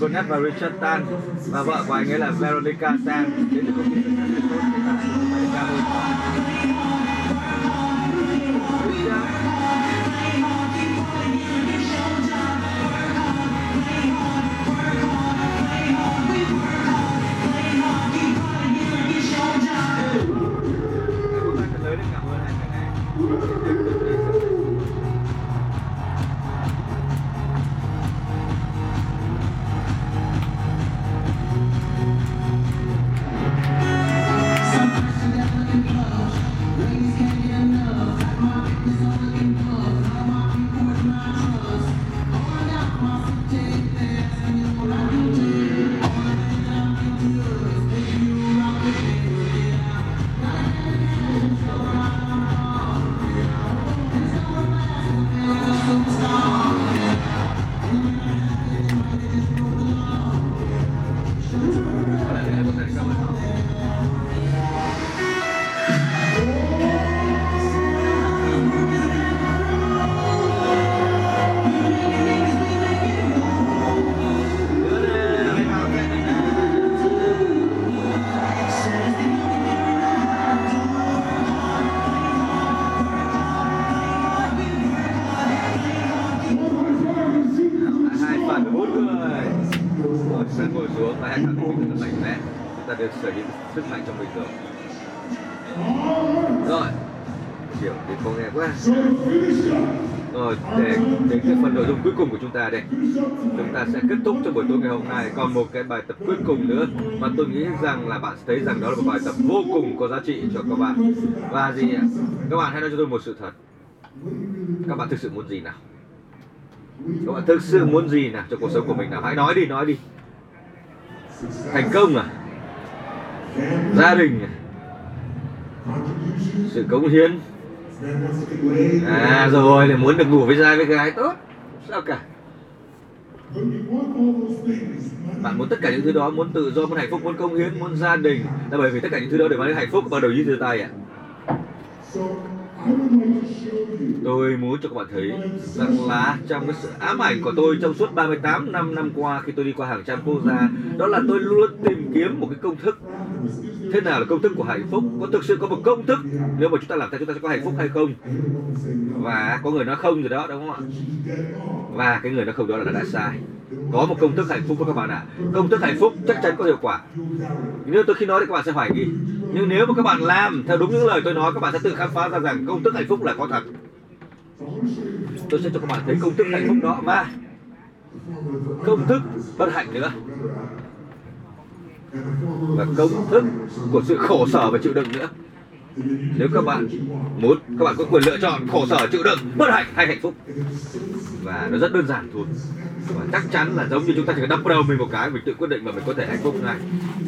là Michael và Richard Tan và vợ của anh ấy là Veronica Tan. Đến từ công ty sản ta đây. Chúng ta sẽ kết thúc cho buổi tối ngày hôm nay. Còn một cái bài tập cuối cùng nữa mà tôi nghĩ rằng là bạn sẽ thấy rằng đó là một bài tập vô cùng có giá trị cho các bạn. Và gì ạ các bạn hãy nói cho tôi một sự thật. Các bạn thực sự muốn gì nào? Các bạn thực sự muốn gì nào trong cuộc sống của mình nào? Hãy nói đi nói đi. Thành công à? Gia đình à? Sự cống hiến? À rồi là muốn được ngủ với trai với gái. Tốt. Sao cả? Bạn muốn tất cả những thứ đó muốn tự do muốn hạnh phúc muốn công hiến muốn gia đình. Là bởi vì tất cả những thứ đó để mang đến hạnh phúc bắt đầu như từ tay ạ Tôi muốn cho các bạn thấy rằng là trong cái sự ám ảnh của tôi trong suốt 38 năm năm qua khi tôi đi qua hàng trăm quốc gia, đó là tôi luôn tìm kiếm một cái công thức. Thế nào là công thức của hạnh phúc? Có thực sự có một công thức? Nếu mà chúng ta làm theo, chúng ta sẽ có hạnh phúc hay không? Và có người nói không rồi đó, đúng không ạ? Và cái người nói không đó là đã sai. Có một công thức hạnh phúc của các bạn ạ. Công thức hạnh phúc chắc chắn có hiệu quả. Nếu tôi khi nói thì các bạn sẽ hoài nghi nhưng nếu mà các bạn làm theo đúng những lời tôi nói, các bạn sẽ tự khám phá ra rằng công thức hạnh phúc là có thật. Tôi sẽ cho các bạn thấy công thức hạnh phúc đó. Và công thức bất hạnh nữa. Và công thức của sự khổ sở và chịu đựng nữa nếu các bạn muốn các bạn có quyền lựa chọn khổ sở chịu đựng bất hạnh hay hạnh phúc. Và nó rất đơn giản thôi. Và chắc chắn là giống như chúng ta chỉ cần đắp đầu mình một cái mình tự quyết định mà mình có thể hạnh phúc ngay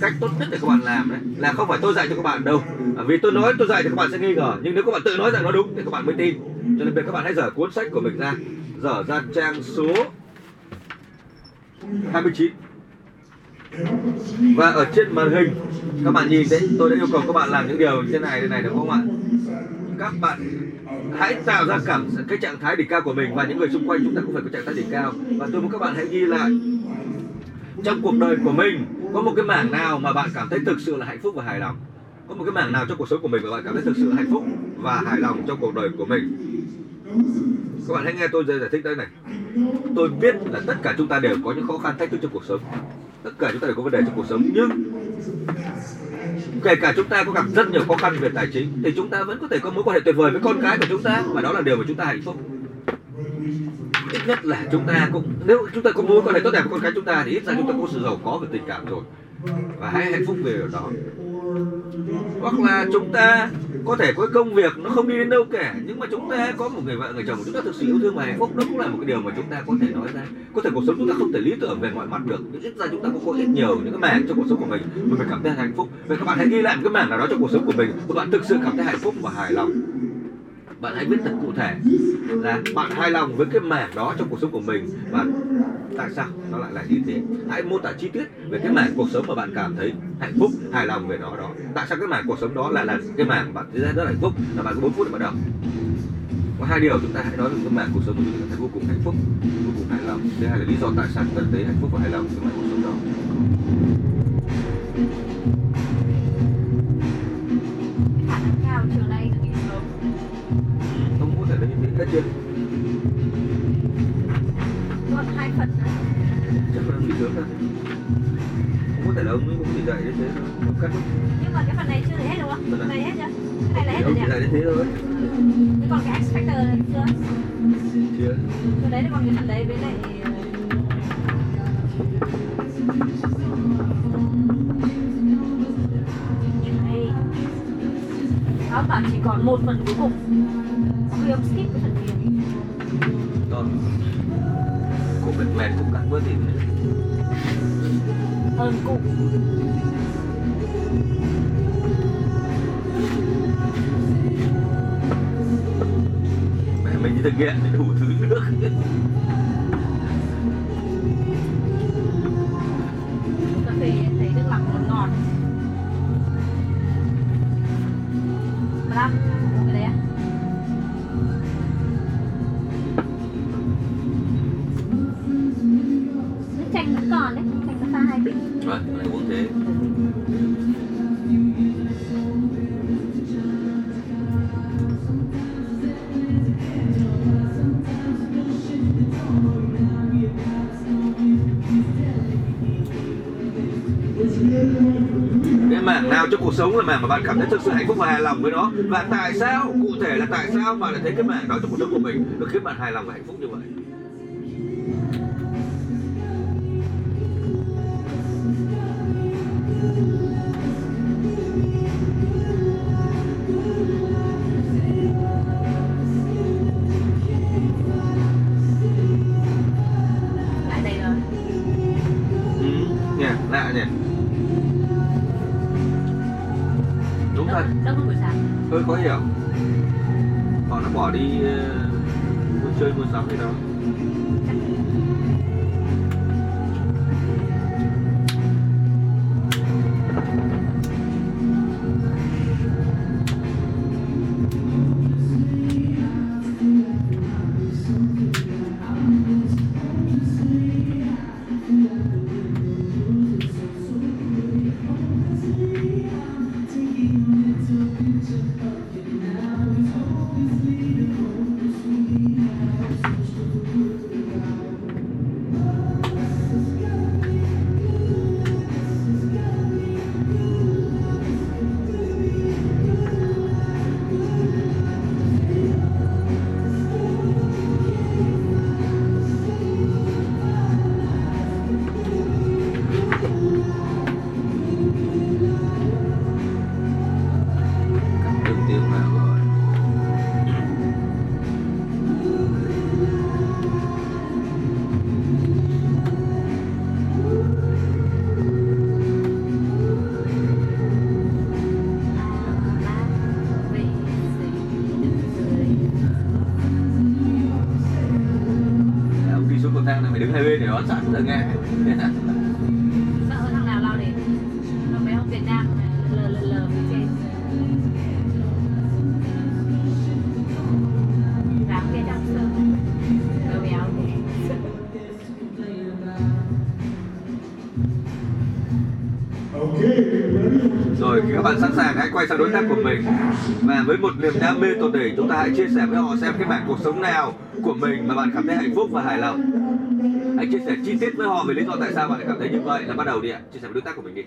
cách tốt nhất để các bạn làm đấy là không phải tôi dạy cho các bạn đâu. À, vì tôi nói tôi dạy thì các bạn sẽ nghi ngờ. Nhưng nếu các bạn tự nói rằng nó đúng thì các bạn mới tin. Cho nên bây giờ các bạn hãy dở cuốn sách của mình ra. Dở ra trang số 29 và ở trên màn hình, các bạn nhìn đấy, tôi đã yêu cầu các bạn làm những điều trên này thế này được không ạ? Các bạn hãy tạo ra cảm, cái trạng thái đỉnh cao của mình và những người xung quanh chúng ta cũng phải có trạng thái đỉnh cao. Và tôi muốn các bạn hãy ghi lại. Trong cuộc đời của mình, có một cái mảng nào mà bạn cảm thấy thực sự là hạnh phúc và hài lòng? Có một cái mảng nào trong cuộc sống của mình mà bạn cảm thấy thực sự hạnh phúc và hài lòng trong cuộc đời của mình? Các bạn hãy nghe tôi giải thích đây này. Tôi biết là tất cả chúng ta đều có những khó khăn thách thức trong cuộc sống. Tất cả chúng ta đều có vấn đề trong cuộc sống. Nhưng kể cả chúng ta có gặp rất nhiều khó khăn về tài chính, thì chúng ta vẫn có thể có mối quan hệ tuyệt vời với con cái của chúng ta. Và đó là điều mà chúng ta hạnh phúc. Ít nhất là chúng ta cũng, nếu chúng ta có mối quan hệ tốt đẹp với con cái chúng ta, thì ít ra chúng ta có sự giàu có về tình cảm rồi và hãy hạnh phúc về điều đó. Hoặc là chúng ta có thể có công việc nó không đi đến đâu cả, nhưng mà chúng ta có một người vợ, người chồng, chúng ta thực sự yêu thương và hạnh phúc. Đó cũng là một cái điều mà chúng ta có thể nói ra. Có thể cuộc sống chúng ta không thể lý tưởng về mọi mặt được. Nhưng ít ra chúng ta cũng có ít nhiều những cái mảng trong cuộc sống của mình mà mình cảm thấy hạnh phúc. Vậy các bạn hãy ghi lại một cái mảng nào đó trong cuộc sống của mình mà bạn thực sự cảm thấy hạnh phúc và hài lòng bạn hãy viết thật cụ thể là bạn hài lòng với cái mảng đó trong cuộc sống của mình. Và tại sao nó lại là như thế? Hãy mô tả chi tiết về cái mảng cuộc sống mà bạn cảm thấy hạnh phúc, hài lòng về nó đó. Tại sao cái mảng cuộc sống đó lại là cái mảng bạn thấy rất hạnh phúc? Là bạn có 4 phút để bắt đầu. Có hai điều chúng ta hãy nói về cái mảng cuộc sống của chúng ta thấy vô cùng hạnh phúc, vô cùng hài lòng. Thứ hai là lý do tại sao cần thấy hạnh phúc và hài lòng cái mảng cuộc sống đó. Khả năng cao hết chưa Còn hai phần nữa chắc là nghỉ sớm thôi không có thể là ông ấy cũng chỉ dạy đến thế thôi cắt Nhưng mà cái phần này chưa thể hết đúng không? Phần này hết chưa? Hay là hết ông rồi chỉ nhỉ? dạy đến thế thôi Thế còn cái X Factor chưa? chưa Cái đấy thì còn cái phần đấy với lại Đây. Ông bảo chỉ còn một phần cuối cùng Ông skip cái phần kia Rồi. Cô mệt mệt cũng cắt bớt đi. Hơn cụ Mẹ mình đi thực hiện đủ thứ nước. Sống là mảng mà bạn cảm thấy thực sự hạnh phúc và hài lòng với nó. Và tại sao, cụ thể là tại sao bạn lại thấy cái mảng đó trong cuộc sống của mình được khiến bạn hài lòng và hạnh phúc như vậy? Hơi khó hiểu. Họ nó bỏ đi uh, chơi mua sắm gì đó. Với một niềm đam mê tột đỉnh, chúng ta hãy chia sẻ với họ xem cái mảng cuộc sống nào của mình mà bạn cảm thấy hạnh phúc và hài lòng. Hãy chia sẻ chi tiết với họ về lý do tại sao bạn lại cảm thấy như vậy. Là bắt đầu đi ạ. Chia sẻ với đối tác của mình đi.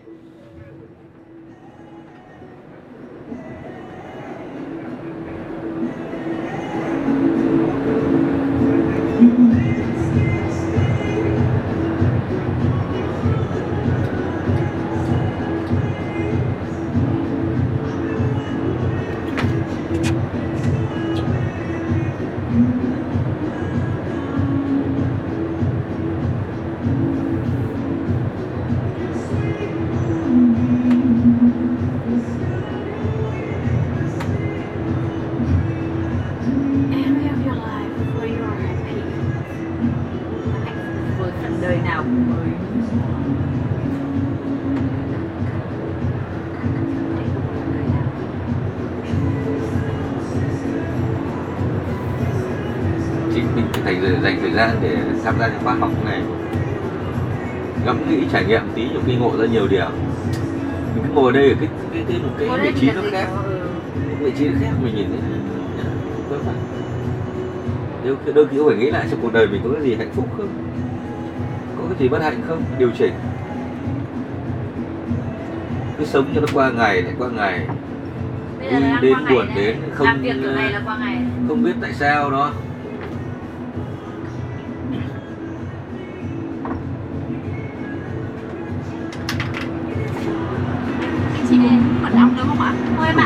Thời- gian để tham gia những khóa học này. Ngẫm nghĩ trải nghiệm tí nhiều khi ngộ ra nhiều điều. Mình cứ ngồi đây ở cái cái, cái một cái Có vị trí nó khác. ừ. vị trí nó khác mình nhìn thấy vẩn đôi khi đôi khi phải nghĩ lại trong cuộc đời mình có cái gì hạnh phúc không? Có cái gì bất hạnh không? Điều chỉnh. Cứ sống cho nó qua ngày lại qua ngày. Đang đến buồn đến không- không biết tại sao đó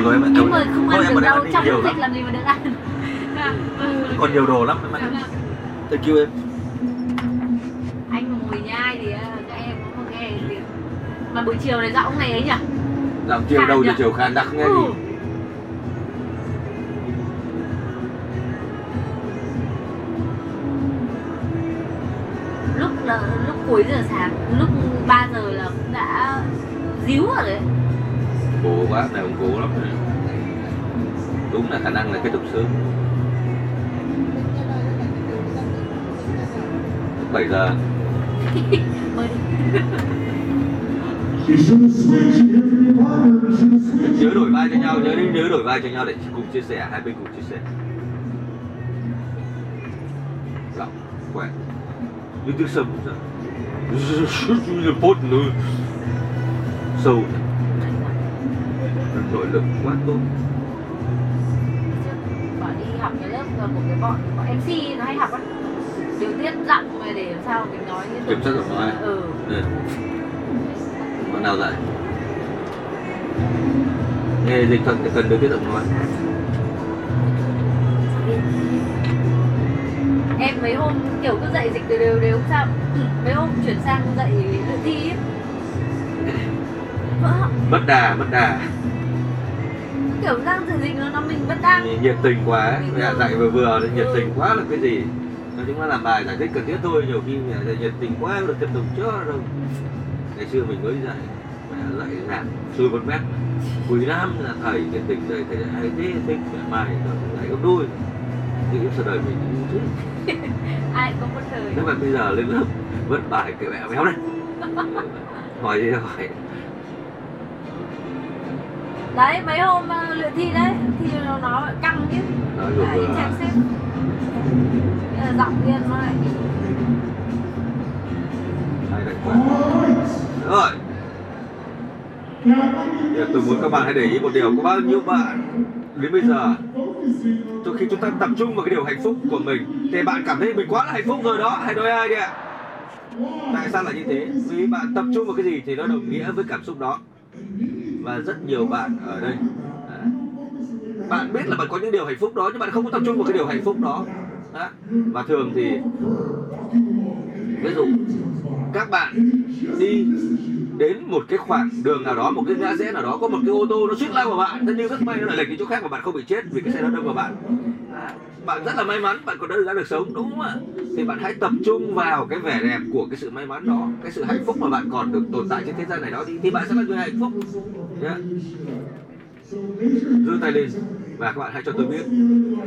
rồi, em ạ. em mời không ăn được đâu, trong lúc dịch làm gì mà được ăn. Còn nhiều đồ lắm em thank you em Anh mà ngồi nhai thì à, các em cũng không nghe tiếng. Mà buổi chiều này giọng này ấy nhỉ? làm chiều Khàn đầu giờ chiều khan đặc nghe Ừ. gì Lúc là lúc cuối giờ sáng, lúc 3 giờ là cũng đã díu rồi đấy. Cố quá này ông cố lắm này. đúng là khả năng là kết thúc sớm 7 giờ. Nhớ đổi vai cho nhau nhớ đi nhớ đổi vai cho nhau để cùng chia sẻ hai bên cùng chia sẻ. Giọng khỏe. Như tiếng sầm sâu nội lực quá tốt Bảo đi học cái lớp của cái bọn bọn MC nó hay học á. Điều tiết giọng về để làm sao mình nói như Kiểm soát giọng nói. Ừ. ừ. bạn nào dạy nghe dịch thuật thì cần được cái giọng nói em mấy hôm kiểu cứ dạy dịch đều đều đều không sao mấy hôm chuyển sang dạy luyện thi ấy. mất đà mất đà kiểu đang dạy dịch nó nó mình vẫn đang nhiệt tình quá. Mẹ dạy vừa vừa thì nhiệt tình quá là cái gì? Nói chung là làm bài giải thích cần thiết thôi nhiều khi mẹ nhiệt tình quá được tiếp tục chưa đâu. Ngày xưa mình mới dạy mẹ dạy giảng xuôi một mét. Quý lắm là thầy nhiệt tình dạy thầy dạy hay thế thích mẹ mai dạy gấp đôi thì sau đời mình cũng ai có một thời. Nếu mà bây giờ lên lớp vẫn bài cái mẹ béo này hỏi gì hỏi đấy mấy hôm ờ, luyện thi đấy thì nó nó căng chứ. Đấy xem xem. Là giọng tiên nó lại rồi. Giờ tôi muốn các bạn hãy để ý một điều. Có bao nhiêu bạn đến bây giờ Từ khi chúng ta tập trung vào cái điều hạnh phúc của mình Thì bạn cảm thấy mình quá là hạnh phúc rồi đó. Hãy nói ai đi ạ? Tại sao là như thế? Vì bạn tập trung vào cái gì thì nó đồng nghĩa với cảm xúc đó và rất nhiều bạn ở đây. À, bạn biết là bạn có những điều hạnh phúc đó, Nhưng bạn không có tập trung vào cái điều hạnh phúc đó. Đó. Và thường thì, Ví dụ, các bạn đi đến một cái khoảng đường nào đó, một cái ngã rẽ nào đó, có một cái ô tô nó suýt lao vào bạn thế nhưng rất may nó lại lệch đi chỗ khác mà bạn không bị chết vì cái xe nó đâm vào bạn à, bạn rất là may mắn bạn còn đã được sống đúng không ạ? Thì bạn hãy tập trung vào cái vẻ đẹp của cái sự may mắn đó cái sự hạnh phúc mà bạn còn được tồn tại trên thế gian này đó thì, thì bạn sẽ là người hạnh phúc. Nhé, giơ tay lên và các bạn hãy cho tôi biết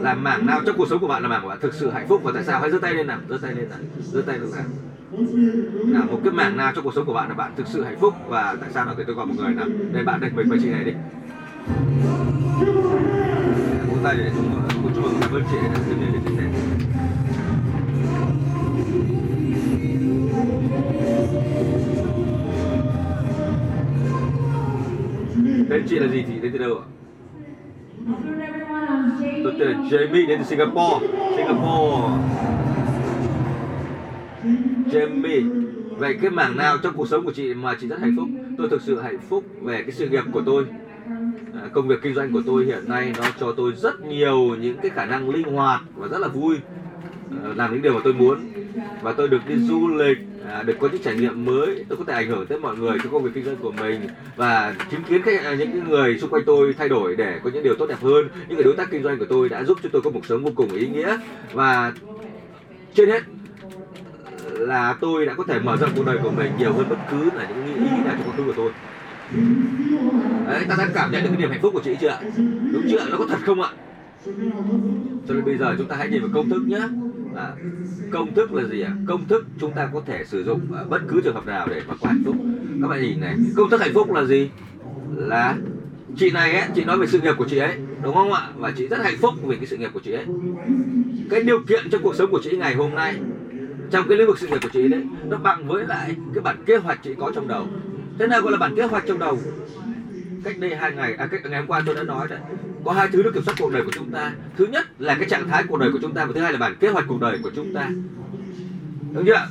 là mảng nào trong cuộc sống của bạn là mảng của bạn thực sự hạnh phúc và tại sao? Hãy giơ tay lên nào giơ tay lên nào giơ tay lên nào. Là một cái mảng nào trong cuộc sống của bạn là bạn thực sự hạnh phúc và tại sao? Nào thì tôi gọi một người nào. Đây bạn đây mình và chị này đi. Vỗ tay để chúng mừng chị đến tên chị là gì thì đến từ đâu ạ? Tôi tên là Jamie, đến từ Singapore. Singapore. Jamie Vậy cái mảng nào trong cuộc sống của chị mà chị rất hạnh phúc? Tôi thực sự hạnh phúc về cái sự nghiệp của tôi à, Công việc kinh doanh của tôi hiện nay nó cho tôi rất nhiều những cái khả năng linh hoạt và rất là vui. À, Làm những điều mà tôi muốn. Và tôi được đi du lịch, à, được có những trải nghiệm mới. Tôi có thể ảnh hưởng tới mọi người trong công việc kinh doanh của mình Và chứng kiến cái, à, những cái người xung quanh tôi thay đổi để có những điều tốt đẹp hơn. Những người đối tác kinh doanh của tôi đã giúp cho tôi có một sống vô cùng ý nghĩa. Và trên hết là tôi đã có thể mở rộng cuộc đời của mình nhiều hơn bất cứ là những ý là trong quá khứ của tôi đấy ta đang cảm nhận được cái niềm hạnh phúc của chị chưa ạ? Đúng chưa nó có thật không ạ? Cho nên bây giờ chúng ta hãy nhìn vào công thức nhé à, công thức là gì ạ? Công thức chúng ta có thể sử dụng ở bất cứ trường hợp nào để mà có hạnh phúc. Các bạn nhìn này công thức hạnh phúc là gì? Là chị này ấy, chị nói về sự nghiệp của chị ấy đúng không ạ? Và chị rất hạnh phúc về cái sự nghiệp của chị ấy. Cái điều kiện trong cuộc sống của chị ngày hôm nay trong cái lĩnh vực sự nghiệp của chị đấy nó bằng với lại cái bản kế hoạch chị có trong đầu thế nào gọi là bản kế hoạch trong đầu? Cách đây hai ngày à cách ngày hôm qua tôi đã nói đấy. Có hai thứ được kiểm soát cuộc đời của chúng ta. Thứ nhất là cái trạng thái cuộc đời của chúng ta và thứ hai là bản kế hoạch cuộc đời của chúng ta. Đúng chưa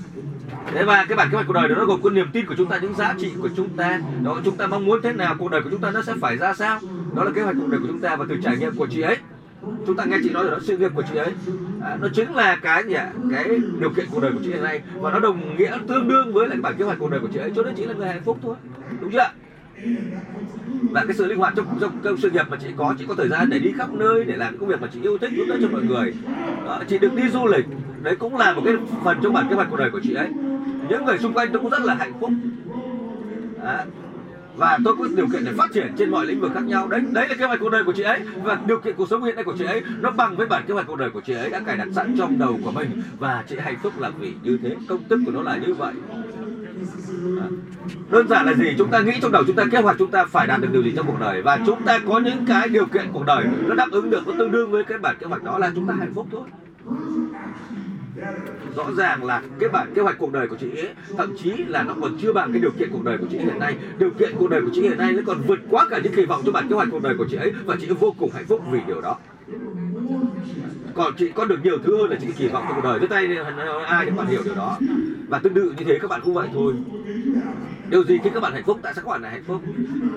Thế và cái bản kế hoạch cuộc đời đó nó gồm có niềm tin của chúng ta, những giá trị của chúng ta. Đó chúng ta mong muốn thế nào, cuộc đời của chúng ta nó sẽ phải ra sao? Đó là kế hoạch cuộc đời của chúng ta và từ trải nghiệm của chị ấy chúng ta nghe chị nói rồi đó sự nghiệp của chị ấy à, nó chính là cái gì ạ? Cái điều kiện cuộc đời của chị hiện nay và nó đồng nghĩa tương đương với lại bản kế hoạch cuộc đời của chị ấy. Cho nên chị là người hạnh phúc thôi. Đúng chưa và cái sự linh hoạt trong, trong, trong sự nghiệp mà chị có chị có thời gian để đi khắp nơi để làm công việc mà chị yêu thích giúp đỡ cho mọi người. Đó, chị được đi du lịch. Đấy cũng là một cái phần trong bản kế hoạch cuộc đời của chị ấy. Những người xung quanh cũng rất là hạnh phúc. À, và tôi có điều kiện để phát triển trên mọi lĩnh vực khác nhau. Đấy đấy là kế hoạch cuộc đời của chị ấy. Và điều kiện cuộc sống hiện nay của chị ấy, nó bằng với bản kế hoạch cuộc đời của chị ấy đã cài đặt sẵn trong đầu của mình. Và chị hạnh phúc là vì như thế. Công thức của nó là như vậy. À. đơn giản là gì? Chúng ta nghĩ trong đầu chúng ta, kế hoạch chúng ta phải đạt được điều gì trong cuộc đời. Và chúng ta có những cái điều kiện cuộc đời nó đáp ứng được, nó tương đương với cái bản kế hoạch đó là chúng ta hạnh phúc thôi rõ ràng là cái bản kế hoạch cuộc đời của chị ấy, thậm chí là nó còn chưa bằng cái điều kiện cuộc đời của chị hiện nay. Điều kiện cuộc đời của chị hiện nay nó còn vượt quá cả những kỳ vọng cho bản kế hoạch cuộc đời của chị ấy, và chị ấy vô cùng hạnh phúc vì điều đó. Còn chị có được nhiều thứ hơn là chị kỳ vọng trong cuộc đời. Với tay ai để bạn hiểu điều đó. Và tương tự như thế, các bạn cũng vậy thôi. Điều gì khiến các bạn hạnh phúc, tại sao các bạn lại hạnh phúc?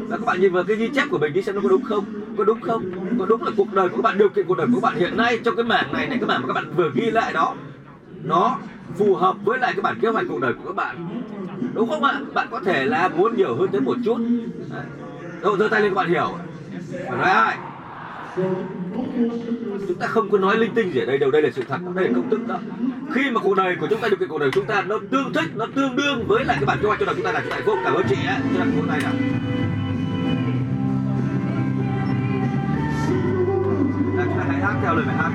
Và các bạn nhìn vào cái ghi chép của mình đi xem nó có đúng không? Có đúng không? Có đúng là cuộc đời của các bạn, điều kiện cuộc đời của các bạn hiện nay trong cái mảng này này, cái mảng mà các bạn vừa ghi lại đó nó phù hợp với lại cái bản kế hoạch cuộc đời của các bạn. Đúng không ạ? Bạn có thể là muốn nhiều hơn tới một chút. Đâu giơ tay lên, các bạn hiểu. Phải nói ai? Chúng ta không có nói linh tinh gì ở đây đâu. Đây là sự thật. Đây là công thức đó. Khi mà cuộc đời của chúng ta điều kiện cuộc đời của chúng ta, nó tương thích, nó tương đương với lại cái bản kế hoạch cho đời chúng ta là chúng ta vô cảm ơn chị á cho lần này là chúng ta hãy hát theo lời bài hát.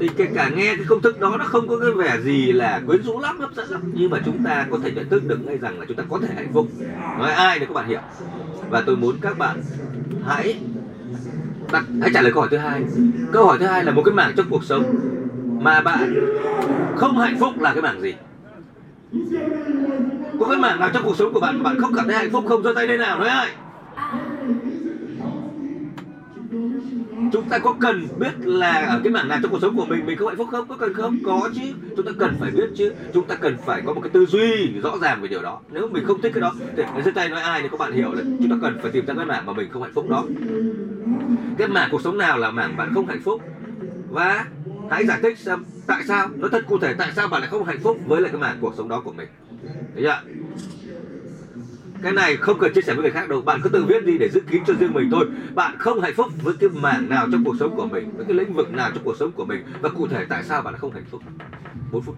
Thì kể cả nghe cái công thức đó, nó không có cái vẻ gì là quyến rũ lắm, hấp dẫn lắm. Nhưng mà chúng ta có thể nhận thức được ngay rằng là chúng ta có thể hạnh phúc. Nói ai để các bạn hiểu. Và tôi muốn các bạn hãy đặt hãy trả lời câu hỏi thứ hai. Câu hỏi thứ hai là một cái mảng trong cuộc sống mà bạn không hạnh phúc là cái mảng gì? Có cái mảng nào trong cuộc sống của bạn mà bạn không cảm thấy hạnh phúc không? Giơ tay lên nào, nói ai? Chúng ta có cần biết là ở cái mảng nào trong cuộc sống của mình mình không hạnh phúc không? Có cần không? Có chứ. Chúng ta cần phải biết chứ. Chúng ta cần phải có một cái tư duy rõ ràng về điều đó. Nếu mình không thích cái đó, thì giơ tay nói ai thì các bạn hiểu là chúng ta cần phải tìm ra cái mảng mà mình không hạnh phúc đó. Cái mảng cuộc sống nào là mảng bạn không hạnh phúc? Và hãy giải thích xem tại sao nó thật cụ thể, tại sao bạn lại không hạnh phúc với lại cái mảng cuộc sống đó của mình. Thấy chưa? Cái này không cần chia sẻ với người khác đâu. Bạn cứ tự viết đi để giữ kín cho riêng mình thôi. Bạn không hạnh phúc với cái mảng nào trong cuộc sống của mình, với cái lĩnh vực nào trong cuộc sống của mình. Và cụ thể tại sao bạn không hạnh phúc? 4 phút.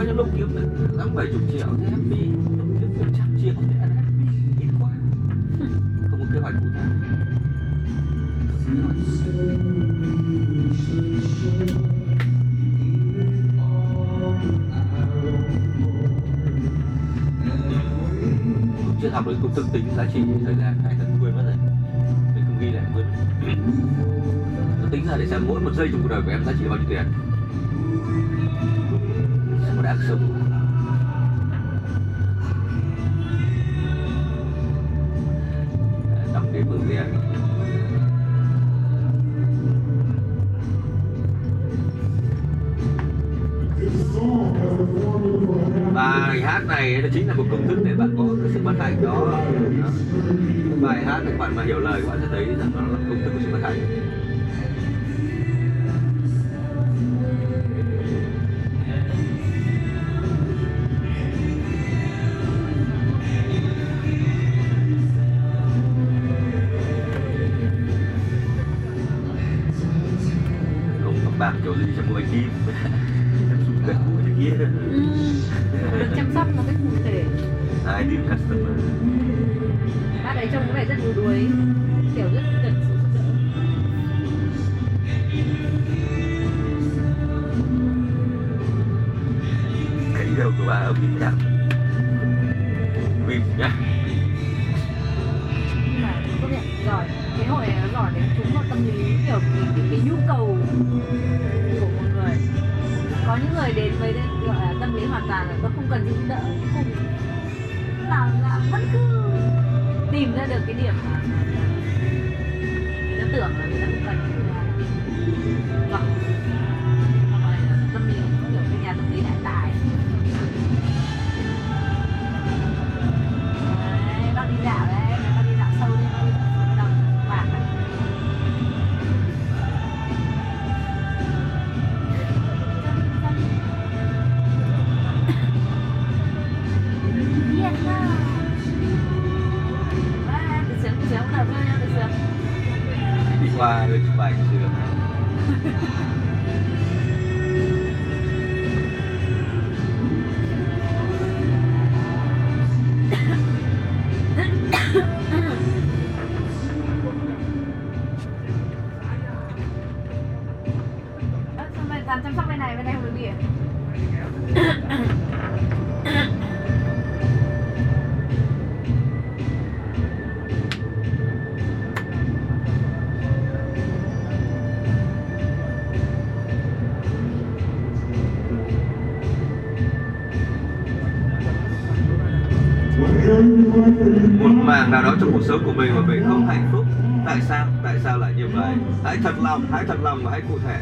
Có những lúc kiếm được năm bảy chục triệu thì happy lúc kiếm được trăm triệu thì ăn happy ít quá. Không có kế hoạch cụ thể. Chưa trước học được công thức tính, giá trị thời gian, hai thật quên mất rồi. Mình không ghi lại quên mất. nó tính ra để xem mỗi một giây trong cuộc đời của em giá trị bao nhiêu tiền? Sẽ đáng sống đọc đến mừng tiền bài hát này nó chính là một công thức để bạn có cái sự bất hạnh đó, đó. bài hát các bạn mà hiểu lời các bạn sẽ thấy rằng nó là công thức của sự bất hạnh một nào đó trong cuộc sống của mình mà mình không hạnh phúc, tại sao? Tại sao lại như vậy? Hãy thật lòng, hãy thật lòng và hãy cụ thể.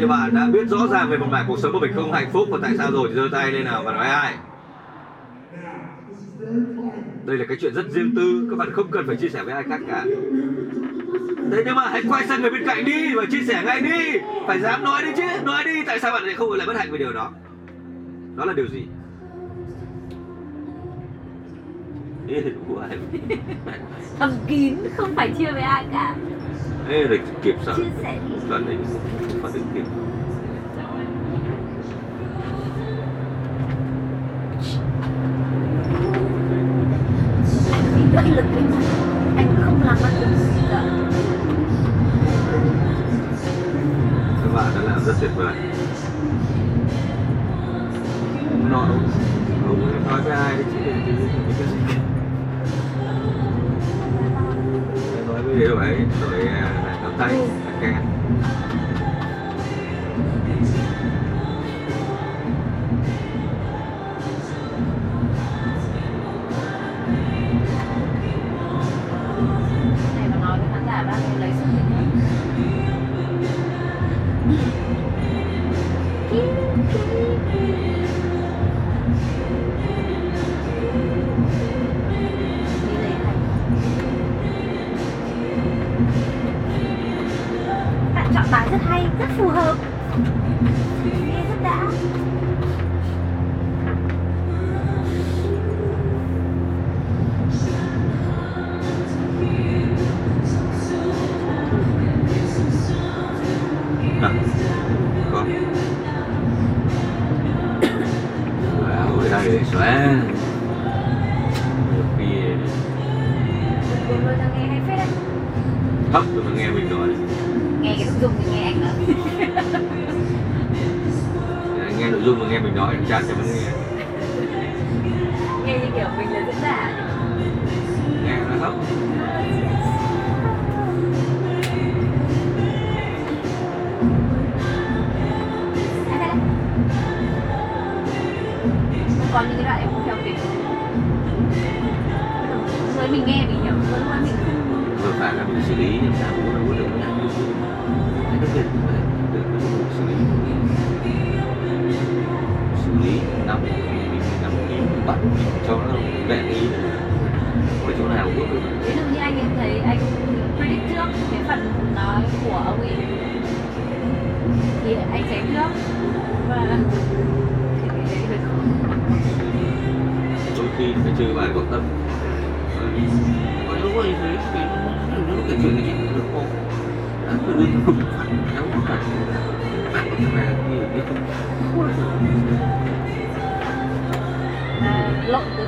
Bốn bao nhiêu bạn đã biết rõ ràng về một mảng cuộc sống của mình không? Hạnh phúc và tại sao rồi? Thì giơ tay lên nào và nói ai? Đây là cái chuyện rất riêng tư, các bạn không cần phải chia sẻ với ai khác cả. Thế nhưng mà hãy quay sang người bên cạnh đi và chia sẻ ngay đi. Phải dám nói đi chứ, nói đi. Tại sao bạn lại không lại bất hạnh về điều đó? Đó là điều gì? Thầm kín, không phải chia với ai cả. Ê, rồi kịp chia sẻ đi. Phản ứng kịp bất lực ấy mà anh không làm ăn được. Gì cả các bạn đã làm rất tuyệt vời. Nọ ông nói với ai đấy chứ? Đừng cái gì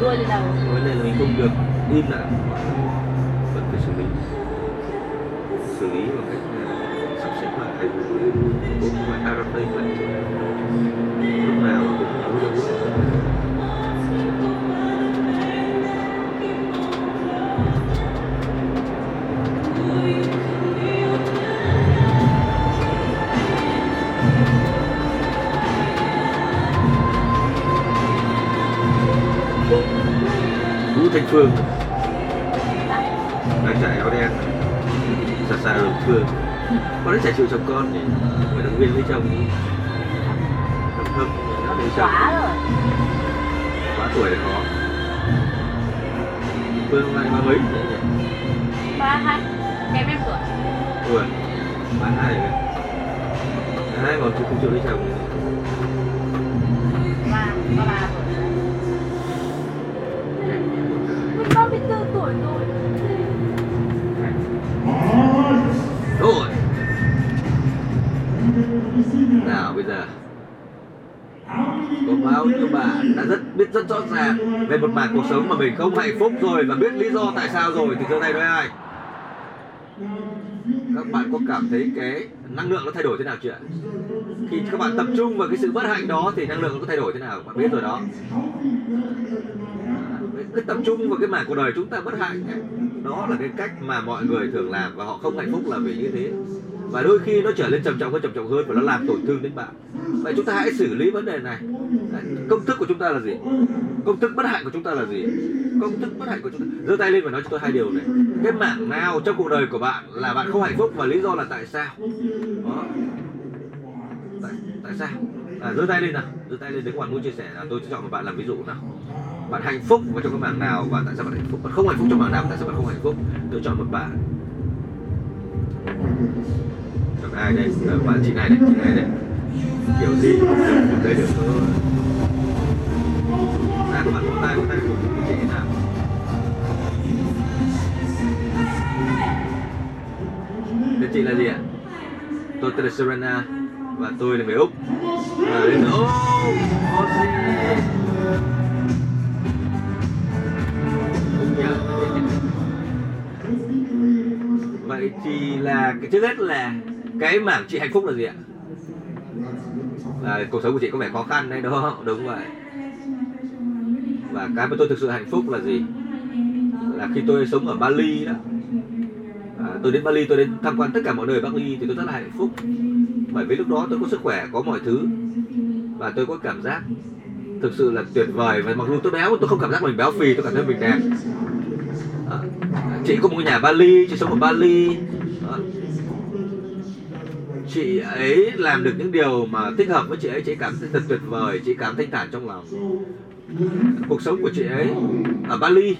đuôi lên đầu. Đuôi đề là mình không được im lại chồng thâm thâm nó lấy chồng quá rồi. Quá tuổi là khó. Phương nay ba mấy ba hai về một mảng cuộc sống mà mình không hạnh phúc rồi và biết lý do tại sao rồi thì giơ tay với ai? Các bạn có cảm thấy cái năng lượng nó thay đổi thế nào chưa ạ? khi các bạn tập trung vào cái sự bất hạnh đó thì năng lượng nó có thay đổi thế nào? Bạn biết rồi đó. Cứ tập trung vào cái mảng cuộc đời chúng ta bất hạnh đó là cái cách mà mọi người thường làm và họ không hạnh phúc là vì như thế và đôi khi nó trở lên trầm trọng hơn trầm trọng hơn và nó làm tổn thương đến bạn. Vậy chúng ta hãy xử lý vấn đề này. Công thức của chúng ta là gì? Công thức bất hạnh của chúng ta là gì? Công thức bất hạnh của chúng ta. Giơ tay lên và nói cho tôi hai điều này. Cái mảng nào trong cuộc đời của bạn là bạn không hạnh phúc và lý do là tại sao? Đó. Tại, tại sao? À, giơ tay lên nào. Giơ tay lên nếu các bạn muốn chia sẻ là tôi sẽ chọn một bạn làm ví dụ nào. Bạn hạnh phúc và trong cái mảng nào và tại sao bạn hạnh phúc? Bạn không hạnh phúc trong mảng nào tại sao bạn không hạnh phúc? Tôi chọn một bạn ai đây bạn chị này đây chị này đây kiểu gì cũng đấy được thôi đang các bạn vỗ tay của tay của chị nào Tên chị là gì ạ? Tôi tên là Serena và tôi là người Úc. Và đến từ Úc, Aussie. Vậy thì là cái trước hết là cái mảng chị hạnh phúc là gì ạ? Là cuộc sống của chị có vẻ khó khăn đấy đó? Đúng vậy. Và cái mà tôi thực sự hạnh phúc là gì? Là khi tôi sống ở Bali đó à, tôi đến Bali tôi đến tham quan tất cả mọi nơi ở Bali thì tôi rất là hạnh phúc bởi vì lúc đó tôi có sức khỏe có mọi thứ và tôi có cảm giác thực sự là tuyệt vời và mặc dù tôi béo tôi không cảm giác mình béo phì tôi cảm thấy mình đẹp chị có một nhà Bali, chị sống ở Bali. Ờ. Chị ấy làm được những điều mà thích hợp với chị ấy chị ấy cảm thấy thật tuyệt vời, chị cảm thanh thản trong lòng. Cuộc sống của chị ấy ở Bali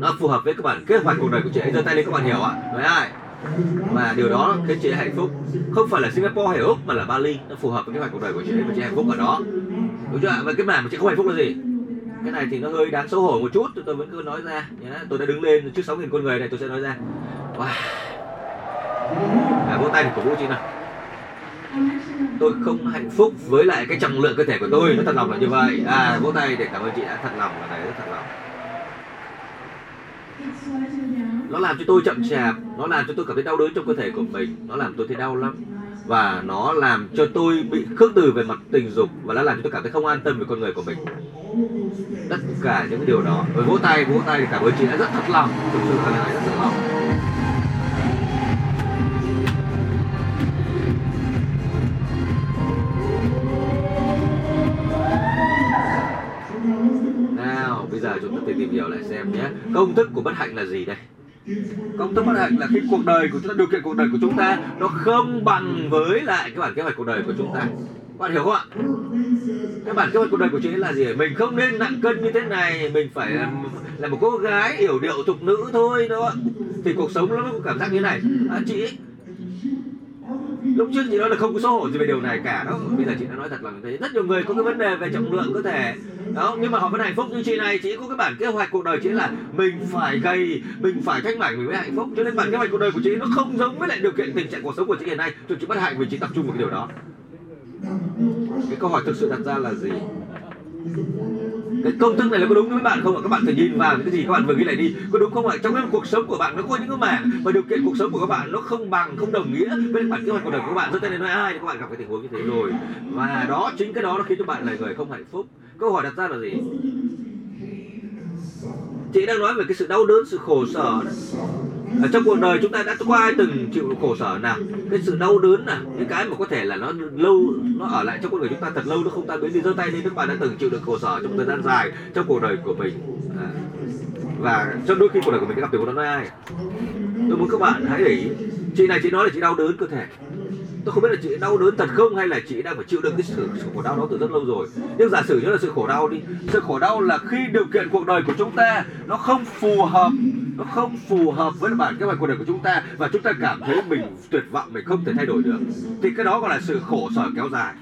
nó phù hợp với các bạn, kế hoạch cuộc đời của chị ấy. Giơ tay lên các bạn hiểu ạ. Nói ai? Và điều đó khiến chị ấy hạnh phúc. Không phải là Singapore hay Úc mà là Bali. Nó phù hợp với kế hoạch cuộc đời của chị ấy và chị hạnh phúc ở đó. Đúng chưa ạ? Và cái mảng mà chị không hạnh phúc là gì? Cái này thì nó hơi đáng xấu hổ một chút tôi vẫn cứ nói ra. Nhé tôi đã đứng lên trước 6.000 con người này tôi sẽ nói ra. Wow. À, vỗ tay để cổ vũ chị nào. Tôi không hạnh phúc với lại cái trọng lượng cơ thể của tôi nó thật lòng là như vậy. À vỗ tay để cảm ơn chị đã thật lòng và này rất thật lòng. Nó làm cho tôi chậm chạp nó làm cho tôi cảm thấy đau đớn trong cơ thể của mình nó làm tôi thấy đau lắm. Và nó làm cho tôi bị khước từ về mặt tình dục và nó làm cho tôi cảm thấy không an tâm về con người của mình tất cả những điều đó. Với vỗ tay vỗ tay thì cảm ơn chị đã rất thật lòng. Thực sự là rất thật lòng. Nào, bây giờ chúng ta tìm tìm hiểu lại xem nhé. Công thức của bất hạnh là gì đây? Công thức bất hạnh là cái cuộc đời của chúng ta, điều kiện cuộc đời của chúng ta nó không bằng với lại cái bản kế hoạch cuộc đời của chúng ta bạn hiểu không ạ? Cái bản kế hoạch cuộc đời của chị ấy là gì? Mình không nên nặng cân như thế này mình phải là, là một cô gái hiểu điệu tục nữ thôi đó thì cuộc sống nó mới có cảm giác như thế này. À, chị lúc trước chị nói là không có xấu hổ gì về điều này cả đó bây giờ chị đã nói thật là thế. Rất nhiều người có cái vấn đề về trọng lượng cơ thể đó nhưng mà họ vẫn hạnh phúc như chị này. Chị có cái bản kế hoạch cuộc đời chị là mình phải gầy mình phải thanh mảnh mình mới hạnh phúc. Cho nên bản kế hoạch cuộc đời của chị nó không giống với lại điều kiện tình trạng cuộc sống của chị hiện nay. Cho chị bất hạnh vì chị tập trung vào cái điều đó cái câu hỏi thực sự đặt ra là gì? Cái công thức này là có đúng với bạn không ạ? Các bạn thử nhìn vào những cái gì các bạn vừa ghi lại đi. Có đúng không ạ? Trong cái cuộc sống của bạn, nó có những cái mảng và điều kiện cuộc sống của các bạn nó không bằng, không đồng nghĩa với bản kế hoạch cuộc đời của các bạn. Rất tên nói ai các bạn gặp cái tình huống như thế rồi. Và đó, chính cái đó nó khiến cho bạn là người không hạnh phúc. Câu hỏi đặt ra là gì? Chị đang nói về cái sự đau đớn, sự khổ sở. đó ở trong cuộc đời chúng ta đã qua từng chịu khổ sở nào, cái sự đau đớn nào, những cái mà có thể là nó lâu, nó ở lại trong cuộc đời chúng ta thật lâu nó không tan biến thì giơ tay lên các bạn đã từng chịu được khổ sở trong thời gian dài trong cuộc đời của mình à. và trong đôi khi cuộc đời của mình gặp được nó ai tôi muốn các bạn hãy để ý chị này chị nói là chị đau đớn cơ thể. Tôi không biết là chị đau đớn thật không hay là chị đang phải chịu đựng cái sự, sự khổ đau đó từ rất lâu rồi. Nhưng giả sử như là sự khổ đau đi sự khổ đau là khi điều kiện cuộc đời của chúng ta nó không phù hợp nó không phù hợp với bản kế hoạch cuộc đời của chúng ta và chúng ta cảm thấy mình tuyệt vọng mình không thể thay đổi được thì cái đó gọi là sự khổ sở kéo dài.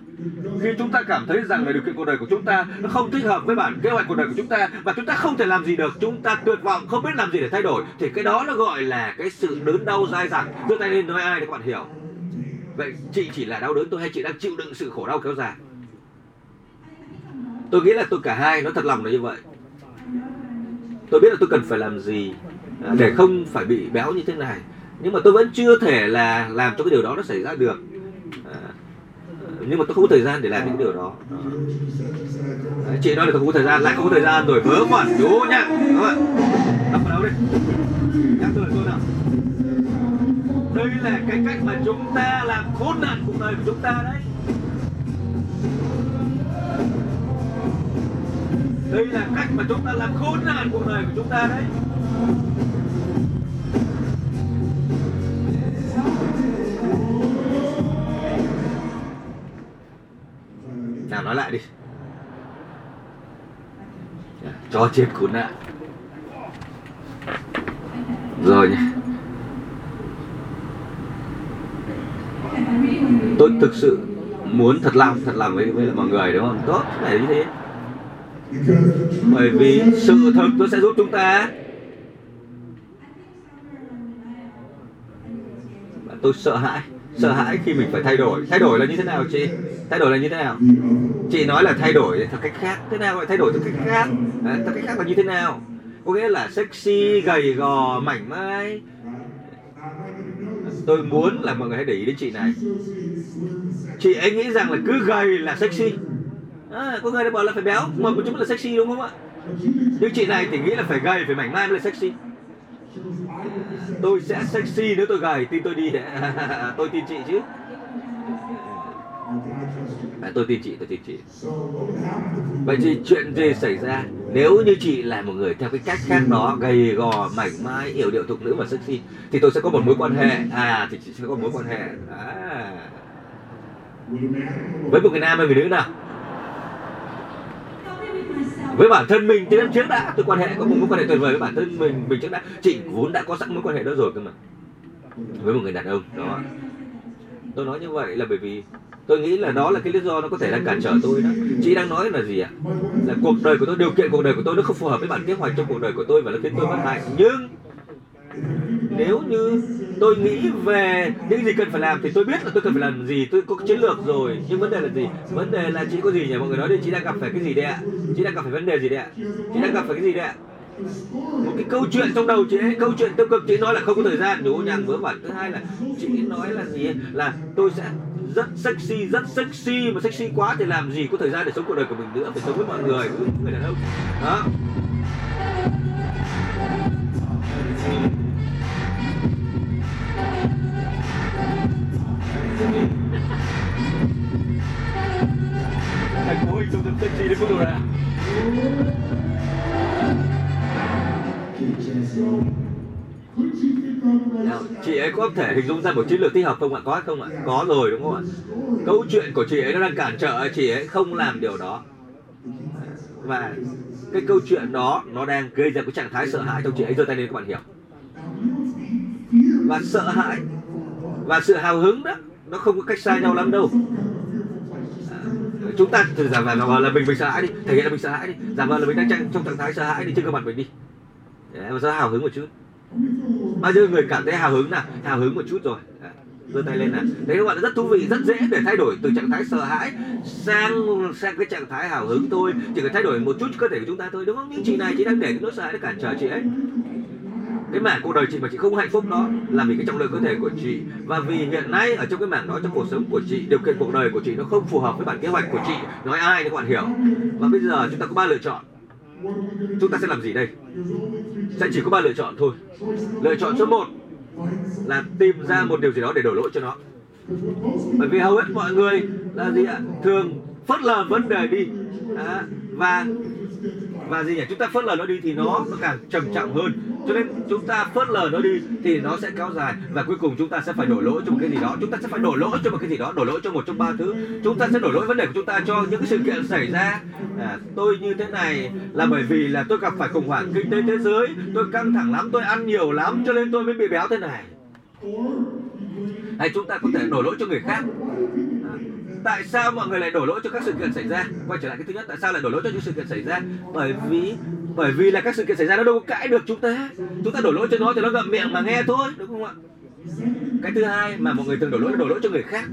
Khi chúng ta cảm thấy rằng là điều kiện cuộc đời của chúng ta nó không thích hợp với bản kế hoạch cuộc đời của chúng ta và chúng ta không thể làm gì được chúng ta tuyệt vọng không biết làm gì để thay đổi thì cái đó nó gọi là cái sự đớn đau dai dẳng. Đưa tay lên nói ai để các bạn hiểu? Vậy chị chỉ là đau đớn tôi hay chị đang chịu đựng sự khổ đau kéo dài? Tôi nghĩ là tôi cả hai nó thật lòng là như vậy. Tôi biết là tôi cần phải làm gì à, để không phải bị béo như thế này. Nhưng mà tôi vẫn chưa thể là làm cho cái điều đó nó xảy ra được. À, nhưng mà tôi không có thời gian để làm những điều đó. Chị nói là không có thời gian lại không có thời gian rồi. Vớ vẩn chú nhá. Các bạn đọc vào đâu đi. Là cái cách mà chúng ta làm khốn nạn cuộc đời của chúng ta đấy. Đây là cách mà chúng ta làm khốn nạn cuộc đời của chúng ta đấy. Nào nói lại đi. Cho chết khốn nạn. Rồi nhé tôi thực sự muốn thật lòng thật lòng với, với mọi người đúng không? Tốt phải như thế. Bởi vì sự thật nó sẽ giúp chúng ta. Tôi sợ hãi sợ hãi khi mình phải thay đổi. Thay đổi là như thế nào chị? Thay đổi là như thế nào? Chị nói là thay đổi theo cách khác. Thế nào gọi thay đổi theo cách khác? À, theo cách khác là như thế nào? Có nghĩa là sexy gầy gò mảnh mai. Tôi muốn là mọi người hãy để ý đến chị này chị ấy nghĩ rằng là cứ gầy là sexy. À, có người đã bảo là phải béo mà một chút là sexy đúng không ạ? Nhưng chị này thì nghĩ là phải gầy phải mảnh mai mới là sexy. Tôi sẽ sexy nếu tôi gầy tin tôi đi. Tôi tin chị chứ. À, tôi tin chị tôi tin chị. Vậy thì chuyện gì xảy ra? Nếu như chị là một người theo cái cách khác đó gầy gò mảnh mai hiểu điệu thục nữ và sexy thì tôi sẽ có một mối quan hệ. À thì chị sẽ có một mối quan hệ. À với một người nam hay người nữ nào? Với bản thân mình từ năm trước đã. Tôi quan hệ có một mối quan hệ tuyệt vời với bản thân mình mình trước đã. Chị vốn đã có sẵn mối quan hệ đó rồi cơ mà. Với một người đàn ông, đó. Tôi nói như vậy là bởi vì tôi nghĩ là đó là cái lý do nó có thể đang cản trở tôi đó. Chị đang nói là gì ạ? Là cuộc đời của tôi, điều kiện cuộc đời của tôi nó không phù hợp với bản kế hoạch trong cuộc đời của tôi và nó khiến tôi bất hạnh nhưng nếu như tôi nghĩ về những gì cần phải làm thì tôi biết là tôi cần phải làm gì, tôi có chiến lược rồi. Nhưng vấn đề là gì? Vấn đề là chị có gì nhỉ? Mọi người nói đi, chị đang gặp phải cái gì đấy ạ? Chị đang gặp phải vấn đề gì đấy ạ? Chị đang gặp phải cái gì đấy ạ? Một cái câu chuyện trong đầu chị ấy câu chuyện tiêu cực, chị nói là không có thời gian. Nhố nhàng vớ vẩn. Thứ hai là chị nói là gì là tôi sẽ rất sexy rất sexy. Mà sexy quá thì làm gì có thời gian để sống cuộc đời của mình nữa? Phải sống với mọi người, với người đàn ông. Đó. Thật nào, chị ấy có thể hình dung ra một chiến lược tích hợp không ạ? Có không ạ? Có rồi, đúng không ạ? Câu chuyện của chị ấy nó đang cản trở, chị ấy không làm điều đó. Và cái câu chuyện đó, nó đang gây ra cái trạng thái sợ hãi trong chị ấy. Giơ tay lên, các bạn hiểu. Và sợ hãi và sự hào hứng đó, nó không có cách xa nhau lắm đâu chúng ta thử giả vờ là mình mình sợ hãi đi. Thể hiện là mình sợ hãi đi. Giả vờ là mình đang trong trạng thái sợ hãi đi, trên cơ mặt mình đi. Để mà rất hào hứng một chút. Bao nhiêu người cảm thấy hào hứng nào? Hào hứng một chút rồi. Giơ tay lên nào. Đấy, các bạn rất thú vị, rất dễ để thay đổi từ trạng thái sợ hãi sang sang cái trạng thái hào hứng thôi. Chỉ cần thay đổi một chút cơ thể của chúng ta thôi, đúng không? Những chị này, chị đang để cái nỗi sợ hãi để cản trở chị ấy cái mảng cuộc đời chị mà chị không hạnh phúc đó là vì cái trọng lượng cơ thể của chị. Và vì hiện nay ở trong cái mảng đó trong cuộc sống của chị điều kiện cuộc đời của chị nó không phù hợp với bản kế hoạch của chị. Nói ai thì các bạn hiểu. Và bây giờ chúng ta có ba lựa chọn. Chúng ta sẽ làm gì đây? Sẽ chỉ có ba lựa chọn thôi. Lựa chọn số 1 là tìm ra một điều gì đó để đổ lỗi cho nó. Bởi vì hầu hết mọi người là gì ạ? Thường phớt lờ vấn đề đi. À, và và gì nhỉ? Chúng ta phớt lờ nó đi thì nó nó càng trầm trọng hơn. Cho nên chúng ta phớt lờ nó đi thì nó sẽ kéo dài. Và cuối cùng chúng ta sẽ phải đổ lỗi cho một cái gì đó. Chúng ta sẽ phải đổ lỗi cho một cái gì đó đổ lỗi cho một trong ba thứ. Chúng ta sẽ đổ lỗi vấn đề của chúng ta cho những cái sự kiện xảy ra. À, tôi như thế này là bởi vì là tôi gặp phải khủng hoảng kinh tế thế giới. Tôi căng thẳng lắm tôi ăn nhiều lắm cho nên tôi mới bị béo thế này. Hay chúng ta có thể đổ lỗi cho người khác? Tại sao mọi người lại đổ lỗi cho các sự kiện xảy ra? Quay trở lại cái thứ nhất, tại sao lại đổ lỗi cho những sự kiện xảy ra? Bởi vì bởi vì là các sự kiện xảy ra nó đâu có cãi được chúng ta. Chúng ta đổ lỗi cho nó thì nó ngậm miệng mà nghe thôi, đúng không ạ? Cái thứ hai mà mọi người thường đổ lỗi đổ lỗi cho người khác.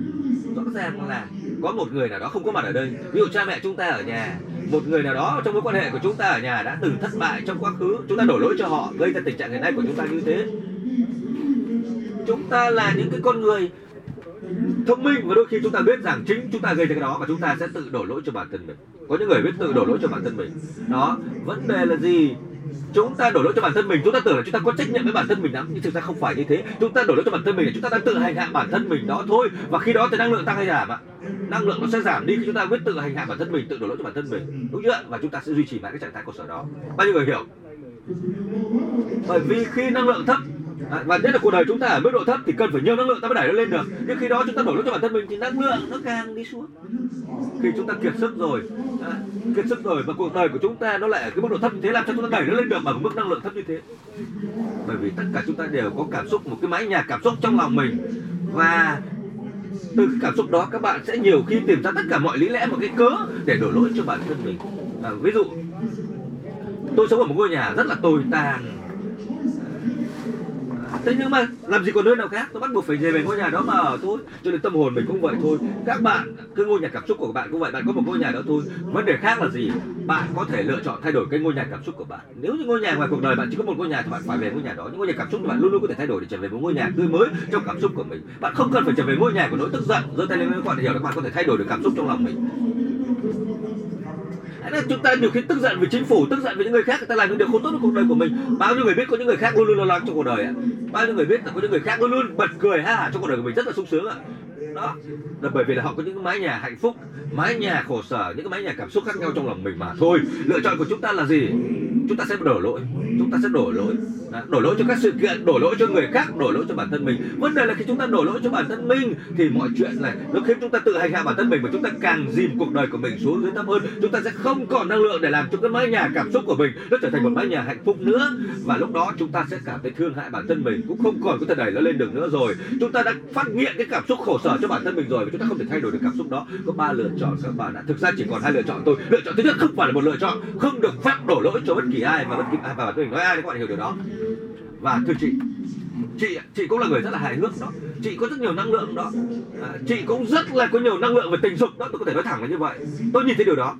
Rõ ràng là có một người nào đó không có mặt ở đây. Ví dụ cha mẹ chúng ta ở nhà, một người nào đó trong mối quan hệ của chúng ta ở nhà đã từng thất bại trong quá khứ, chúng ta đổ lỗi cho họ, gây ra tình trạng hiện nay của chúng ta như thế. Chúng ta là những cái con người thông minh và đôi khi chúng ta biết rằng chính chúng ta gây ra cái đó và chúng ta sẽ tự đổ lỗi cho bản thân mình. Có những người biết tự đổ lỗi cho bản thân mình. Đó, vấn đề là gì? Chúng ta đổ lỗi cho bản thân mình, chúng ta tưởng là chúng ta có trách nhiệm với bản thân mình lắm, nhưng thực ra không phải như thế. Chúng ta đổ lỗi cho bản thân mình là chúng ta đang tự hành hạ bản thân mình đó thôi. Và khi đó thì năng lượng tăng hay giảm ạ. Năng lượng nó sẽ giảm đi khi chúng ta biết tự hành hạ bản thân mình, tự đổ lỗi cho bản thân mình. Đúng chưa và chúng ta sẽ duy trì mãi cái trạng thái cơ sở đó. Bao nhiêu người hiểu? Bởi vì khi năng lượng thấp à, và nhất là cuộc đời chúng ta ở mức độ thấp thì cần phải nhiều năng lượng ta mới đẩy nó lên được. Nhưng khi đó chúng ta đổ lỗi cho bản thân mình thì năng lượng nó càng đi xuống. Khi chúng ta kiệt sức rồi à, kiệt sức rồi và cuộc đời của chúng ta nó lại ở cái mức độ thấp như thế làm cho chúng ta đẩy nó lên được bằng mức năng lượng thấp như thế. Bởi vì tất cả chúng ta đều có cảm xúc một cái mái nhà cảm xúc trong lòng mình. Và từ cái cảm xúc đó các bạn sẽ nhiều khi tìm ra tất cả mọi lý lẽ một cái cớ để đổ lỗi cho bản thân mình. À, ví dụ tôi sống ở một ngôi nhà rất là tồi tàn thế nhưng mà làm gì còn nơi nào khác tôi bắt buộc phải về về ngôi nhà đó mà ở thôi cho nên tâm hồn mình cũng vậy thôi các bạn cái ngôi nhà cảm xúc của bạn cũng vậy bạn có một ngôi nhà đó thôi vấn đề khác là gì bạn có thể lựa chọn thay đổi cái ngôi nhà cảm xúc của bạn nếu như ngôi nhà ngoài cuộc đời bạn chỉ có một ngôi nhà thì bạn phải về ngôi nhà đó những ngôi nhà cảm xúc của bạn luôn luôn có thể thay đổi để trở về một ngôi nhà tươi mới trong cảm xúc của mình bạn không cần phải trở về ngôi nhà của nỗi tức giận giơ tay lên các bạn hiểu là các bạn có thể thay đổi được cảm xúc trong lòng mình là chúng ta nhiều khi tức giận với chính phủ, tức giận với những người khác, người ta làm những điều không tốt trong cuộc đời của mình. Bao nhiêu người biết có những người khác luôn luôn lo lắng trong cuộc đời ạ? Bao nhiêu người biết là có những người khác luôn luôn bật cười ha hả trong cuộc đời của mình, rất là sung sướng ạ đó. Là bởi vì là họ có những cái mái nhà hạnh phúc, mái nhà khổ sở, những cái mái nhà cảm xúc khác nhau trong lòng mình mà. Thôi, lựa chọn của chúng ta là gì? Chúng ta sẽ đổ lỗi, chúng ta sẽ đổ lỗi. Đổ lỗi cho các sự kiện, đổ lỗi cho người khác, đổ lỗi cho bản thân mình. Vấn đề là khi chúng ta đổ lỗi cho bản thân mình thì mọi chuyện này nó khiến chúng ta tự hành hạ bản thân mình và chúng ta càng dìm cuộc đời của mình xuống dưới thấp hơn. Chúng ta sẽ không còn năng lượng để làm cho cái mái nhà cảm xúc của mình nó trở thành một mái nhà hạnh phúc nữa. Và lúc đó chúng ta sẽ cảm thấy thương hại bản thân mình cũng không còn có thể đẩy nó lên được nữa rồi. Chúng ta đã phát nghiện cái cảm xúc khổ sở cho bản thân mình rồi và chúng ta không thể thay đổi được cảm xúc đó. Có ba lựa chọn các bạn ạ. Thực ra chỉ còn hai lựa chọn thôi. Lựa chọn thứ nhất không phải là một lựa chọn không được phép đổ lỗi cho bất kỳ ai và bất kỳ ai và bản thân mình nói ai các bạn hiểu điều đó. Và thưa chị chị chị cũng là người rất là hài hước đó. Chị có rất nhiều năng lượng đó. À, chị cũng rất là có nhiều năng lượng về tình dục đó. Tôi có thể nói thẳng là như vậy. Tôi nhìn thấy điều đó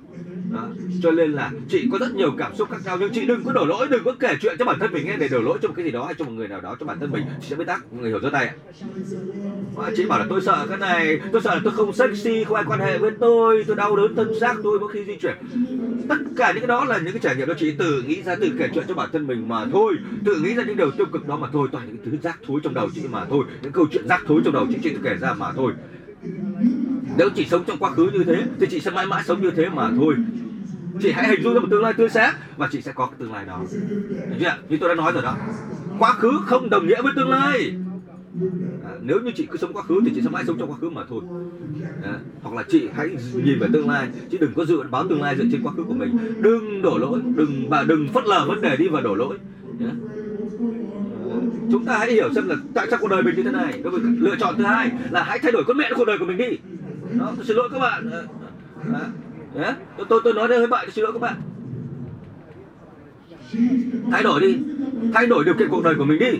đó. cho nên là chị có rất nhiều cảm xúc khác nhau, nhưng chị đừng có đổ lỗi, đừng có kể chuyện cho bản thân mình nghe, để đổ lỗi cho một cái gì đó hay cho một người nào đó, cho bản thân mình. Chị sẽ biết tắc người hiểu rõ tay ạ. Chị bảo là tôi sợ cái này, tôi sợ là tôi không sexy, không ai quan hệ với tôi tôi đau đớn thân xác tôi mỗi khi di chuyển. Tất cả những cái đó là những cái trải nghiệm đó, chị tự nghĩ ra, tự kể chuyện cho bản thân mình mà thôi. Tự nghĩ ra những điều tiêu cực đó mà thôi, toàn những thứ rác thối trong đầu chị mà thôi, những câu chuyện rác thối trong đầu chị chị tự kể ra mà thôi nếu chị sống trong quá khứ như thế thì chị sẽ mãi mãi sống như thế mà thôi. Chị hãy hình dung ra một tương lai tươi sáng và chị sẽ có cái tương lai đó. Chưa? Như tôi đã nói rồi đó. Quá khứ không đồng nghĩa với tương lai. À, nếu như chị cứ sống quá khứ thì chị sẽ mãi sống trong quá khứ mà thôi. À, hoặc là chị hãy nhìn về tương lai. Chứ đừng có dự báo tương lai dựa trên quá khứ của mình. Đừng đổ lỗi đừng bà đừng phớt lờ vấn đề đi và đổ lỗi. Yeah chúng ta hãy hiểu xem là tại sao cuộc đời mình như thế này. Lựa chọn thứ hai là hãy thay đổi con mẹ cuộc đời của mình đi. Đó tôi xin lỗi các bạn. À, tôi, tôi tôi nói đây với bạn tôi xin lỗi các bạn. Thay đổi đi. Thay đổi điều kiện cuộc đời của mình đi.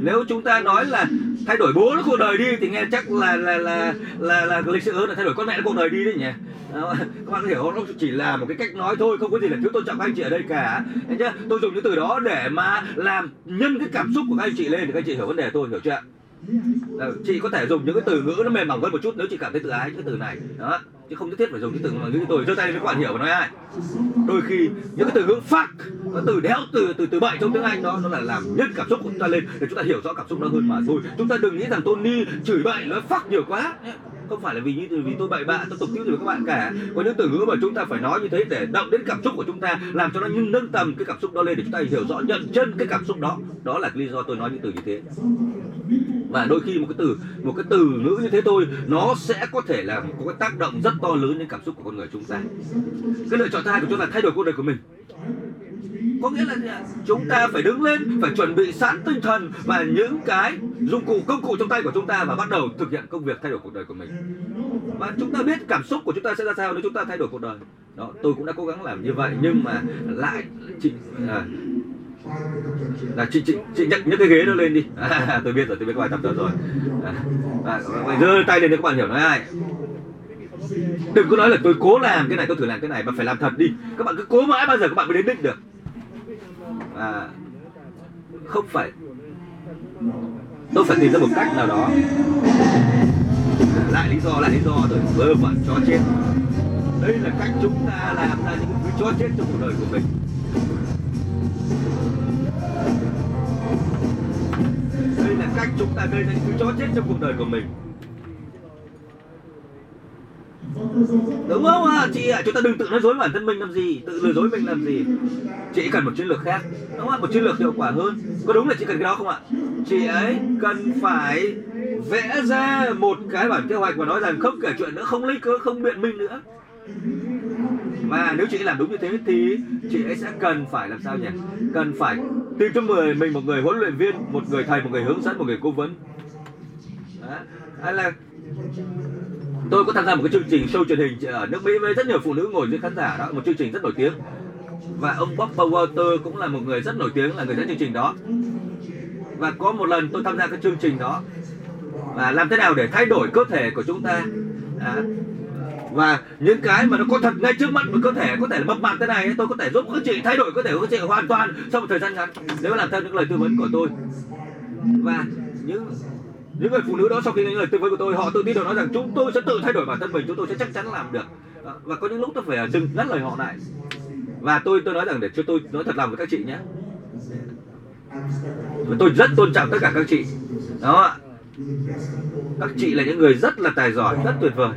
Nếu chúng ta nói là thay đổi bố nó cuộc đời đi thì nghe chắc là là là là, là, là lịch sử hơn là thay đổi con mẹ nó cuộc đời đi đấy nhỉ? Đó, các bạn hiểu không? Nó chỉ là một cái cách nói thôi không có gì là thiếu tôn trọng các anh chị ở đây cả. Thấy chưa? tôi dùng những từ đó để mà làm nhân cái cảm xúc của các anh chị lên thì các anh chị hiểu vấn đề tôi hiểu chưa? Ạ chị có thể dùng những cái từ ngữ nó mềm mỏng hơn một chút nếu chị cảm thấy tự ái những cái từ này. Đó chứ không nhất thiết phải dùng những từ ngữ như tôi giơ tay với các bạn hiểu và nói ai đôi khi những cái từ ngữ fuck nó từ đéo từ từ từ bậy trong tiếng anh đó, nó là làm nhân cảm xúc của chúng ta lên, để chúng ta hiểu rõ cảm xúc đó hơn mà thôi. Chúng ta đừng nghĩ rằng Tony chửi bậy, nói fuck nhiều quá không phải là vì như vì tôi bậy bạ, tôi tục tiễu gì với các bạn cả. Có những từ ngữ mà chúng ta phải nói như thế để động đến cảm xúc của chúng ta, làm cho nó như nâng tầm cái cảm xúc đó lên để chúng ta hiểu rõ nhận chân cái cảm xúc đó. Đó là lý do tôi nói những từ như thế. Và đôi khi một cái từ, một cái từ ngữ như thế thôi, nó sẽ có thể làm có cái tác động rất to lớn đến cảm xúc của con người chúng ta. Cái lựa chọn thứ hai của chúng ta là thay đổi cuộc đời của mình có nghĩa là chúng ta phải đứng lên phải chuẩn bị sẵn tinh thần và những cái dụng cụ công cụ trong tay của chúng ta và bắt đầu thực hiện công việc thay đổi cuộc đời của mình. Và chúng ta biết cảm xúc của chúng ta sẽ ra sao nếu chúng ta thay đổi cuộc đời. Đó tôi cũng đã cố gắng làm như vậy nhưng mà lại chị à, là chị chị chị nhấc những cái ghế đó lên đi. À, tôi biết rồi tôi biết các bạn tập rồi rồi. À, à, à, giơ tay lên để các bạn hiểu nói ai đừng có nói là tôi cố làm cái này tôi thử làm cái này mà phải làm thật đi. Các bạn cứ cố mãi bao giờ các bạn mới đến đích được? À, không phải. Tôi phải tìm ra một cách nào đó. À, lại lý do lại lý do rồi. Vơ vẩn cho chết. Đây là cách chúng ta làm ra những thứ cho chết trong cuộc đời của mình. Đây là cách chúng ta gây ra những thứ chó chết trong cuộc đời của mình đúng không ạ? Chị ạ, chúng ta đừng tự nói dối bản thân mình làm gì, tự lừa dối mình làm gì. Chị cần một chiến lược khác, đúng không ạ? Một chiến lược hiệu quả hơn. Có đúng là chị cần cái đó không ạ? Chị ấy cần phải vẽ ra một cái bản kế hoạch và nói rằng không kể chuyện nữa, không lấy cớ, không biện minh nữa. Và nếu chị làm đúng như thế thì chị ấy sẽ cần phải làm sao nhỉ? Cần phải tìm cho người mình một người huấn luyện viên, một người thầy, một người hướng dẫn, một người cố vấn. Đó. hay là tôi có tham gia một cái chương trình show truyền hình ở nước Mỹ với rất nhiều phụ nữ ngồi dưới khán giả đó một chương trình rất nổi tiếng. Và ông Bob Walter cũng là một người rất nổi tiếng là người dẫn chương trình đó. Và có một lần tôi tham gia cái chương trình đó. Và làm thế nào để thay đổi cơ thể của chúng ta? À, và những cái mà nó có thật ngay trước mắt của cơ thể có thể là mập mạp thế này tôi có thể giúp các chị thay đổi cơ thể của các chị hoàn toàn sau một thời gian ngắn. Nếu làm theo những lời tư vấn của tôi. Và những những người phụ nữ đó sau khi nghe những lời tư vấn của tôi, họ tự tin được nói rằng chúng tôi sẽ tự thay đổi bản thân mình, chúng tôi sẽ chắc chắn làm được. Ờ, và có những lúc tôi phải ờ, dừng, ngắt lời họ lại. Và tôi tôi nói rằng để cho tôi nói thật lòng với các chị nhé. Tôi rất tôn trọng tất cả các chị. Đó. Các chị là những người rất là tài giỏi, rất tuyệt vời.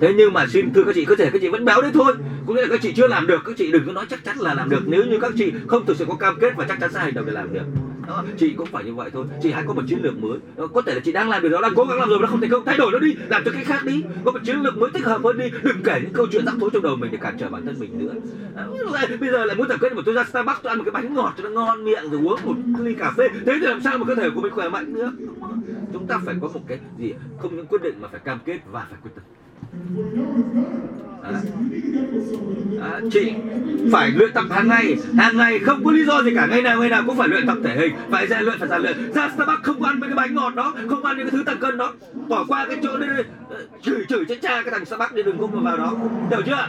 Thế nhưng mà xin thưa các chị, có thể các chị vẫn béo đấy thôi. Có nghĩa là các chị chưa làm được, các chị đừng có nói chắc chắn là làm được. Nếu như các chị không thực sự có cam kết và chắc chắn sẽ hành động để làm được đó, chị cũng phải như vậy thôi. Chị hãy có một chiến lược mới. Đó, có thể là chị đang làm điều đó đang cố gắng làm rồi mà nó không thành công thay đổi nó đi. Làm cho cái khác đi. Có một chiến lược mới thích hợp hơn đi. Đừng kể những câu chuyện rắc rối trong đầu mình để cản trở bản thân mình nữa. Bây giờ lại muốn tập kết mà tôi ra Starbucks tôi ăn một cái bánh ngọt cho nó ngon miệng rồi uống một ly cà phê. Thế thì làm sao mà cơ thể của mình khỏe mạnh nữa chúng ta phải có một cái gì? Không những quyết định mà phải cam kết và phải quyết tâm. À, chị phải luyện tập hàng ngày. Hàng ngày không có lý do gì cả. Ngày nào ngày nào cũng phải luyện tập thể hình. Phải rèn luyện phải rèn luyện. Ra starbucks không ăn mấy cái bánh ngọt đó không ăn những cái thứ tăng cân đó. Bỏ qua cái chỗ đây ờ, chửi chửi chết cha cái thằng starbucks đi đừng có vào đó. Hiểu chưa?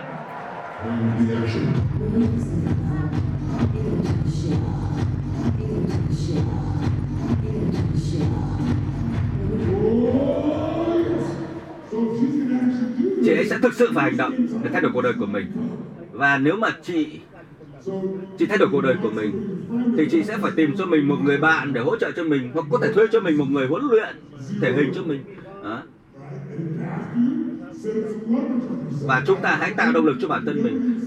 Chị ấy sẽ thực sự phải hành động để thay đổi cuộc đời của mình. Và nếu mà chị chị thay đổi cuộc đời của mình, thì chị sẽ phải tìm cho mình một người bạn để hỗ trợ cho mình, hoặc có thể thuê cho mình một người huấn luyện thể hình cho mình. À. và chúng ta hãy tạo động lực cho bản thân mình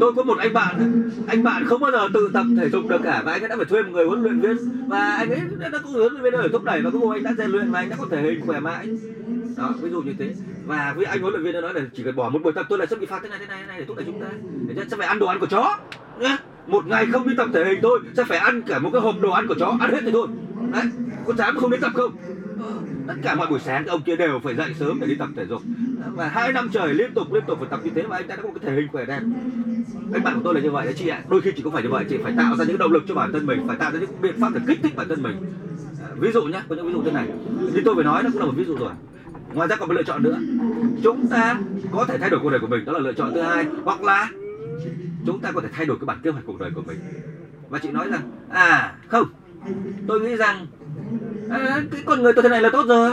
tôi có một anh bạn anh bạn không bao giờ tự tập thể dục được cả, và anh ấy đã phải thuê một người huấn luyện viên. Và anh ấy đã có huấn luyện viên ở thúc đẩy và cuối cùng anh đã rèn luyện và anh đã có thể hình khỏe mãi. Đó, ví dụ như thế. Và với anh huấn luyện viên đã nói là chỉ cần bỏ một buổi tập, tôi lại sẽ bị phạt thế này thế này thế này, để thúc đẩy chúng ta. Để sẽ phải ăn đồ ăn của chó. Một ngày không đi tập thể hình thôi sẽ phải ăn cả một cái hộp đồ ăn của chó. Ăn hết thì thôi. Đấy có dám không đến tập không? Tất cả mọi buổi sáng ông kia đều phải dậy sớm để đi tập thể dục. Và hai năm trời liên tục liên tục phải tập như thế mà anh ta đã có cái thể hình khỏe đẹp. Anh bạn của tôi là như vậy đấy chị ạ. Đôi khi chỉ có phải như vậy, chị phải tạo ra những động lực cho bản thân mình, phải tạo ra những biện pháp để kích thích bản thân mình. À, ví dụ nhé có những ví dụ thế này. Như tôi phải nói nó cũng là một ví dụ rồi. Ngoài ra còn một lựa chọn nữa. Chúng ta có thể thay đổi cuộc đời của mình, đó là lựa chọn thứ hai. Hoặc là chúng ta có thể thay đổi cái bản kế hoạch cuộc đời của mình. Và chị nói rằng à không, tôi nghĩ rằng à, cái con người tôi thế này là tốt rồi.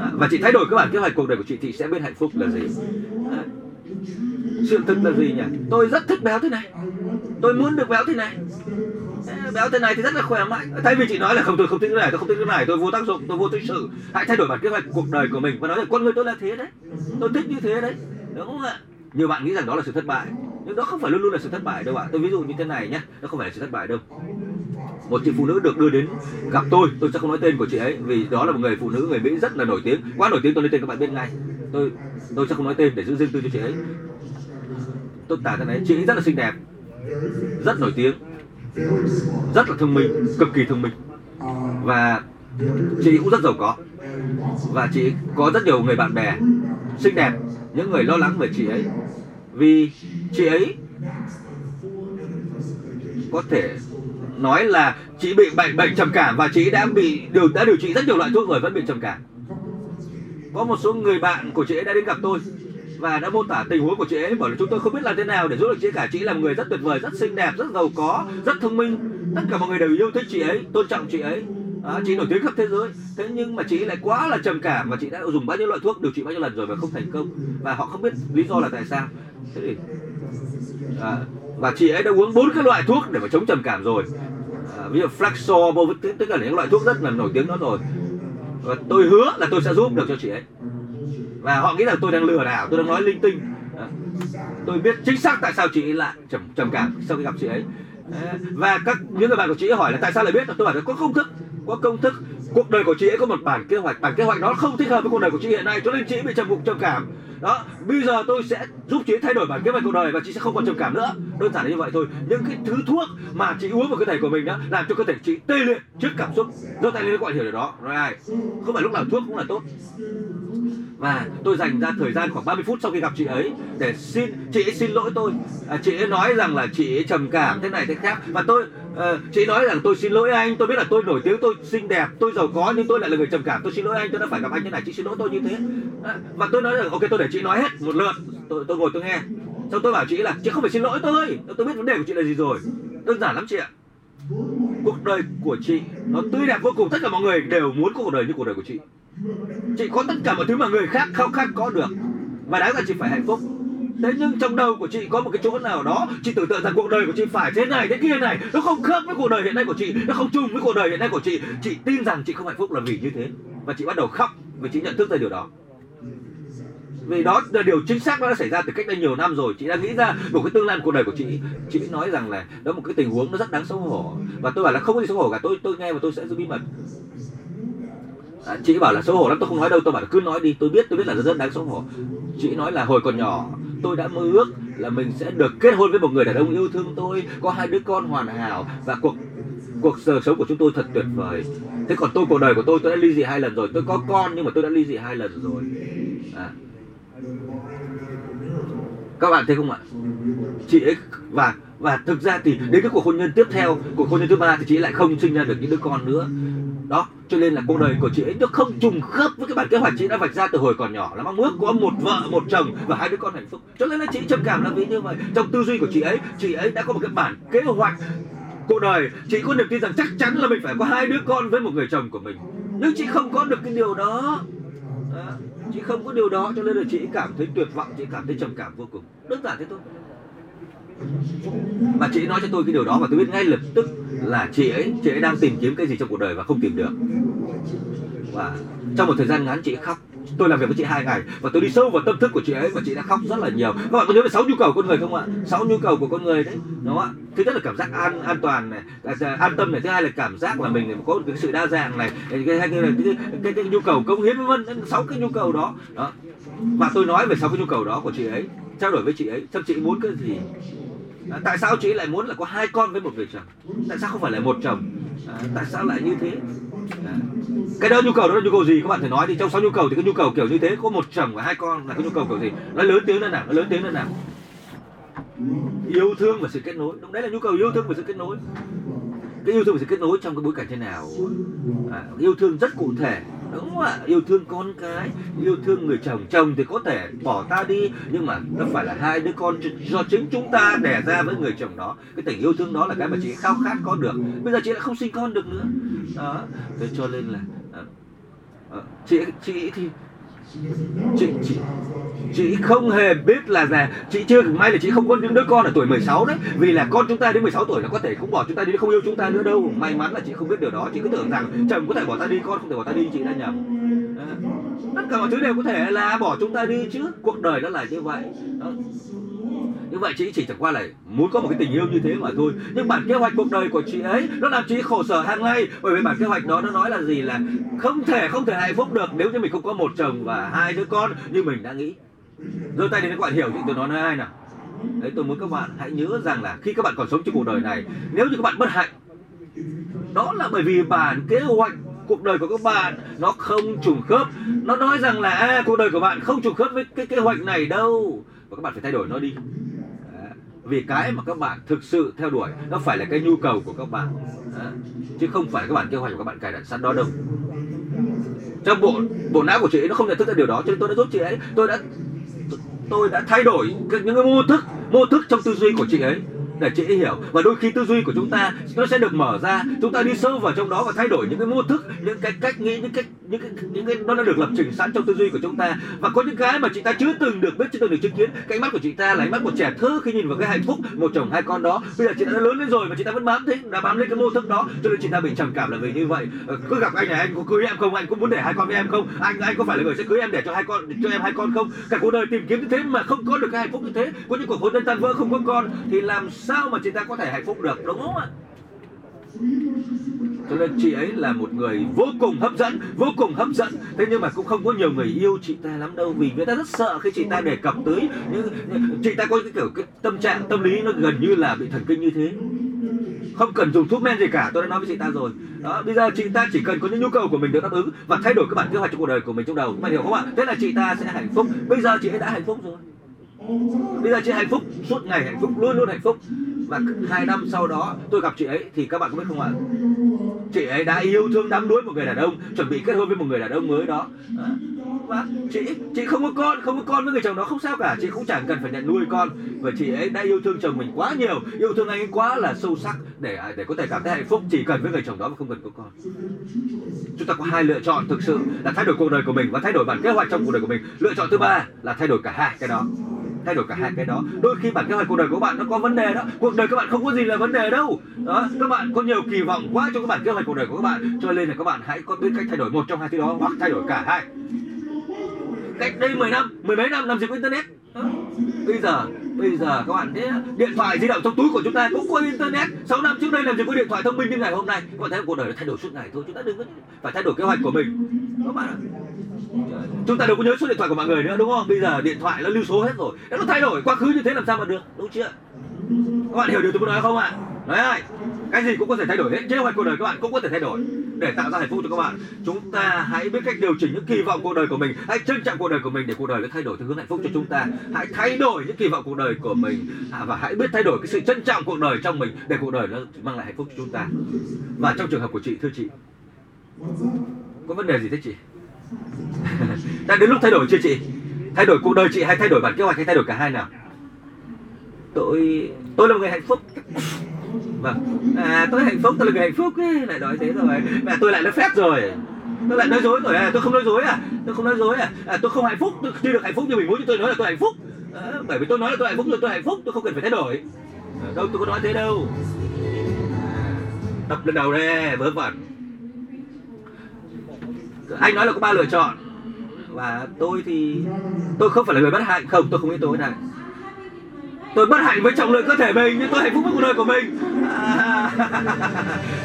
À, và chị thay đổi cái bản kế hoạch cuộc đời của chị thì sẽ biết hạnh phúc là gì. À, sự thực là gì nhỉ? Tôi rất thích béo thế này. Tôi muốn được béo thế này. Béo thế này thì rất là khỏe mạnh. Thay vì chị nói là không tôi không thích cái này tôi không thích cái này tôi vô tác dụng tôi vô tích sự. Hãy thay đổi bản kế hoạch cuộc đời của mình và nói là con người tôi là thế đấy. Tôi thích như thế đấy. Đúng không ạ? Nhiều bạn nghĩ rằng đó là sự thất bại nhưng đó không phải luôn luôn là sự thất bại đâu ạ. Tôi ví dụ như thế này nhé nó không phải là sự thất bại đâu. Một chị phụ nữ được đưa đến gặp tôi tôi sẽ không nói tên của chị ấy vì đó là một người phụ nữ người mỹ rất là nổi tiếng. Quá nổi tiếng tôi lấy tên các bạn biết ngay. Tôi tôi sẽ không nói tên để giữ riêng tư cho chị ấy. Tôi tả thế này, chị ấy rất là xinh đẹp rất nổi tiếng rất là thông minh cực kỳ thông minh. Và chị cũng rất giàu có. Và chị có rất nhiều người bạn bè xinh đẹp những người lo lắng về chị ấy vì chị ấy có thể nói là chị bị bệnh bệnh trầm cảm và chị đã bị điều, đã điều trị rất nhiều loại thuốc rồi vẫn bị trầm cảm. Có một số người bạn của chị ấy đã đến gặp tôi và đã mô tả tình huống của chị ấy, bảo là chúng tôi không biết làm thế nào để giúp được chị cả. Chị là một người rất tuyệt vời, rất xinh đẹp, rất giàu có, rất thông minh. Tất cả mọi người đều yêu thích chị ấy, tôn trọng chị ấy à, chị nổi tiếng khắp thế giới. Thế nhưng mà chị lại quá là trầm cảm và chị đã dùng bao nhiêu loại thuốc điều trị bao nhiêu lần rồi và không thành công. Và họ không biết lý do là tại sao. Thế thì à, và chị ấy đã uống bốn cái loại thuốc để mà chống trầm cảm rồi. À, ví dụ Flaxo tất cả những loại thuốc rất là nổi tiếng đó rồi. Và tôi hứa là tôi sẽ giúp được cho chị ấy. Và họ nghĩ rằng tôi đang lừa đảo tôi đang nói linh tinh. Đó. tôi biết chính xác tại sao chị ấy lại trầm trầm cảm sau khi gặp chị ấy và các những người bạn của chị ấy hỏi là tại sao lại biết? Tôi bảo là có công thức, có công thức. Cuộc đời của chị ấy có một bản kế hoạch, bản kế hoạch đó không thích hợp với cuộc đời của chị hiện nay, cho nên chị ấy bị trầm bụng trầm cảm đó bây giờ tôi sẽ giúp chị thay đổi bản kế hoạch cuộc đời và chị sẽ không còn trầm cảm nữa. Đơn giản là như vậy thôi. Những cái thứ thuốc mà chị uống vào cơ thể của mình đó làm cho cơ thể chị tê liệt trước cảm xúc. Do tay lên gọi hiểu điều đó. Right. không phải lúc nào thuốc cũng là tốt. Và tôi dành ra thời gian khoảng 30 phút sau khi gặp chị ấy để xin chị ấy xin lỗi tôi. À, chị ấy nói rằng là chị ấy trầm cảm thế này thế khác. Và tôi uh, chị ấy nói rằng tôi xin lỗi anh. Tôi biết là tôi nổi tiếng tôi xinh đẹp tôi giàu có nhưng tôi lại là người trầm cảm. Tôi xin lỗi anh tôi đã phải gặp anh thế này chị xin lỗi tôi như thế. À, và tôi nói rằng ok tôi để chị nói hết một lượt. Tôi tôi ngồi tôi nghe. Xong tôi bảo chị là, chị không phải xin lỗi tôi. Tôi biết vấn đề của chị là gì rồi. Đơn giản lắm chị ạ. Cuộc đời của chị, nó tươi đẹp vô cùng. Tất cả mọi người đều muốn cuộc đời như cuộc đời của chị. Chị có tất cả mọi thứ mà người khác khao khát có được. Và đáng là chị phải hạnh phúc. Thế nhưng trong đầu của chị có một cái chỗ nào đó, chị tưởng tượng rằng cuộc đời của chị phải thế này, thế kia này. Nó không khớp với cuộc đời hiện nay của chị. Nó không chung với cuộc đời hiện nay của chị. Chị tin rằng chị không hạnh phúc là vì như thế. Và chị bắt đầu khóc vì chị nhận thức ra điều đó vì đó là điều chính xác nó đã xảy ra từ cách đây nhiều năm rồi. Chị đã nghĩ ra một cái tương lai cuộc đời của chị. Chị nói rằng là đó một cái tình huống nó rất đáng xấu hổ. Và tôi bảo là không có gì xấu hổ cả tôi tôi nghe và tôi sẽ giữ bí mật. À, chị bảo là xấu hổ lắm tôi không nói đâu tôi bảo là cứ nói đi tôi biết tôi biết là rất đáng xấu hổ. Chị nói là hồi còn nhỏ tôi đã mơ ước là mình sẽ được kết hôn với một người đàn ông yêu thương tôi có hai đứa con hoàn hảo và cuộc cuộc sống của chúng tôi thật tuyệt vời. Thế còn tôi cuộc đời của tôi tôi đã ly dị hai lần rồi. Tôi có con nhưng mà tôi đã ly dị hai lần rồi. À các bạn thấy không ạ? Chị ấy, và và thực ra thì đến cái cuộc hôn nhân tiếp theo, cuộc hôn nhân thứ ba thì chị ấy lại không sinh ra được những đứa con nữa. Đó, cho nên là cuộc đời của chị ấy nó không trùng khớp với cái bản kế hoạch chị đã vạch ra từ hồi còn nhỏ. Là mong ước có một vợ, một chồng và hai đứa con hạnh phúc. Cho nên là chị trầm cảm là vì như vậy. Trong tư duy của chị ấy chị ấy đã có một cái bản kế hoạch cuộc đời. Chị có niềm tin rằng chắc chắn là mình phải có hai đứa con với một người chồng của mình. Nhưng chị không có được cái điều đó chị không có điều đó cho nên là chị cảm thấy tuyệt vọng, chị cảm thấy trầm cảm vô cùng. Đơn giản thế thôi. Mà chị nói cho tôi cái điều đó và tôi biết ngay lập tức là chị ấy chị ấy đang tìm kiếm cái gì trong cuộc đời và không tìm được. Và trong một thời gian ngắn chị khóc tôi làm việc với chị hai ngày và tôi đi sâu vào tâm thức của chị ấy và chị đã khóc rất là nhiều. Các bạn có nhớ về sáu nhu cầu của con người không ạ? Sáu nhu cầu của con người đấy đúng không ạ? Thứ nhất là cảm giác an an toàn này an tâm này thứ hai là cảm giác là mình có cái sự đa dạng này cái cái, cái, cái, cái, cái nhu cầu công hiến vân vân sáu cái nhu cầu đó. Đó. Và tôi nói về sáu cái nhu cầu đó của chị ấy trao đổi với chị ấy xem chị muốn cái gì? À, tại sao chị lại muốn là có hai con với một người chồng? Tại sao không phải là một chồng? À, tại sao lại như thế? À. cái đó nhu cầu đó là nhu cầu gì? Các bạn thể nói thì trong sáu nhu cầu thì cái nhu cầu kiểu như thế có một chồng và hai con là cái nhu cầu kiểu gì? Nó lớn tiếng lên nào? Nó lớn tiếng lên nào? Yêu thương và sự kết nối. Đúng đấy là nhu cầu yêu thương và sự kết nối. Cái yêu thương và sự kết nối trong cái bối cảnh thế nào? À, yêu thương rất cụ thể đúng không ạ? Yêu thương con cái yêu thương người chồng. Chồng thì có thể bỏ ta đi nhưng mà nó phải là hai đứa con do chính chúng ta đẻ ra với người chồng đó. Cái tình yêu thương đó là cái mà chị khao khát có được. Bây giờ chị lại không sinh con được nữa. Đó. Thế cho nên là à, chị chị thì chị chị chị không hề biết là già chị chưa may là chị không có những đứa con ở tuổi 16 đấy. Vì là con chúng ta đến 16 tuổi là có thể cũng bỏ chúng ta đi không yêu chúng ta nữa đâu. May mắn là chị không biết điều đó. Chị cứ tưởng rằng chồng có thể bỏ ta đi con không thể bỏ ta đi chị đã nhầm. À, tất cả mọi thứ đều có thể là bỏ chúng ta đi chứ. Cuộc đời nó là như vậy. Đó như vậy chị chỉ chẳng qua là muốn có một cái tình yêu như thế mà thôi. Nhưng bản kế hoạch cuộc đời của chị ấy nó làm chị khổ sở hàng ngày. Bởi vì bản kế hoạch đó nó nói là gì là không thể không thể hạnh phúc được nếu như mình không có một chồng và hai đứa con như mình đã nghĩ. Rồi tay đến các bạn hiểu thì tôi nói nói ai nào. Đấy tôi muốn các bạn hãy nhớ rằng là khi các bạn còn sống trong cuộc đời này nếu như các bạn bất hạnh đó là bởi vì bản kế hoạch cuộc đời của các bạn nó không trùng khớp. Nó nói rằng là à, cuộc đời của bạn không trùng khớp với cái kế hoạch này đâu. Và các bạn phải thay đổi nó đi vì cái mà các bạn thực sự theo đuổi, nó phải là cái nhu cầu của các bạn. Chứ không phải các bản kế hoạch của các bạn cài đặt sẵn đó đâu. Trong bộ bộ não của chị ấy, nó không nhận thức ra điều đó, cho nên tôi đã giúp chị ấy. Tôi đã tôi đã thay đổi những cái mô thức mô thức trong tư duy của chị ấy để dễ hiểu. Và đôi khi tư duy của chúng ta, nó sẽ được mở ra. Chúng ta đi sâu vào trong đó và thay đổi những cái mô thức, những cái cách nghĩ, những cái những cái những cái, nó đã được lập trình sẵn trong tư duy của chúng ta. Và có những cái mà chị ta chưa từng được biết, chưa từng được chứng kiến. Cái mắt của chị ta là ánh mắt của trẻ thơ khi nhìn vào cái hạnh phúc, một chồng hai con đó. Bây giờ chị ta đã lớn lên rồi và chị ta vẫn bám thế, đã bám lên cái mô thức đó. Cho nên chị ta bị trầm cảm là vì như vậy. Ờ, cứ gặp anh này, anh có cưới em không? Anh có muốn để hai con với em không? Anh anh có phải là người sẽ cưới em để cho hai con, cho em hai con không? Cả cuộc đời tìm kiếm như thế mà không có được cái hạnh phúc như thế. Có những cuộc hôn nhân tan vỡ không có con thì làm sao sao mà chị ta có thể hạnh phúc được, đúng không ạ? Cho nên chị ấy là một người vô cùng hấp dẫn, vô cùng hấp dẫn. Thế nhưng mà cũng không có nhiều người yêu chị ta lắm đâu, vì người ta rất sợ khi chị ta đề cập tới những chị ta có cái kiểu cái tâm trạng, tâm lý nó gần như là bị thần kinh như thế. Không cần dùng thuốc men gì cả, tôi đã nói với chị ta rồi. Đó, bây giờ chị ta chỉ cần có những nhu cầu của mình được đáp ứng và thay đổi cái bản kế hoạch cho cuộc đời của mình trong đầu. Các bạn hiểu không ạ? Thế là chị ta sẽ hạnh phúc. Bây giờ chị ấy đã hạnh phúc rồi bây giờ chị hạnh phúc, suốt ngày hạnh phúc, luôn luôn hạnh phúc. Và hai năm sau đó, tôi gặp chị ấy thì các bạn có biết không ạ? Chị ấy đã yêu thương, đắm đuối một người đàn ông, chuẩn bị kết hôn với một người đàn ông mới đó. Đó. và chị chị không có con, không có con với người chồng đó không sao cả. Chị cũng chẳng cần phải nhận nuôi con. Và chị ấy đã yêu thương chồng mình quá nhiều. Yêu thương anh ấy quá là sâu sắc để à, để có thể cảm thấy hạnh phúc. Chỉ cần với người chồng đó mà không cần có con. Chúng ta có hai lựa chọn thực sự là thay đổi cuộc đời của mình và thay đổi bản kế hoạch trong cuộc đời của mình. Lựa chọn thứ ba là thay đổi cả hai cái đó thay đổi cả hai cái đó. Đôi khi bản kế hoạch cuộc đời của bạn nó có vấn đề đó. Cuộc đời các bạn không có gì là vấn đề đâu. Đó, các bạn có nhiều kỳ vọng quá cho cái bản kế hoạch cuộc đời của các bạn. Cho nên là các bạn hãy có biết cách thay đổi một trong hai thứ đó hoặc thay đổi cả hai. Cách đây 10 năm, mười mấy năm làm gì có internet bây giờ bây giờ các bạn thấy điện thoại di động trong túi của chúng ta cũng có internet. 6 năm trước đây làm gì có điện thoại thông minh như ngày hôm nay. Các bạn thấy cuộc đời nó thay đổi suốt ngày thôi, chúng ta đừng có phải thay đổi kế hoạch của mình. Các bạn ạ. Chúng ta đâu có nhớ số điện thoại của mọi người nữa, đúng không? Bây giờ điện thoại nó lưu số hết rồi. Nó thay đổi quá khứ như thế làm sao mà được, đúng chưa? Các bạn hiểu điều tôi muốn nói không ạ? Nói ơi cái gì cũng có thể thay đổi hết. Kế hoạch cuộc đời các bạn cũng có thể thay đổi để tạo ra hạnh phúc cho các bạn. Chúng ta hãy biết cách điều chỉnh những kỳ vọng cuộc đời của mình. Hãy trân trọng cuộc đời của mình để cuộc đời nó thay đổi theo hướng hạnh phúc cho chúng ta. Hãy thay đổi những kỳ vọng cuộc đời của mình. À, và hãy biết thay đổi cái sự trân trọng cuộc đời trong mình để cuộc đời nó mang lại hạnh phúc cho chúng ta. Và trong trường hợp của chị thưa chị có vấn đề gì thế chị? Đã đến lúc thay đổi chưa chị? Thay đổi cuộc đời chị hay thay đổi bản kế hoạch hay thay đổi cả hai nào? Tôi tôi là một người hạnh phúc vâng. À, tôi hạnh phúc tôi là người hạnh phúc ấy. lại nói thế rồi. Mẹ tôi lại nói phép rồi. Tôi lại nói dối rồi. À tôi không nói dối à. Tôi không nói dối à, à tôi không hạnh phúc. Tôi chưa được hạnh phúc như mình muốn nhưng tôi nói là tôi hạnh phúc. À, bởi vì tôi nói là tôi hạnh phúc rồi tôi hạnh phúc. Tôi không cần phải thay đổi. À, đâu tôi có nói thế đâu. À, tập lần đầu đây vớ vẩn. Anh nói là có ba lựa chọn. Và tôi thì tôi không phải là người bất hạnh. Không tôi không nghĩ tôi này tôi bất hạnh với trọng lượng cơ thể mình nhưng tôi hạnh phúc với cuộc đời của mình. À.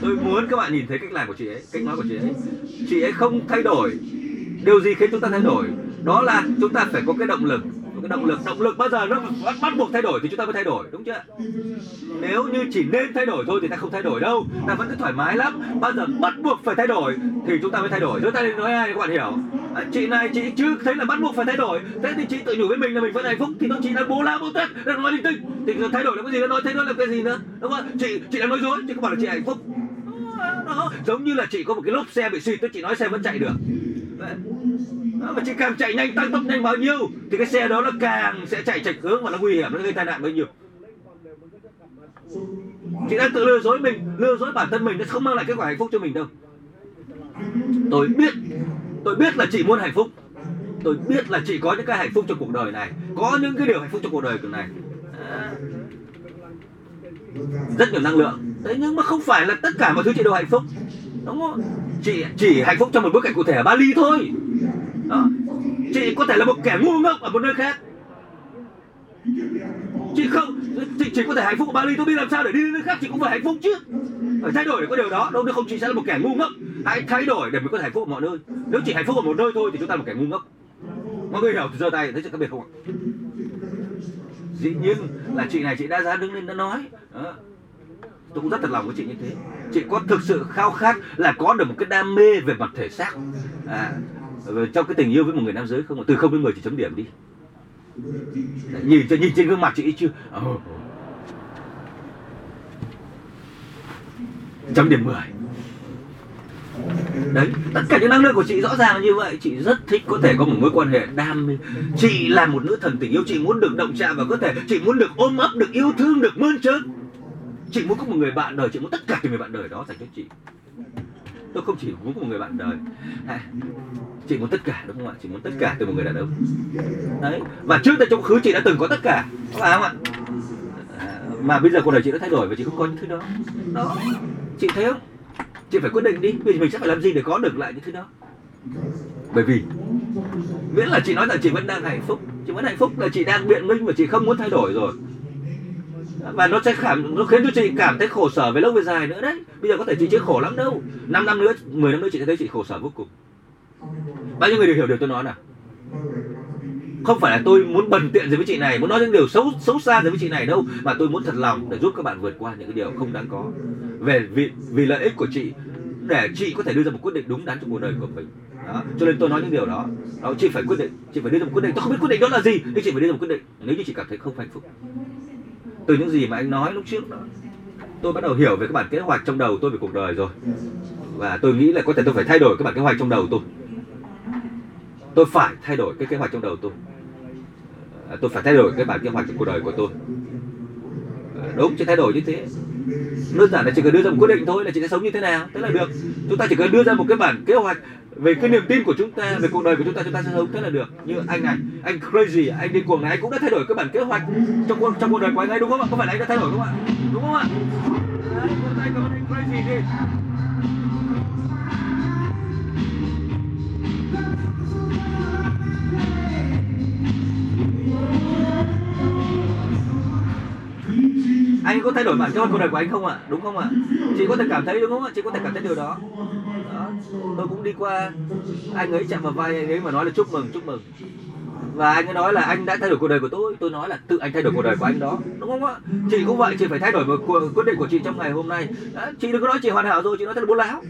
tôi muốn các bạn nhìn thấy cách làm của chị ấy cách nói của chị ấy. Chị ấy không thay đổi. Điều gì khiến chúng ta thay đổi? Đó là chúng ta phải có cái động lực cái động lực động lực bao giờ nó bắt, bắt buộc thay đổi thì chúng ta mới thay đổi đúng chưa nếu như chỉ nên thay đổi thôi thì ta không thay đổi đâu ta vẫn cứ thoải mái lắm. Bao giờ bắt buộc phải thay đổi thì chúng ta mới thay đổi. Chúng ta nói ai các bạn hiểu. À, chị này chị chưa thấy là bắt buộc phải thay đổi. Thế thì chị tự nhủ với mình là mình vẫn hạnh phúc. Thì nó chỉ là bố la bố tết là nói linh tinh. Thì thay đổi là cái gì? Nó nói thế nó là cái gì nữa? Đúng không chị chị đang nói dối chị có bảo là chị hạnh phúc. Đó giống như là chị có một cái lốp xe bị xịt chị nói xe vẫn chạy được. Đấy. Đó, mà chỉ càng chạy nhanh tăng tốc nhanh bao nhiêu? Thì cái xe đó nó càng sẽ chạy chạy hướng và nó nguy hiểm nó gây tai nạn bấy nhiêu? Chị đang tự lừa dối mình lừa dối bản thân mình nó không mang lại kết quả hạnh phúc cho mình đâu. Tôi biết tôi biết là chị muốn hạnh phúc. Tôi biết là chị có những cái hạnh phúc trong cuộc đời này có những cái điều hạnh phúc trong cuộc đời này. À, rất nhiều năng lượng. Đấy nhưng mà không phải là tất cả mọi thứ chị đều hạnh phúc. Đúng không? Chị chỉ hạnh phúc trong một bối cảnh cụ thể ở Bali thôi đó. chị có thể là một kẻ ngu ngốc ở một nơi khác. Chị không chị chỉ có thể hạnh phúc ở Bali. Tôi biết làm sao để đi đến nơi khác chị cũng phải hạnh phúc chứ. Phải thay đổi để có điều đó. Đâu nếu không chị sẽ là một kẻ ngu ngốc. Hãy thay đổi để mình có thể hạnh phúc ở mọi nơi. Nếu chỉ hạnh phúc ở một nơi thôi thì chúng ta là một kẻ ngu ngốc. Mọi người hiểu thì giơ tay thấy sự khác biệt không ạ? Dĩ nhiên là chị này chị đã dám đứng lên đã nói. Đó. tôi cũng rất thật lòng với chị như thế. Chị có thực sự khao khát là có được một cái đam mê về mặt thể xác. À, trong cái tình yêu với một người nam giới không từ không đến mười chỉ chấm điểm đi. Nhìn cho nhìn trên gương mặt chị chưa? Oh. chấm điểm 10 đấy, tất cả những năng lượng của chị rõ ràng như vậy, chị rất thích có thể có một mối quan hệ đam mê. Chị là một nữ thần tình yêu, chị muốn được động chạm vào cơ thể, chị muốn được ôm ấp, được yêu thương, được mơn trớn. Chị muốn có một người bạn đời, chị muốn tất cả những người bạn đời đó dành cho chị tôi không chỉ muốn một người bạn đời. À, chị muốn tất cả đúng không ạ? Chị muốn tất cả từ một người đàn ông. Đấy và trước đây trong khứ chị đã từng có tất cả phải không ạ? À, mà bây giờ cuộc đời chị đã thay đổi và chị không có những thứ đó. Đó chị thấy không? Chị phải quyết định đi vì mình sẽ phải làm gì để có được lại những thứ đó. Bởi vì miễn là chị nói là chị vẫn đang hạnh phúc chị vẫn hạnh phúc là chị đang biện minh và chị không muốn thay đổi rồi và nó sẽ cảm nó khiến cho chị cảm thấy khổ sở về lâu về dài nữa đấy. Bây giờ có thể chị chưa khổ lắm đâu. 5 năm nữa 10 năm nữa chị sẽ thấy chị khổ sở vô cùng. Bao nhiêu người đều hiểu điều tôi nói nào? Không phải là tôi muốn bần tiện gì với chị này, muốn nói những điều xấu xấu xa gì với chị này đâu. Mà tôi muốn thật lòng để giúp các bạn vượt qua những cái điều không đáng có. Về vì vì lợi ích của chị, để chị có thể đưa ra một quyết định đúng đắn trong cuộc đời của mình. Đó. cho nên tôi nói những điều đó. Đó, chị phải quyết định, chị phải đưa ra một quyết định. Tôi không biết quyết định đó là gì, nhưng chị phải đưa ra một quyết định. Nếu như chị cảm thấy không hạnh phúc từ những gì mà anh nói lúc trước đó, tôi bắt đầu hiểu về các bản kế hoạch trong đầu tôi về cuộc đời rồi. Và tôi nghĩ là có thể tôi phải thay đổi các bản kế hoạch trong đầu tôi. Tôi phải thay đổi cái kế hoạch trong đầu tôi. À, tôi phải thay đổi cái bản kế hoạch cuộc đời của tôi. À, đúng chứ thay đổi như thế. Đơn giản là chỉ cần đưa ra một quyết định thôi là chị sẽ sống như thế nào. Thế là được. Chúng ta chỉ cần đưa ra một cái bản kế hoạch về cái niềm tin của chúng ta, về cuộc đời của chúng ta chúng ta sẽ sống thế là được. Như anh này, anh crazy, anh đi cuồng này, anh cũng đã thay đổi cái bản kế hoạch trong cuộc trong cuộc đời của anh ấy, đúng không ạ? Có phải là anh đã thay đổi đúng không ạ? Đúng không ạ? Đấy tay cảm ơn anh crazy đi. Anh có thay đổi bản kế hoạch cuộc đời của anh không ạ? Đúng không ạ? Chị có thể cảm thấy, đúng không ạ? Chị có thể cảm thấy điều đó tôi cũng đi qua anh ấy chạm vào vai anh ấy mà nói là chúc mừng chúc mừng. Và anh ấy nói là anh đã thay đổi cuộc đời của tôi. Tôi nói là tự anh thay đổi cuộc đời của anh đó đúng không ạ? Chị cũng vậy chị phải thay đổi một quyết định của chị trong ngày hôm nay. Chị đừng có nói chị hoàn hảo rồi chị nói thật là bố láo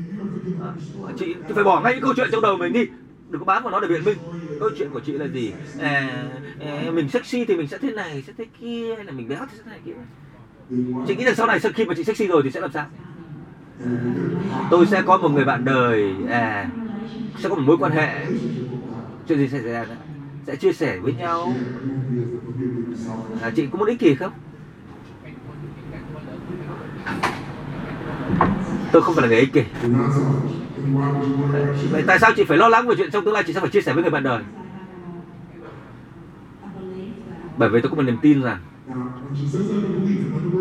chị phải bỏ ngay những câu chuyện trong đầu mình đi. Đừng có bám vào nó để biện minh. Câu chuyện của chị là gì? À, à, mình sexy thì mình sẽ thế này sẽ thế kia hay là mình béo thì sẽ thế này kia? Chị nghĩ rằng sau này sau khi mà chị sexy rồi thì sẽ làm sao? Tôi sẽ có một người bạn đời à sẽ có một mối quan hệ. Chuyện gì xảy ra nữa? Sẽ chia sẻ với nhau. À, chị có muốn ích kỷ không? Tôi không phải là người ích kỷ. Vậy tại sao chị phải lo lắng về chuyện trong tương lai chị sẽ phải chia sẻ với người bạn đời? Bởi vì tôi có một niềm tin rằng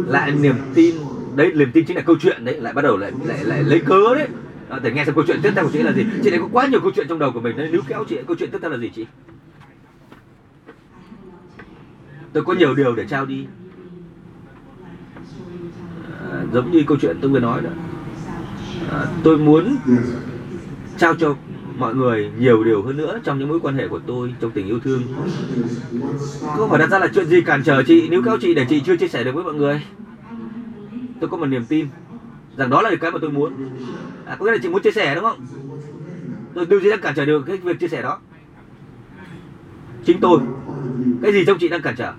lại niềm tin đấy niềm tin chính là câu chuyện đấy lại bắt đầu lại lại lại lấy cớ đấy. À, để nghe xem câu chuyện tiếp theo của chị là gì. Chị này có quá nhiều câu chuyện trong đầu của mình nên nếu kéo chị câu chuyện tiếp theo là gì chị? Tôi có nhiều điều để trao đi. À, giống như câu chuyện tôi vừa nói đó. À, tôi muốn trao cho mọi người nhiều điều hơn nữa trong những mối quan hệ của tôi trong tình yêu thương. Có phải đặt ra là chuyện gì cản trở chị? Nếu kéo chị để chị chưa chia sẻ được với mọi người tôi có một niềm tin rằng đó là cái mà tôi muốn. À, có nghĩa là chị muốn chia sẻ đúng không? Tôi điều gì đang cản trở được cái việc chia sẻ đó. Chính tôi. Cái gì trong chị đang cản trở?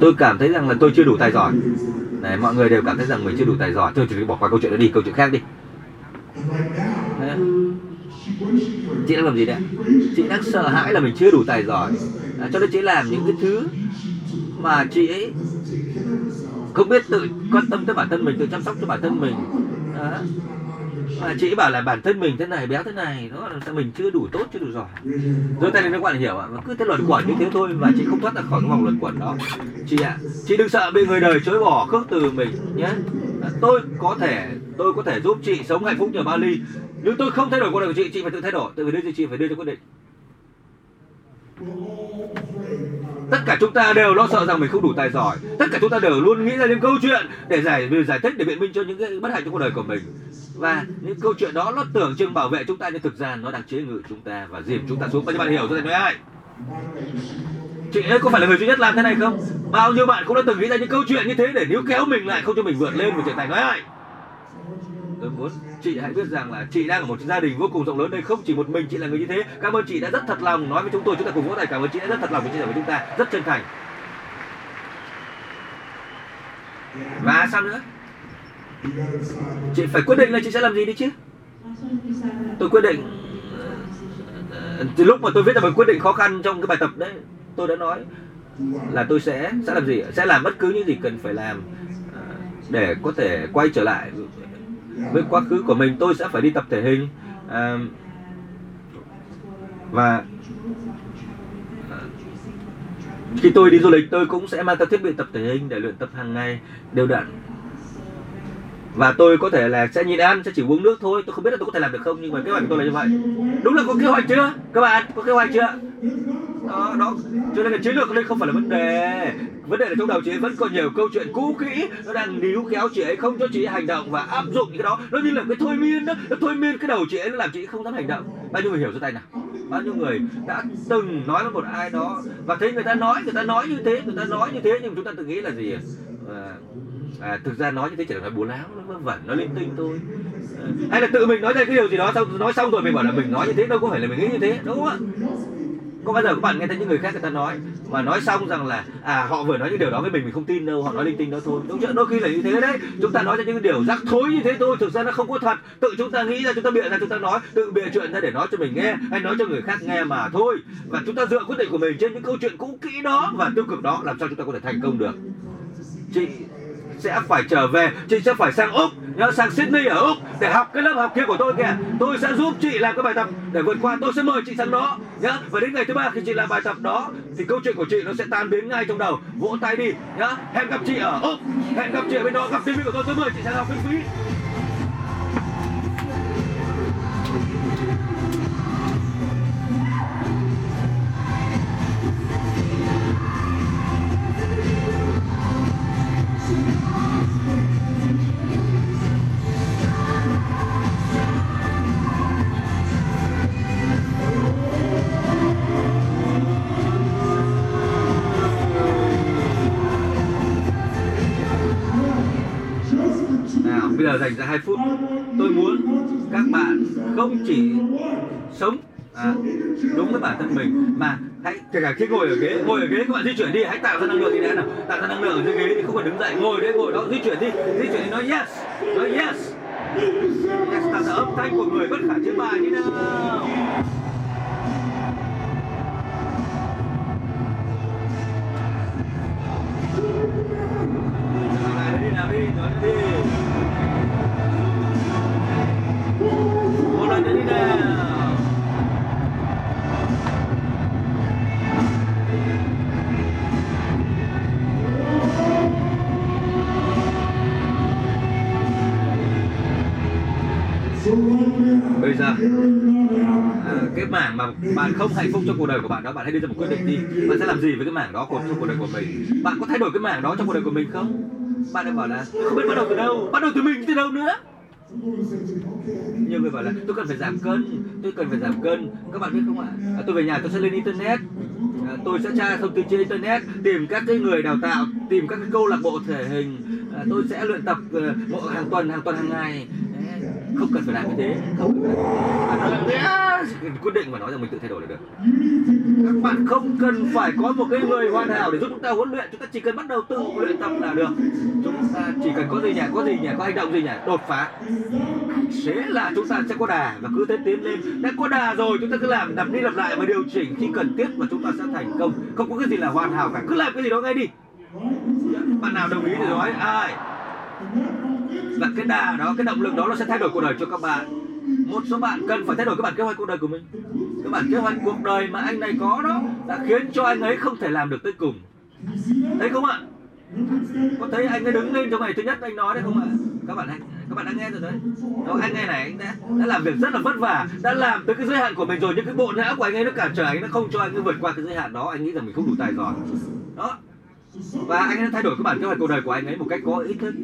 Tôi cảm thấy rằng là tôi chưa đủ tài giỏi. Đấy, mọi người đều cảm thấy rằng mình chưa đủ tài giỏi. Thôi chỉ bỏ qua câu chuyện đó đi câu chuyện khác đi. Đấy. chị đang làm gì đấy? Chị đang sợ hãi là mình chưa đủ tài giỏi à, cho nên chị làm những cái thứ mà chị ấy không biết tự quan tâm tới bản thân mình tự chăm sóc cho bản thân mình. À, mà chị bảo là bản thân mình thế này béo thế này đó là mình chưa đủ tốt chưa đủ giỏi. Rồi tay này nó gọi là hiểu ạ cứ thế luẩn quẩn như thế thôi và chị không thoát ra khỏi cái vòng luẩn quẩn đó. Chị ạ chị đừng sợ bị người đời chối bỏ khước từ mình nhé. Tôi có thể tôi có thể giúp chị sống hạnh phúc nhờ Bali nhưng tôi không thay đổi cuộc đời của chị chị phải tự thay đổi. Tự vì đưa chị phải đưa cho quyết định tất cả chúng ta đều lo sợ rằng mình không đủ tài giỏi. Tất cả chúng ta đều luôn nghĩ ra những câu chuyện để giải giải thích, để biện minh cho những cái bất hạnh trong cuộc đời của mình. Và những câu chuyện đó nó tưởng chừng bảo vệ chúng ta, nhưng thực ra nó đang chế ngự chúng ta và dìm chúng ta xuống. Bao nhiêu bạn hiểu tôi nói ai chị ấy có phải là người duy nhất làm thế này không? Bao nhiêu bạn cũng đã từng nghĩ ra những câu chuyện như thế để níu kéo mình lại, không cho mình vượt lên và trở thành nói ai tôi muốn chị hãy biết rằng là chị đang ở một gia đình vô cùng rộng lớn đây, không chỉ một mình chị là người như thế. Cảm ơn chị đã rất thật lòng nói với chúng tôi, chúng ta cùng vỗ tay cảm ơn chị đã rất thật lòng chia sẻ với chúng ta. Rất chân thành. Và sao nữa? Chị phải quyết định là chị sẽ làm gì đi chứ? Tôi quyết định. Từ lúc mà tôi viết ra một quyết định khó khăn trong cái bài tập đấy, tôi đã nói là tôi sẽ sẽ làm gì sẽ làm bất cứ những gì cần phải làm à, để có thể quay trở lại với quá khứ của mình tôi sẽ phải đi tập thể hình. À, và khi tôi đi du lịch tôi cũng sẽ mang theo thiết bị tập thể hình để luyện tập hàng ngày đều đặn và tôi có thể là sẽ nhịn ăn sẽ chỉ uống nước thôi. Tôi không biết là tôi có thể làm được không nhưng mà kế hoạch của tôi là như vậy. Đúng là có kế hoạch chưa? Các bạn có kế hoạch chưa? Đó đó. Cho nên là chiến lược đây không phải là vấn đề. Vấn đề là trong đầu chị ấy vẫn còn nhiều câu chuyện cũ kỹ. Nó đang níu kéo chị ấy không cho chị ấy hành động và áp dụng những cái đó. Nó như là cái thôi miên đó. Nó thôi miên cái đầu chị ấy nó làm chị ấy không dám hành động. Bao nhiêu người hiểu cho tay nào? Bao nhiêu người đã từng nói với một ai đó? Và thấy người ta nói người ta nói như thế người ta nói như thế nhưng chúng ta tự nghĩ là gì à, à, thực ra nói như thế chỉ là nói bố láo nó vớ vẩn nó linh tinh thôi. À, hay là tự mình nói ra cái điều gì đó xong nói xong rồi mình bảo là mình nói như thế đâu có phải là mình nghĩ như thế đúng không ạ? Có bao giờ các bạn nghe thấy những người khác người ta nói mà nói xong rằng là à họ vừa nói những điều đó với mình mình không tin đâu họ nói linh tinh đó thôi. Đúng chưa? Đôi khi là như thế đấy. Chúng ta nói ra những điều rắc thối như thế thôi thực ra nó không có thật. Tự chúng ta nghĩ ra chúng ta bịa ra chúng ta nói tự bịa chuyện ra để nói cho mình nghe hay nói cho người khác nghe mà thôi. Và chúng ta dựa quyết định của mình trên những câu chuyện cũ kỹ đó và tiêu cực đó làm sao chúng ta có thể thành công được? Chị sẽ phải trở về, chị sẽ phải sang úc, nhớ sang sydney ở úc để học cái lớp học kia của tôi kìa. Tôi sẽ giúp chị làm cái bài tập để vượt qua. Tôi sẽ mời chị sang đó, nhớ. Và đến ngày thứ ba khi chị làm bài tập đó, thì câu chuyện của chị nó sẽ tan biến ngay trong đầu. Vỗ tay đi, nhớ. Hẹn gặp chị ở úc, hẹn gặp chị ở bên đó, gặp tv của tôi tôi mời chị sang học miễn phí giờ dành ra 2 phút. Tôi muốn các bạn không chỉ sống à, đúng với bản thân mình mà hãy kể cả khi ngồi ở ghế ngồi ở ghế các bạn di chuyển đi hãy tạo ra năng lượng đi đã nào? Tạo ra năng lượng ở dưới ghế thì không phải đứng dậy ngồi đấy ngồi đó di chuyển đi di chuyển đi nói yes nói yes. Yes tạo ra âm thanh của người bất khả chiến bại như nào? Đi nào đi nói đi. Ờ, cái mảng mà bạn không hạnh phúc trong cuộc đời của bạn đó bạn hãy đưa ra một quyết định đi. Bạn sẽ làm gì với cái mảng đó của trong cuộc đời của mình? Bạn có thay đổi cái mảng đó trong cuộc đời của mình không? Bạn đã bảo là không biết bắt đầu từ đâu bắt đầu từ mình từ đâu nữa. Nhiều người bảo là tôi cần phải giảm cân tôi cần phải giảm cân. Các bạn biết không ạ? À, tôi về nhà tôi sẽ lên internet. À, tôi sẽ tra thông tin trên internet tìm các cái người đào tạo tìm các cái câu lạc bộ thể hình. À, tôi sẽ luyện tập uh, hàng tuần hàng tuần hàng ngày không cần phải làm như thế. Quyết định và nói rằng mình tự thay đổi là được. Các bạn không cần phải có một cái người hoàn hảo để giúp chúng ta huấn luyện. Chúng ta chỉ cần bắt đầu tự luyện tập là được. Chúng ta chỉ cần có gì nhỉ có gì nhỉ có hành động gì nhỉ đột phá. Thế là chúng ta sẽ có đà và cứ thế tiến lên. Đã có đà rồi chúng ta cứ làm lặp đi lặp lại và điều chỉnh. Khi cần thiết và chúng ta sẽ thành công. Không có cái gì là hoàn hảo cả. Cứ làm cái gì đó ngay đi. Bạn nào đồng ý thì nói ai và cái đà đó, cái động lực đó nó sẽ thay đổi cuộc đời cho các bạn. Một số bạn cần phải thay đổi cái bản kế hoạch cuộc đời của mình. Cái bản kế hoạch cuộc đời mà anh này có đó đã khiến cho anh ấy không thể làm được tới cùng. Thấy không ạ? Có thấy anh ấy đứng lên trong ngày thứ nhất anh nói đấy không ạ? Các bạn các bạn đã nghe rồi đấy. Đó, anh nghe này, anh đã đã làm việc rất là vất vả, đã làm tới cái giới hạn của mình rồi. Nhưng cái bộ não của anh ấy nó cản trở, anh nó không cho anh ấy vượt qua cái giới hạn đó. Anh nghĩ rằng mình không đủ tài giỏi. Đó. Và anh ấy đã thay đổi cái bản kế hoạch cuộc đời của anh ấy một cách có ý thức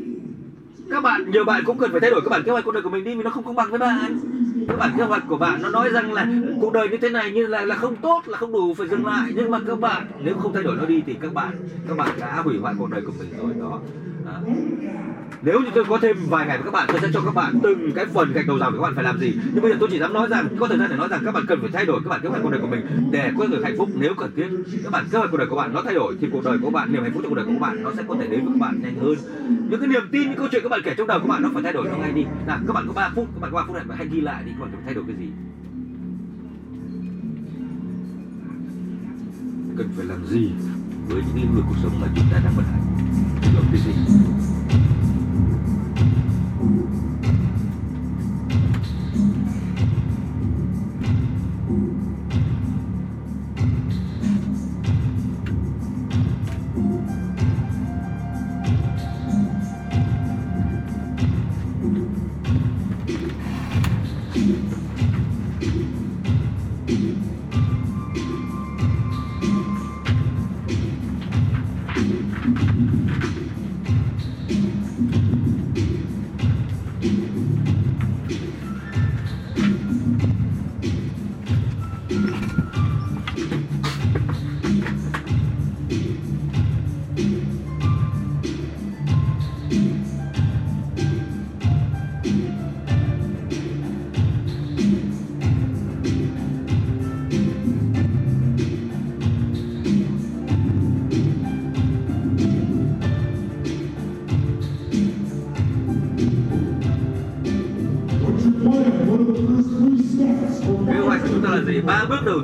các bạn, nhiều bạn cũng cần phải thay đổi cái bản kế hoạch cuộc đời của mình đi, vì nó không công bằng với bạn. Cái bản kế hoạch của bạn nó nói rằng là cuộc đời như thế này như là là không tốt, là không đủ phải dừng lại. Nhưng mà các bạn, nếu không thay đổi nó đi thì các bạn các bạn đã hủy hoại cuộc đời của mình rồi đó. À nếu như tôi có thêm vài ngày với các bạn tôi sẽ cho các bạn từng cái phần gạch đầu dòng để các bạn phải làm gì nhưng bây giờ tôi chỉ dám nói rằng có thời gian để nói rằng các bạn cần phải thay đổi các bạn kế hoạch cuộc đời của mình để có được hạnh phúc nếu cần thiết các bạn kế hoạch cuộc đời của bạn nó thay đổi thì cuộc đời của bạn niềm hạnh phúc trong cuộc đời của bạn nó sẽ có thể đến với các bạn nhanh hơn những cái niềm tin những câu chuyện các bạn kể trong đầu các bạn nó phải thay đổi nó ngay đi nào các bạn có 3 phút các bạn có 3 phút này hãy ghi lại đi các bạn cần thay đổi cái gì cần phải làm gì với những lĩnh vực cuộc sống mà chúng ta đang vận hành đầu tiên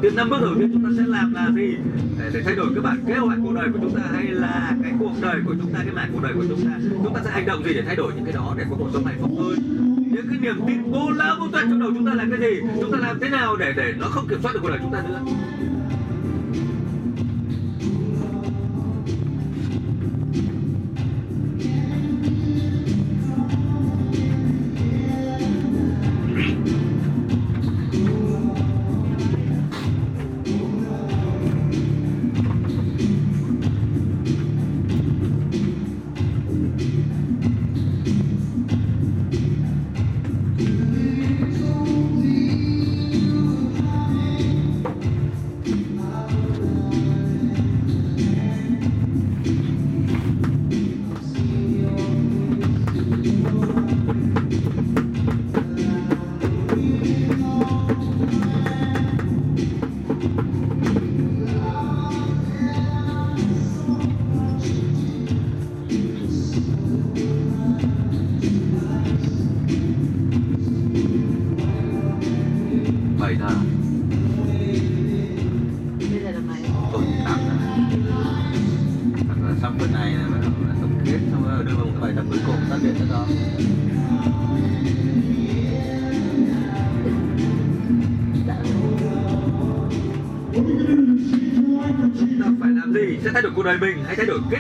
ba năm bước đầu tiên chúng ta sẽ làm là gì? Để, để thay đổi các bạn kế hoạch cuộc đời của chúng ta hay là cái cuộc đời của chúng ta cái mạng cuộc đời của chúng ta? Chúng ta sẽ hành động gì để thay đổi những cái đó để có cuộc sống hạnh phúc hơn? Những cái niềm tin vô lão vô tận trong đầu chúng ta là cái gì? Chúng ta làm thế nào để để nó không kiểm soát được cuộc đời chúng ta nữa?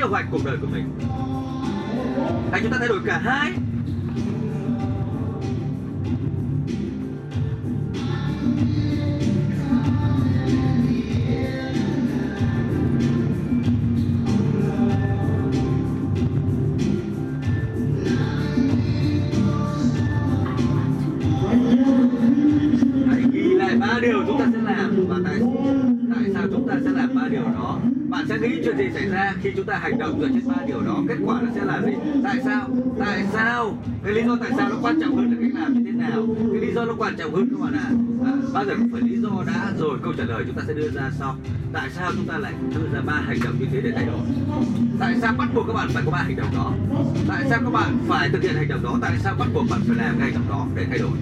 Hoạch cuộc đời của mình. Hay chúng ta thay đổi cả hai à, giờ cũng phải lý do đã rồi câu trả lời chúng ta sẽ đưa ra sau. Tại sao chúng ta lại đưa ra ba hành động như thế để thay đổi? Tại sao bắt buộc các bạn phải có ba hành động đó? Tại sao các bạn phải thực hiện hành động đó? Tại sao bắt buộc bạn phải làm ngay hành động đó để thay đổi?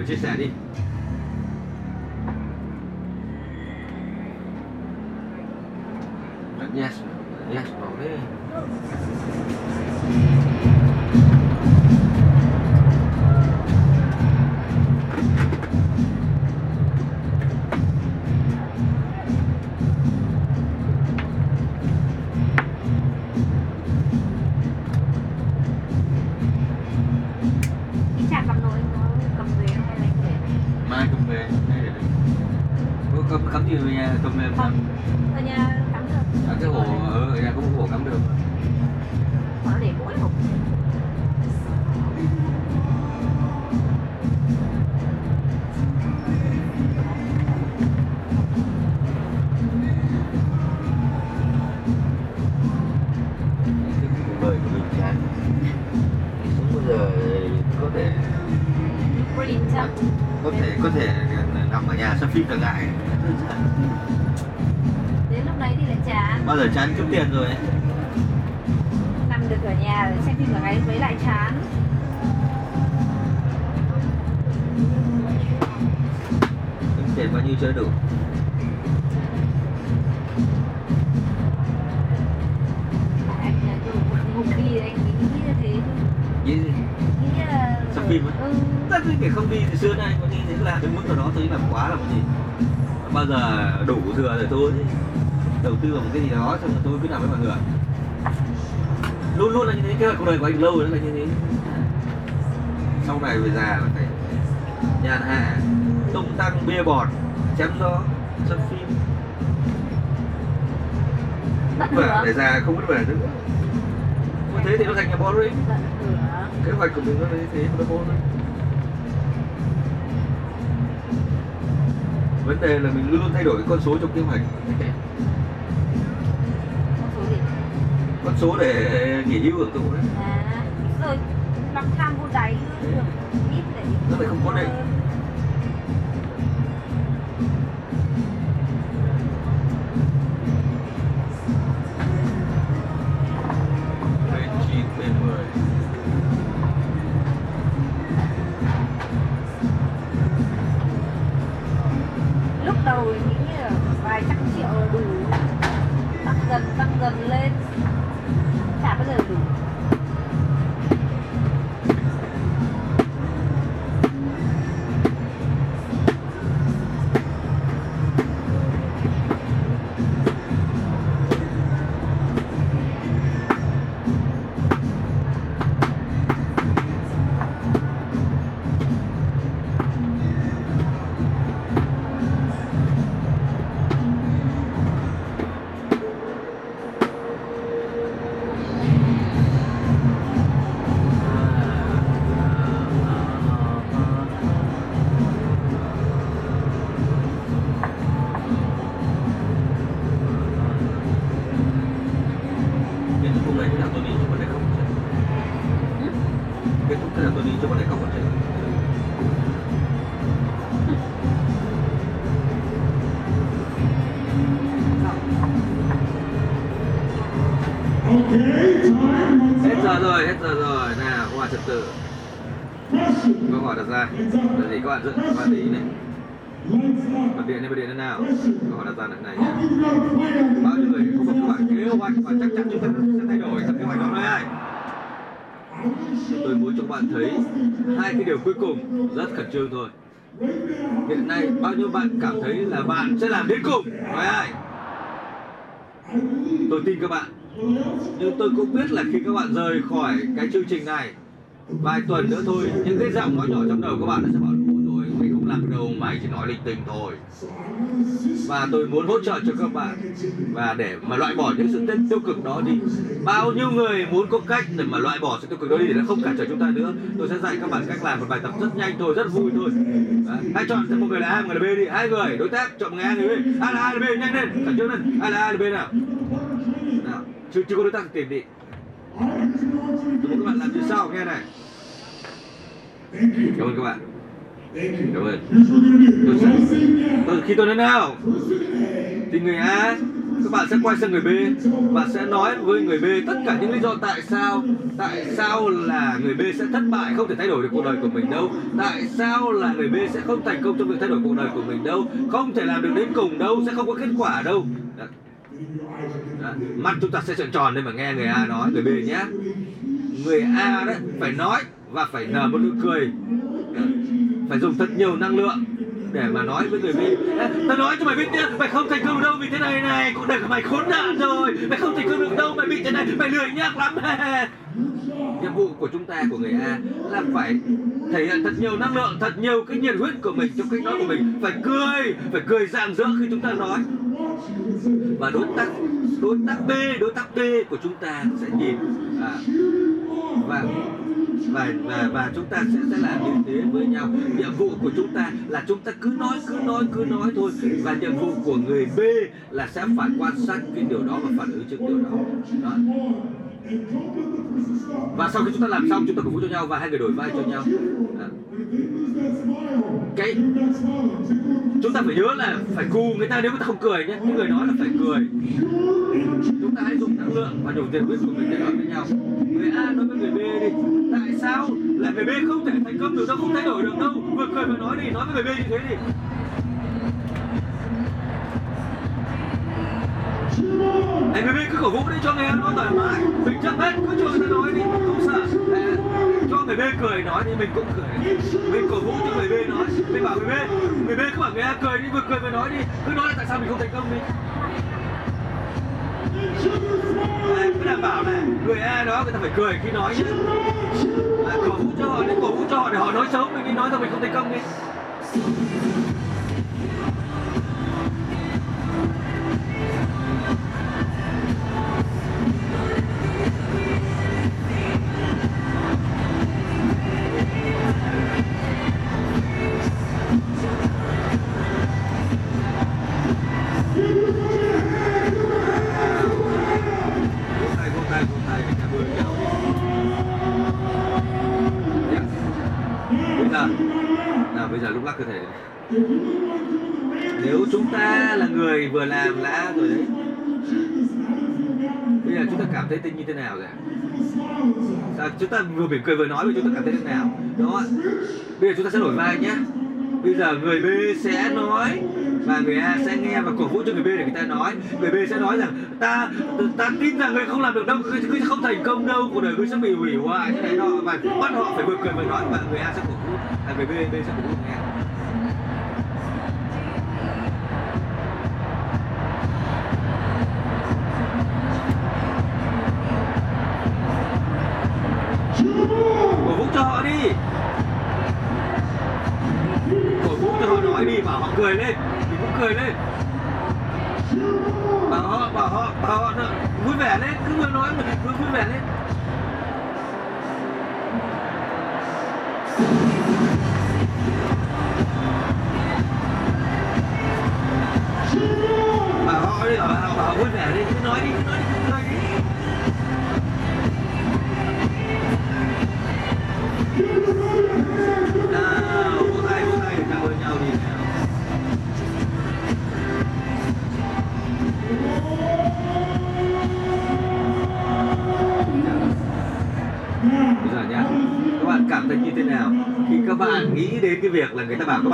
which is that thứ làm quá làm gì? Bao giờ đủ thừa rồi thôi. đầu tư vào một cái gì đó xong rồi tôi cứ làm với mọi người. Luôn luôn là như thế kế hoạch cuộc đời của anh lâu rồi là như thế. Sau này về già là phải nhàn hạ tung tăng bia bọt chém gió xem phim. Vất vả để già không biết vả nữa. Như thế thì nó thành nhà boring kế hoạch của mình nó như thế nó boring vấn đề là mình luôn luôn thay đổi con số trong kế hoạch. Con số để nghỉ hưu hưởng thụ đấy. À, rồi năm tham vô đáy được ít để nó lại không có đấy nay bao nhiêu bạn cảm thấy là bạn sẽ làm đến cùng nói ai? Tôi tin các bạn. Nhưng tôi cũng biết là khi các bạn rời khỏi cái chương trình này vài tuần nữa thôi, những cái giọng nói nhỏ trong đầu các bạn nó sẽ bảo làm đầu máy mày chỉ nói linh tinh thôi. Và tôi muốn hỗ trợ cho các bạn. Và để mà loại bỏ những sự tiêu cực đó đi. Bao nhiêu người muốn có cách để mà loại bỏ sự tiêu cực đó đi để nó không cản trở chúng ta nữa. Tôi sẽ dạy các bạn cách làm một bài tập rất nhanh thôi rất vui thôi. À, hãy chọn một người là A một người là B đi. Hai người đối tác chọn một người A người B. A là A là B nhanh lên cản trước lên. A là A là B nào? Nào chưa chưa có đối tác thì tìm đi. Tôi muốn các bạn làm như sau nghe này. Cảm ơn các bạn cảm ơn. Tôi sẽ tôi, khi tôi nói nào thì người A các bạn sẽ quay sang người B. Và sẽ nói với người B tất cả những lý do tại sao tại sao là người B sẽ thất bại không thể thay đổi được cuộc đời của mình đâu. Tại sao là người B sẽ không thành công trong việc thay đổi cuộc đời của mình đâu. Không thể làm được đến cùng đâu sẽ không có kết quả đâu. Đó. Đó. mắt chúng ta sẽ trợn tròn lên mà nghe người A nói người B nhé. Người A đấy phải nói và phải nở một nụ cười phải dùng thật nhiều năng lượng để mà nói với người B tao nói cho mày biết nhá mày không thành công được đâu vì thế này này cuộc đời của mày khốn nạn rồi. Mày không thành công được đâu mày bị thế này mày lười nhác lắm. Nhiệm vụ của chúng ta của người A là phải thể hiện thật nhiều năng lượng thật nhiều cái nhiệt huyết của mình trong cách nói của mình. Phải cười phải cười rạng rỡ khi chúng ta nói. Và đối tác đối tác B đối tác B của chúng ta sẽ nhìn à, và và và và chúng ta sẽ sẽ làm như thế với nhau nhiệm vụ của chúng ta là chúng ta cứ nói cứ nói cứ nói thôi và nhiệm vụ của người B là sẽ phải quan sát cái điều đó và phản ứng trước điều đó, đó. và sau khi chúng ta làm xong chúng ta cổ vũ cho nhau và hai người đổi vai cho nhau đó. cái chúng ta phải nhớ là phải cù người ta nếu người ta không cười nhé. Những người nói là phải cười. Chúng ta hãy dùng năng lượng và dùng tiền với của mình để nói với nhau. Người A nói với người B đi. Tại sao là người B không thể thành công được? Đâu không thay đổi được đâu? Vừa cười vừa nói đi. Nói với người B như thế đi. Anh người B cứ cổ vũ đi cho người A nói thoải mái. Mình chấp hết. Cứ cho người ta nói đi. Không sợ. Cho người B cười nói thì mình cũng cười. Mình cổ vũ cho người B nói. Mình bảo người B Người B cứ bảo người A cười đi vừa cười vừa nói đi. Cứ nói là tại sao mình không thành công đi. Đấy, cứ đảm bảo này. Người A đó người ta phải cười khi nói nhé. À, cổ vũ cho họ đi cổ vũ cho họ để họ nói xấu mình đi nói rằng mình không thành công đi. Vừa mỉm cười vừa nói thì chúng ta cảm thấy thế nào. Đó. Bây giờ chúng ta sẽ đổi vai nhé. Bây giờ người B sẽ nói và người A sẽ nghe và cổ vũ cho người B để người ta nói. Người B sẽ nói rằng ta ta tin rằng người không làm được đâu người, người không thành công đâu cuộc đời người sẽ bị hủy hoại. Thế này đó. và bắt họ phải vừa cười vừa nói và người A sẽ cổ vũ à, người B B sẽ cổ vũ. người A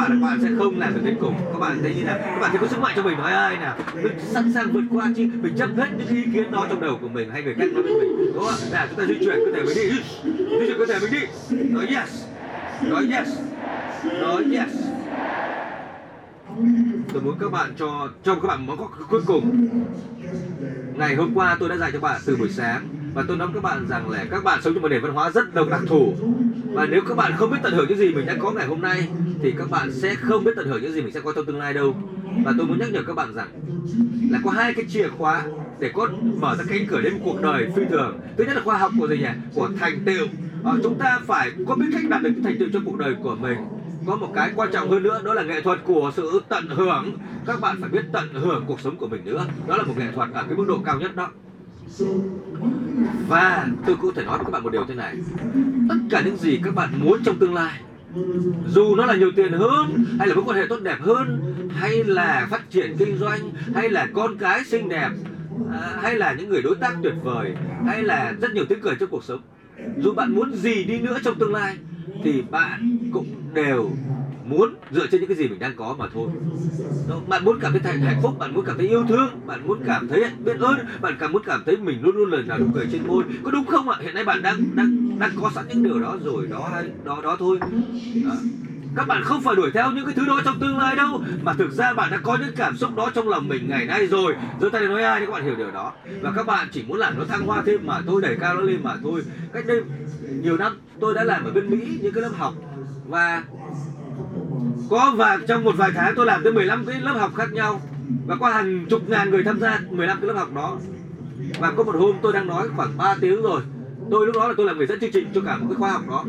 bạn là các bạn sẽ không làm được đến cùng. Các bạn thấy như nào? Các bạn sẽ có sức mạnh cho mình nói ai nào? Mình sẵn sàng vượt qua chứ. Mình chấp hết những ý kiến đó trong đầu của mình hay người khác nói với mình. Đúng không là chúng ta di chuyển cơ thể mình đi. Di chuyển cơ thể mình đi. Nói yes. Nói yes. Nói yes. Tôi muốn các bạn cho cho các bạn món quà cuối cùng. Ngày hôm qua tôi đã dạy cho bạn từ buổi sáng và tôi nói với các bạn rằng là các bạn sống trong một nền văn hóa rất độc đặc thù. Và nếu các bạn không biết tận hưởng những gì mình đã có ngày hôm nay thì các bạn sẽ không biết tận hưởng những gì mình sẽ có trong tương lai đâu. Và tôi muốn nhắc nhở các bạn rằng là có hai cái chìa khóa để có mở ra cánh cửa đến một cuộc đời phi thường. Thứ nhất là khoa học của gì nhỉ? Của thành tựu. À, chúng ta phải có biết cách đạt được thành tựu trong cuộc đời của mình. Có một cái quan trọng hơn nữa đó là nghệ thuật của sự tận hưởng. Các bạn phải biết tận hưởng cuộc sống của mình nữa. Đó là một nghệ thuật ở cái mức độ cao nhất đó và tôi cũng thể nói với các bạn một điều thế này. Tất cả những gì các bạn muốn trong tương lai dù nó là nhiều tiền hơn hay là mối quan hệ tốt đẹp hơn hay là phát triển kinh doanh hay là con cái xinh đẹp à, hay là những người đối tác tuyệt vời hay là rất nhiều tiếng cười trong cuộc sống dù bạn muốn gì đi nữa trong tương lai thì bạn cũng đều muốn dựa trên những cái gì mình đang có mà thôi. Đó, bạn muốn cảm thấy thành hạnh phúc bạn muốn cảm thấy yêu thương bạn muốn cảm thấy biết ơn bạn cảm muốn cảm thấy mình luôn luôn lời nào nụ cười trên môi. Có đúng không ạ? Hiện nay bạn đang đang đang có sẵn những điều đó rồi đó hay đó đó thôi. Đó. các bạn không phải đuổi theo những cái thứ đó trong tương lai đâu mà thực ra bạn đã có những cảm xúc đó trong lòng mình ngày nay rồi. Giơ tay nói ai thì các bạn hiểu điều đó. Và các bạn chỉ muốn làm nó thăng hoa thêm mà thôi đẩy cao nó lên mà thôi. Cách đây nhiều năm tôi đã làm ở bên mỹ những cái lớp học. Và có và trong một vài tháng tôi làm tới 15 cái lớp học khác nhau. Và có hàng chục ngàn người tham gia 15 cái lớp học đó. Và có một hôm tôi đang nói khoảng 3 tiếng rồi. Tôi lúc đó là tôi là người dẫn chương trình cho cả một cái khoa học đó.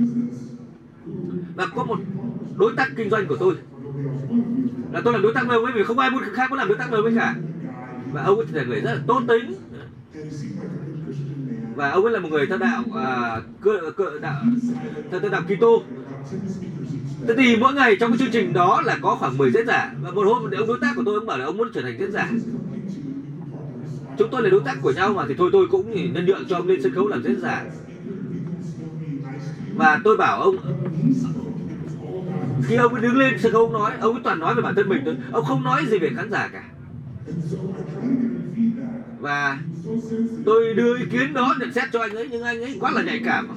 Và có một đối tác kinh doanh của tôi. Là tôi làm đối tác lâu với vì không ai muốn khác muốn làm đối tác lâu với cả. Và ông ấy là người rất là tốt tính và ông ấy là một người theo đạo à, cơ, cơ đạo theo, theo đạo Kitô. Thế thì mỗi ngày trong cái chương trình đó là có khoảng 10 diễn giả. Và một hôm ông đối tác của tôi ông bảo là ông muốn trở thành diễn giả. Chúng tôi là đối tác của nhau mà thì thôi tôi cũng nhân nhượng cho ông lên sân khấu làm diễn giả. Và tôi bảo ông, Khi ông ấy đứng lên sân khấu, ông nói, Ông ấy toàn nói về bản thân mình thôi. Ông không nói gì về khán giả cả. Và tôi đưa ý kiến đó nhận xét cho anh ấy, Nhưng anh ấy quá là nhạy cảm.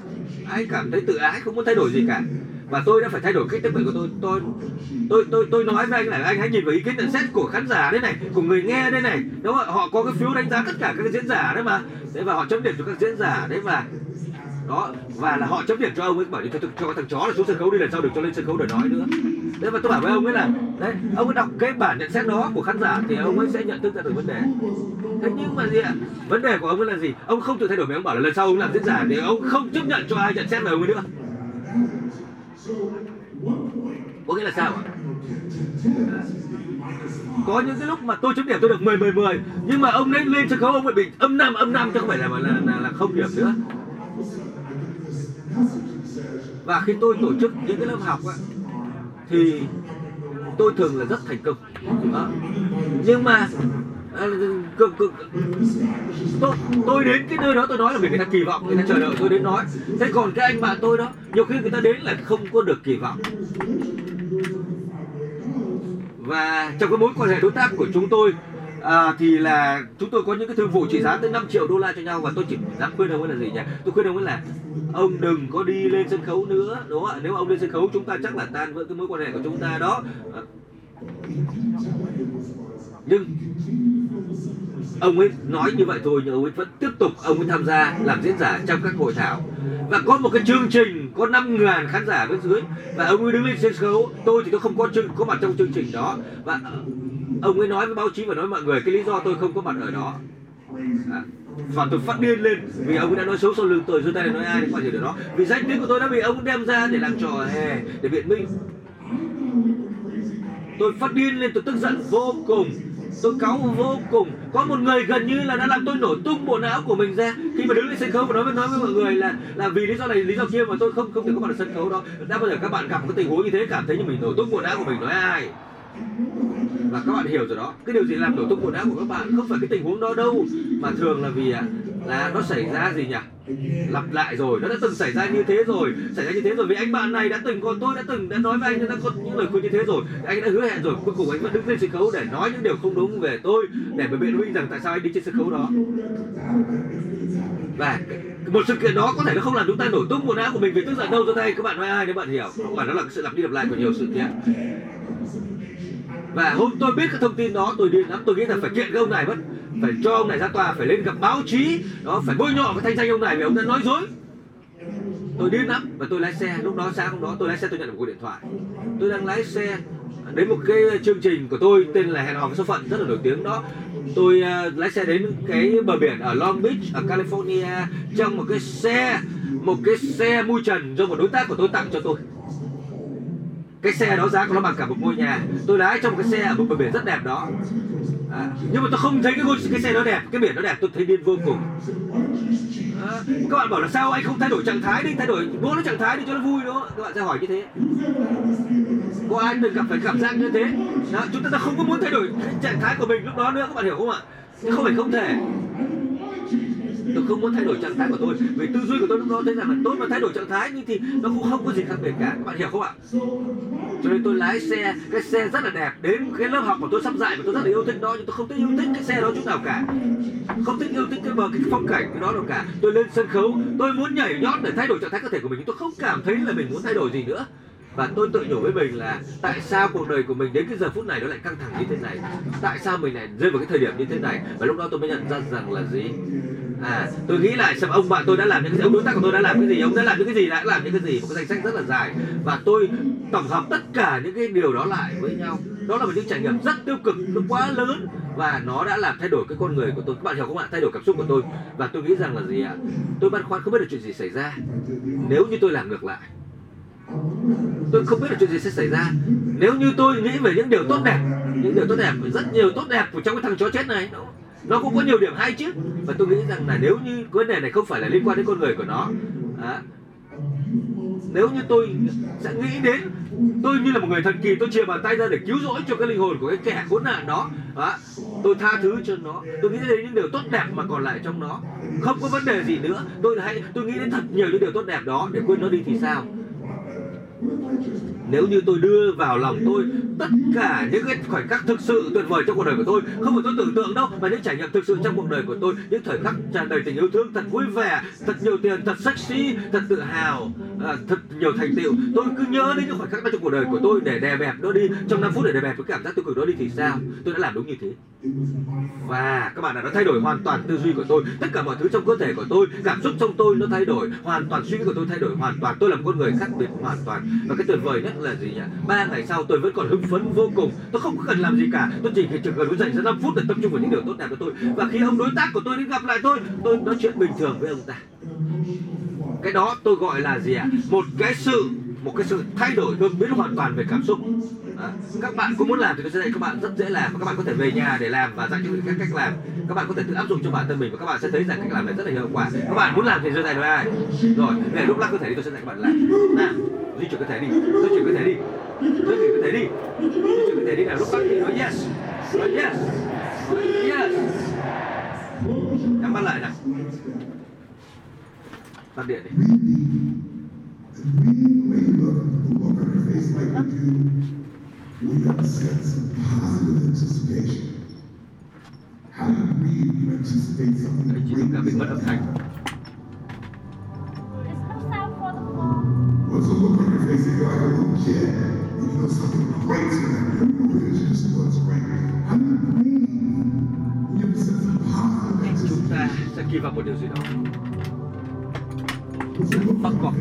Anh cảm thấy tự ái, không muốn thay đổi gì cả và tôi đã phải thay đổi cách tiếp cận của tôi. Tôi tôi tôi tôi nói với anh là anh hãy nhìn vào ý kiến nhận xét của khán giả đấy này của người nghe đây này. Đúng không họ có cái phiếu đánh giá tất cả các diễn giả đấy mà. Đấy và họ chấm điểm cho các diễn giả đấy và đó và là họ chấm điểm cho ông ấy. Bảo cho, cho, cho thằng chó là xuống sân khấu đi lần sau đừng cho lên sân khấu để nói nữa. Đấy và tôi bảo với ông ấy là đấy ông ấy đọc cái bản nhận xét đó của khán giả thì ông ấy sẽ nhận thức ra được vấn đề. Thế nhưng mà gì ạ? Vấn đề của ông ấy là gì? Ông không tự thay đổi mình ông bảo là lần sau ông làm diễn giả thì ông không chấp nhận cho ai nhận xét về ông ấy nữa có nghĩa là sao? Có những cái lúc mà tôi chấm điểm tôi được 10 10 10 nhưng mà ông ấy lên sân khấu ông lại bị âm 5 âm 5 chứ không phải là là, là, là không điểm nữa. Và khi tôi tổ chức những cái lớp học á, thì tôi thường là rất thành công. Đó. nhưng mà à, cực, cực, tôi, tôi đến cái nơi đó tôi nói là vì người ta kỳ vọng người ta chờ đợi tôi đến nói. Thế còn cái anh bạn tôi đó nhiều khi người ta đến là không có được kỳ vọng. Và trong cái mối quan hệ đối tác của chúng tôi à, thì là chúng tôi có những cái thương vụ trị giá tới 5 triệu đô la cho nhau và tôi chỉ dám khuyên ông ấy là gì nhỉ? Tôi khuyên ông ấy là ông đừng có đi lên sân khấu nữa đúng không ạ? Nếu ông lên sân khấu chúng ta chắc là tan vỡ cái mối quan hệ của chúng ta đó nhưng ông ấy nói như vậy thôi nhưng ông ấy vẫn tiếp tục ông ấy tham gia làm diễn giả trong các hội thảo. Và có một cái chương trình có 5 ngàn khán giả bên dưới và ông ấy đứng lên sân khấu. Tôi thì tôi không có chương có mặt trong chương trình đó. Và ông ấy nói với báo chí và nói với mọi người cái lý do tôi không có mặt ở đó. À, và tôi phát điên lên vì ông ấy đã nói xấu sau lưng tôi giơ tay nói ai quan gì điều đó. Vì danh tiếng của tôi đã bị ông đem ra để làm trò hề để biện minh. Tôi phát điên lên tôi tức giận vô cùng tôi cáu vô cùng. Có một người gần như là đã làm tôi nổ tung bộ não của mình ra. Khi mà đứng lên sân khấu và nói với nói với mọi người là là vì lý do này, lý do kia mà tôi không không thể có mặt ở sân khấu đó. Đã bao giờ các bạn gặp một cái tình huống như thế, cảm thấy như mình nổ tung bộ não của mình nói ai? Và các bạn hiểu rồi đó, cái điều gì làm nổ tung quần áo của các bạn không phải cái tình huống đó đâu, mà thường là vì à, là nó xảy ra gì nhỉ? Lặp lại rồi, nó đã từng xảy ra như thế rồi, xảy ra như thế rồi, vì anh bạn này đã từng còn tôi đã từng đã nói với anh, đã có những lời khuyên như thế rồi, anh đã hứa hẹn rồi, cuối cùng anh vẫn đứng lên sân khấu để nói những điều không đúng về tôi, để mà biện minh rằng tại sao anh đi trên sân khấu đó. Và một sự kiện đó có thể nó không làm chúng ta nổi tung quần áo của mình vì tức giận đâu cho thay các bạn nói ai, nếu bạn hiểu không phải nó là sự lặp đi lặp lại của nhiều sự kiện và hôm tôi biết cái thông tin đó tôi điên lắm. Tôi nghĩ là phải kiện cái ông này mất. Phải cho ông này ra tòa phải lên gặp báo chí. Đó phải bôi nhọ cái thanh danh ông này vì ông đã nói dối. Tôi điên lắm. Và tôi lái xe. Lúc đó sáng hôm đó tôi lái xe tôi nhận được một cuộc điện thoại. Tôi đang lái xe đến một cái chương trình của tôi tên là hẹn hò với số phận rất là nổi tiếng đó. Tôi uh, lái xe đến cái bờ biển ở Long Beach ở California trong một cái xe một cái xe mui trần do một đối tác của tôi tặng cho tôi cái xe đó giá của nó bằng cả một ngôi nhà. Tôi lái trong cái xe ở một bờ biển rất đẹp đó. À, nhưng mà tôi không thấy cái ngôi cái xe đó đẹp cái biển đó đẹp tôi thấy điên vô cùng. À, các bạn bảo là sao anh không thay đổi trạng thái đi thay đổi bố nó trạng thái đi cho nó vui đó. Các bạn sẽ hỏi như thế. Có ai đừng gặp phải cảm giác như thế? Đó, chúng ta không có muốn thay đổi cái trạng thái của mình lúc đó nữa các bạn hiểu không ạ? Không phải không thể tôi không muốn thay đổi trạng thái của tôi. Vì tư duy của tôi lúc đó thấy rằng là tôi mà thay đổi trạng thái như thì nó cũng không có gì khác biệt cả. Các bạn hiểu không ạ? Cho nên tôi lái xe, cái xe rất là đẹp. Đến cái lớp học của tôi sắp dạy và tôi rất là yêu thích đó, nhưng tôi không thích yêu thích cái xe đó chút nào cả. Không thích yêu thích cái bờ, cái phong cảnh cái đó đâu cả. Tôi lên sân khấu, tôi muốn nhảy nhót để thay đổi trạng thái cơ thể của mình, nhưng tôi không cảm thấy là mình muốn thay đổi gì nữa và tôi tự nhủ với mình là tại sao cuộc đời của mình đến cái giờ phút này nó lại căng thẳng như thế này? Tại sao mình lại rơi vào cái thời điểm như thế này? Và lúc đó tôi mới nhận ra rằng là gì? À tôi nghĩ lại xem ông bạn tôi đã làm những cái gì, ông đối tác của tôi đã làm cái gì, ông đã làm những cái gì, đã làm những cái gì. Một cái danh sách rất là dài. Và tôi tổng hợp tất cả những cái điều đó lại với nhau. Đó là một những trải nghiệm rất tiêu cực, nó quá lớn. Và nó đã làm thay đổi cái con người của tôi. Các bạn hiểu không ạ? Thay đổi cảm xúc của tôi. Và tôi nghĩ rằng là gì ạ? Tôi băn khoăn không biết được chuyện gì xảy ra. Nếu như tôi làm ngược lại tôi không biết là chuyện gì sẽ xảy ra. Nếu như tôi nghĩ về những điều tốt đẹp những điều tốt đẹp rất nhiều tốt đẹp của trong cái thằng chó chết này nó, nó cũng có nhiều điểm hay chứ. Và tôi nghĩ rằng là nếu như vấn đề này không phải là liên quan đến con người của nó à, nếu như tôi sẽ nghĩ đến tôi như là một người thần kỳ tôi chìa bàn tay ra để cứu rỗi cho cái linh hồn của cái kẻ khốn nạn đó à, tôi tha thứ cho nó. Tôi nghĩ đến những điều tốt đẹp mà còn lại trong nó. Không có vấn đề gì nữa. Tôi hãy tôi nghĩ đến thật nhiều những điều tốt đẹp đó để quên nó đi thì sao? with righteousness. Nếu như tôi đưa vào lòng tôi tất cả những cái khoảnh khắc thực sự tuyệt vời trong cuộc đời của tôi không phải tôi tưởng tượng đâu mà những trải nghiệm thực sự trong cuộc đời của tôi những thời khắc tràn đầy tình yêu thương thật vui vẻ thật nhiều tiền thật sexy thật tự hào à, thật nhiều thành tựu. Tôi cứ nhớ đến những khoảnh khắc đó trong cuộc đời của tôi để đè bẹp nó đi. Trong 5 phút để đè bẹp cái cảm giác tiêu cực đó đi thì sao? Tôi đã làm đúng như thế. Và các bạn đã thay đổi hoàn toàn tư duy của tôi. Tất cả mọi thứ trong cơ thể của tôi cảm xúc trong tôi nó thay đổi. Hoàn toàn suy nghĩ của tôi thay đổi hoàn toàn. Tôi là một con người khác biệt hoàn toàn. Và cái tuyệt vời nhất là gì nhỉ? Ba ngày sau tôi vẫn còn hưng phấn vô cùng. Tôi không cần làm gì cả. Tôi chỉ cần gần dành ra 5 phút để tập trung vào những điều tốt đẹp của tôi. Và khi ông đối tác của tôi đến gặp lại tôi tôi nói chuyện bình thường với ông ta. Cái đó tôi gọi là gì ạ? Một cái sự một cái sự thay đổi đột biến hoàn toàn về cảm xúc. À, các bạn có muốn làm thì tôi sẽ dạy các bạn rất dễ làm và các bạn có thể về nhà để làm và dạy cho các cách làm. Các bạn có thể tự áp dụng cho bản thân mình và các bạn sẽ thấy rằng cách làm này rất là hiệu quả. Các bạn muốn làm thì giơ tay với ai. Rồi để lúc lắc cơ thể đi tôi sẽ dạy các bạn làm. Nào di chuyển cơ thể đi di chuyển cơ thể đi di chuyển cơ thể đi di chuyển cơ thể đi. Nào lúc lắc thì nói yes nói yes nói yes. Nhắm mắt lại nào. Tắt điện đi. We, the way we look, look on your face like we do, we have a sense of positive anticipation. How do you read? You anticipate something great that's going to happen. What's the look on your face if you're like a little kid? And you know something great's going to happen. You know it is just what's right. How do you read? You have a sense of positive anticipation. Isso aqui vai poder girar. Gì đó cọc.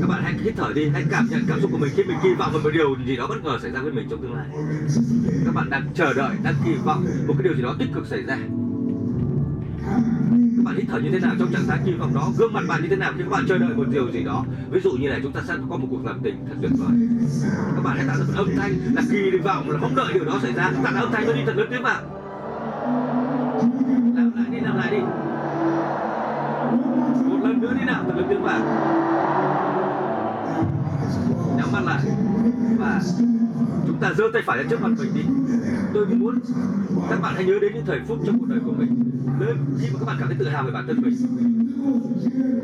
các bạn hãy hít thở đi, hãy cảm nhận cảm xúc của mình khi mình kỳ vọng vào một điều gì đó bất ngờ xảy ra với mình trong tương lai. Các bạn đang chờ đợi, đang kỳ vọng một cái điều gì đó tích cực xảy ra. Các bạn hít thở như thế nào trong trạng thái kỳ vọng đó? Gương mặt bạn như thế nào khi các bạn chờ đợi một điều gì đó? Ví dụ như là chúng ta sẽ có một cuộc làm tình thật tuyệt vời. Các bạn hãy tạo ra một âm thanh là kỳ vọng, là mong đợi điều đó xảy ra. Tạo ra âm thanh nó đi thật lớn tiếng vào làm lại đi, làm lại đi nữa đi tiếng vào nhắm mắt lại và chúng ta giơ tay phải lên trước mặt mình đi. Tôi muốn các bạn hãy nhớ đến những thời phút trong cuộc đời của mình. Lớn khi mà các bạn cảm thấy tự hào về bản thân mình,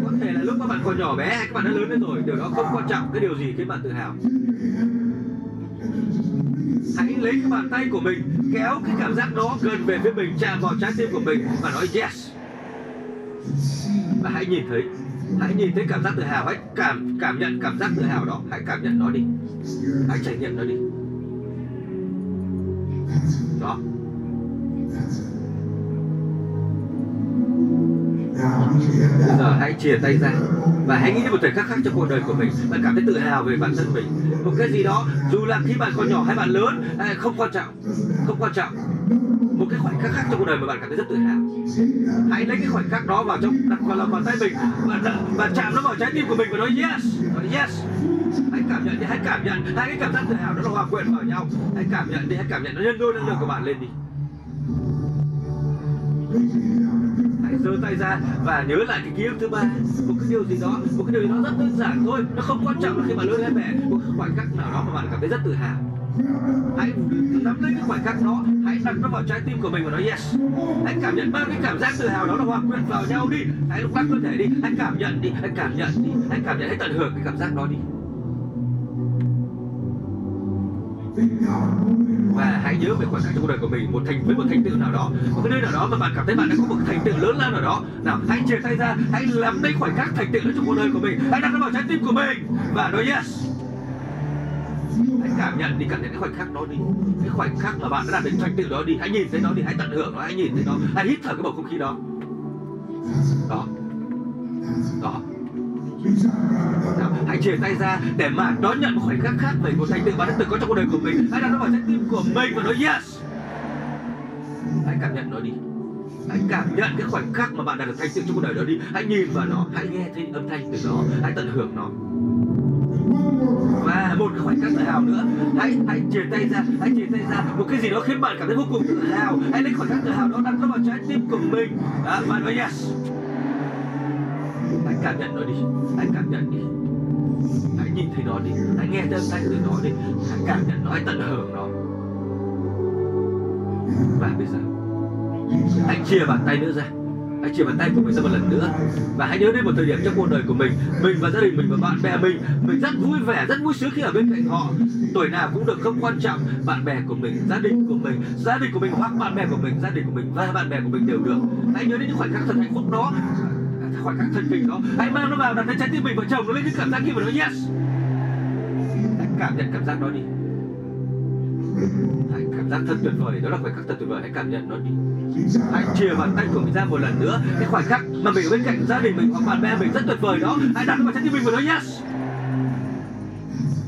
có thể là lúc các bạn còn nhỏ bé, các bạn đã lớn lên rồi, điều đó không quan trọng cái điều gì khiến bạn tự hào. Hãy lấy cái bàn tay của mình, kéo cái cảm giác đó gần về phía mình, chạm vào trái tim của mình và nói yes. Và hãy nhìn thấy hãy nhìn thấy cảm giác tự hào hãy cảm cảm nhận cảm giác tự hào đó, hãy cảm nhận nó đi. Hãy trải nghiệm nó đi. Đó. Bây giờ hãy chia tay ra và hãy nghĩ đến một thời khắc khác trong cuộc đời của mình. Bạn cảm thấy tự hào về bản thân mình. Một cái gì đó, dù là khi bạn còn nhỏ hay bạn lớn à, không quan trọng, không quan trọng. Một cái khoảnh khắc khác trong cuộc đời mà bạn cảm thấy rất tự hào hãy lấy cái khoảnh khắc đó vào trong đặt vào lòng bàn tay mình. Và, và chạm nó vào trái tim của mình và nói yes nói yes. Hãy cảm nhận đi hãy cảm nhận. Hai cái cảm giác tự hào đó là hòa quyện vào nhau. Hãy cảm nhận đi hãy cảm nhận nó nhân đôi năng lượng của bạn lên đi. Hãy giơ tay ra và nhớ lại cái ký ức thứ ba. Một cái điều gì đó một cái điều gì đó rất đơn giản thôi. Nó không quan trọng là khi mà lớn lên mẹ một cái khoảnh khắc nào đó mà bạn cảm thấy rất tự hào hãy nắm lấy cái khoảnh khắc đó. Hãy đặt nó vào trái tim của mình và nói, yes. Hãy cảm nhận ba cái cảm giác tự hào đó là hòa quyện vào nhau đi. Hãy lúc lắc cơ thể đi. Hãy cảm nhận đi. Hãy cảm nhận đi. Hãy cảm nhận, hãy tận hưởng cái cảm giác đó đi. Và hãy nhớ về khoảnh khắc trong cuộc đời của mình, một thành với một thành tựu nào đó. Một cái nơi nào đó mà bạn cảm thấy bạn đã có một thành tựu lớn lao nào đó. Nào, hãy chia tay ra. Hãy lắm lấy khoảnh khắc thành tựu đó trong cuộc đời của mình. Hãy đặt nó vào trái tim của mình và nói, yes hãy cảm nhận đi, cảm nhận cái khoảnh khắc đó đi. Cái khoảnh khắc mà bạn đã đạt đến thành tựu đó đi. Hãy nhìn thấy nó đi, hãy tận hưởng nó, hãy nhìn thấy nó hãy hít thở cái bầu không khí đó. Đó. Đó. Hãy chia tay ra để mà đón nhận một khoảnh khắc khác về một thành tựu bạn đã từng có trong cuộc đời của mình. Hãy đặt nó vào trái tim của mình và nói, yes! Hãy cảm nhận nó đi. Hãy cảm nhận cái khoảnh khắc mà bạn đạt được thành tựu trong cuộc đời đó đi. Hãy nhìn vào nó. Hãy nghe thấy âm thanh từ nó. Hãy tận hưởng nó và một cái khoảnh khắc tự hào nữa. Hãy hãy chia tay ra hãy chia tay ra. Một cái gì đó khiến bạn cảm thấy vô cùng tự hào. Hãy lấy khoảnh khắc tự hào đó đặt nó vào trái tim của mình. Đó, bạn nói yes hãy cảm nhận nó đi. Hãy cảm nhận đi. Hãy nhìn thấy nó đi. Hãy nghe thấy tay từ nó đi. Hãy cảm nhận nó. Hãy tận hưởng nó. Và bây giờ hãy chia bàn tay nữa ra hãy chia bàn tay của mình ra một lần nữa. Và hãy nhớ đến một thời điểm trong cuộc đời của mình. Mình và gia đình mình và bạn bè mình mình rất vui vẻ, rất vui sướng khi ở bên cạnh họ. Tuổi nào cũng được không quan trọng. Bạn bè của mình, gia đình của mình, gia đình của mình hoặc bạn bè của mình, gia đình của mình và bạn bè của mình đều được. Hãy nhớ đến những khoảnh khắc thật hạnh phúc đó. Khoảnh khắc thân tình đó. Hãy mang nó vào đặt lên trái tim mình và chồng nó lên cái cảm giác kia và nói yes. Hãy cảm nhận cảm giác đó đi hãy cảm giác thật tuyệt vời. Đó là khoảnh khắc thật tuyệt vời. Hãy cảm nhận nó đi. Hãy chia bàn tay của mình ra một lần nữa. Cái khoảnh khắc mà mình ở bên cạnh gia đình mình hoặc bạn bè mình rất tuyệt vời đó. Hãy đặt nó vào trái tim mình và nói yes.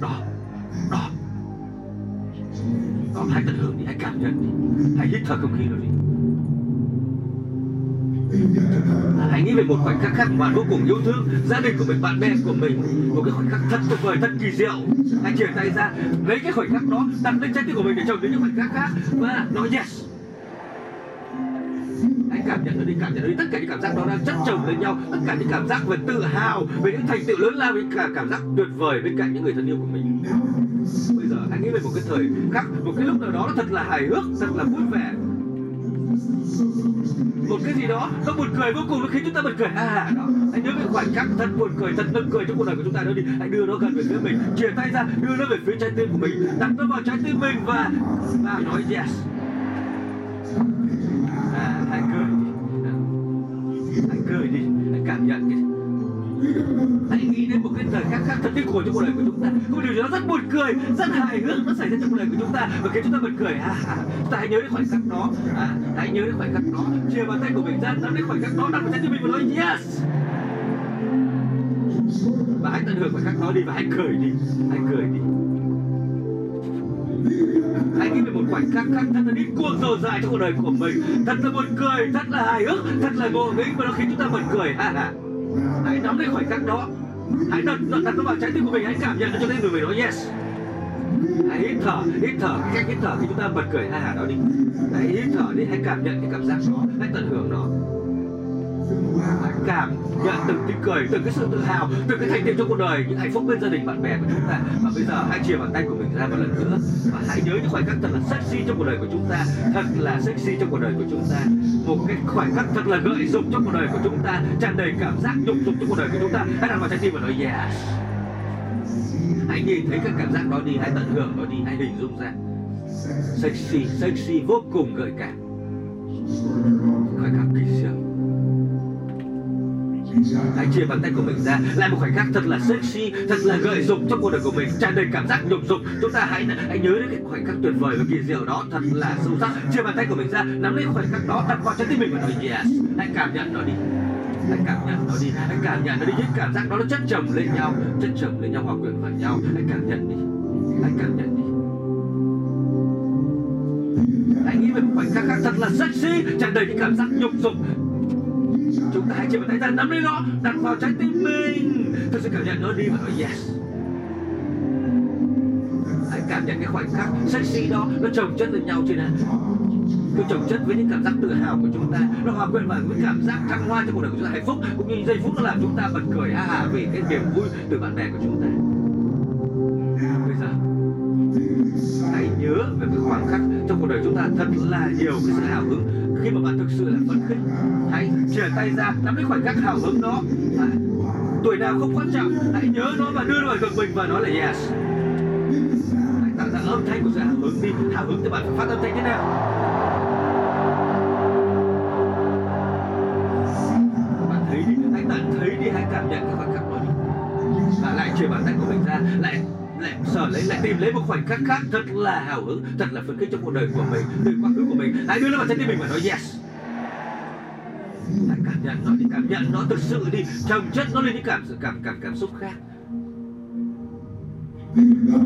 Đó. Đó. Đó hãy tận hưởng đi. Hãy cảm nhận đi. Hãy hít thở không khí đó đi hãy nghĩ về một khoảnh khắc khác mà bạn vô cùng yêu thương, gia đình của mình, bạn bè của mình. Một cái khoảnh khắc thật tuyệt vời, thật kỳ diệu. Hãy chia tay ra, lấy cái khoảnh khắc đó, đặt lên trái tim của mình để trồng đến những khoảnh khắc khác và nói yes. Hãy cảm nhận nó đi, cảm nhận nó đi. Tất cả những cảm giác đó đang chất chồng lên nhau. Tất cả những cảm giác về tự hào, về những thành tựu lớn lao, với cả cảm giác tuyệt vời bên cạnh những người thân yêu của mình. Bây giờ hãy nghĩ về một cái thời khắc, một cái lúc nào đó nó thật là hài hước, thật là vui vẻ một cái gì đó nó buồn cười vô cùng nó khiến chúng ta bật cười. À ha đó hãy nhớ cái khoảnh khắc thật buồn cười thật nực cười trong cuộc đời của chúng ta đó đi. Hãy đưa nó gần về phía mình chìa tay ra đưa nó về phía trái tim của mình đặt nó vào trái tim mình và và nói yes. À, hãy cười đi. Hãy cười đi hãy cảm nhận cái hãy nghĩ đến một cái thời khắc khác thật kinh khủng trong cuộc đời của chúng ta. Có điều gì đó rất buồn cười rất hài hước nó xảy ra trong cuộc đời của chúng ta và khiến chúng ta bật cười. Ha ha chúng ta hãy nhớ đến khoảnh khắc đó. À, hãy nhớ đến khoảnh khắc đó. Chia bàn tay của mình ra nắm đến khoảnh khắc đó đặt tay trái tim mình và nói yes! Và hãy tận hưởng khoảnh khắc đó đi và hãy cười đi hãy cười đi. Hãy nghĩ về một khoảnh khắc khác thật là đi cuồng dầu dài trong cuộc đời của mình. Thật là buồn cười thật là hài hước thật là ngộ nghĩnh và nó khiến chúng ta bật cười. Ha ha hãy nắm lấy khoảnh khắc đó. Hãy đặt, đặt, đặt nó vào trái tim của mình hãy cảm nhận cho nên người mình nói yes. Hãy hít thở hít thở. Cái cách hít thở thì chúng ta bật cười ha hà đó đi. Hãy hít thở đi hãy cảm nhận cái cảm giác đó. Hãy tận hưởng nó hãy cảm, nhận từng tiếng cười, từng cái sự tự hào, từng cái thành tiệu trong cuộc đời, những hạnh phúc bên gia đình bạn bè của chúng ta. Và bây giờ hãy chia bàn tay của mình ra một lần nữa. Và hãy nhớ những khoảnh khắc thật là sexy trong cuộc đời của chúng ta, thật là sexy trong cuộc đời của chúng ta. Một cái khoảnh khắc thật là gợi dục trong cuộc đời của chúng ta, tràn đầy cảm giác nhục dục trong cuộc đời của chúng ta. Hãy đặt vào trái tim và nói yes. Hãy nhìn thấy các cảm giác đó đi, hãy tận hưởng nó đi, hãy hình dung ra. Sexy sexy, vô cùng gợi cảm. Khoảnh khắc kỳ diệu hãy chia bàn tay của mình ra, lại một khoảnh khắc thật là sexy, thật là gợi dục trong cuộc đời của mình, tràn đầy cảm giác nhục dục. Chúng ta hãy hãy nhớ đến cái khoảnh khắc tuyệt vời và kỳ diệu đó, thật là sâu sắc. Chia bàn tay của mình ra, nắm lấy khoảnh khắc đó, đặt vào trái tim mình và nói, yes. Hãy cảm nhận nó đi. Hãy cảm nhận nó đi. Hãy cảm nhận nó đi. Những cảm giác đó nó chất chồng lên nhau, chất chồng lên nhau, hòa quyện vào nhau. Hãy cảm nhận đi. Hãy cảm nhận đi. Hãy nghĩ về một khoảnh khắc khác thật là sexy, tràn đầy những cảm giác nhục dục chúng ta hãy chịu tay ta nắm lấy nó, đặt vào trái tim mình. Tôi sẽ cảm nhận nó đi và nói yes. Hãy cảm nhận cái khoảnh khắc sexy đó, nó chồng chất lên nhau trên này nó chồng chất với những cảm giác tự hào của chúng ta. Nó hòa quyện vào với cảm giác thăng hoa trong cuộc đời của chúng ta. Hạnh phúc cũng như giây phút nó làm chúng ta bật cười ha hả vì cái niềm vui từ bạn bè của chúng ta. Bây giờ, hãy nhớ về cái khoảnh khắc trong cuộc đời chúng ta thật là nhiều cái sự hào hứng khi mà bạn thực sự là phấn khích hãy chìa tay ra nắm lấy khoảnh khắc hào hứng đó. À, tuổi nào không quan trọng hãy nhớ nó và đưa nó vào gần mình và nói là yes. Hãy tạo ra âm thanh của sự hào hứng đi. Hào hứng thì bạn phải phát âm thanh thế nào? Bạn thấy đi hãy bạn thấy đi hãy cảm nhận cái khoảnh khắc đó đi. Và lại chia bàn tay của mình ra lại lại sở lấy lại tìm lấy một khoảnh khắc khác thật là hào hứng thật là phấn khích trong cuộc đời của mình từ quá khứ của mình. Hãy đưa nó vào trái tim mình và nói yes. Hãy cảm nhận nó đi cảm nhận nó thực sự đi. Trồng chất nó lên những cảm sự cảm cảm cảm xúc khác.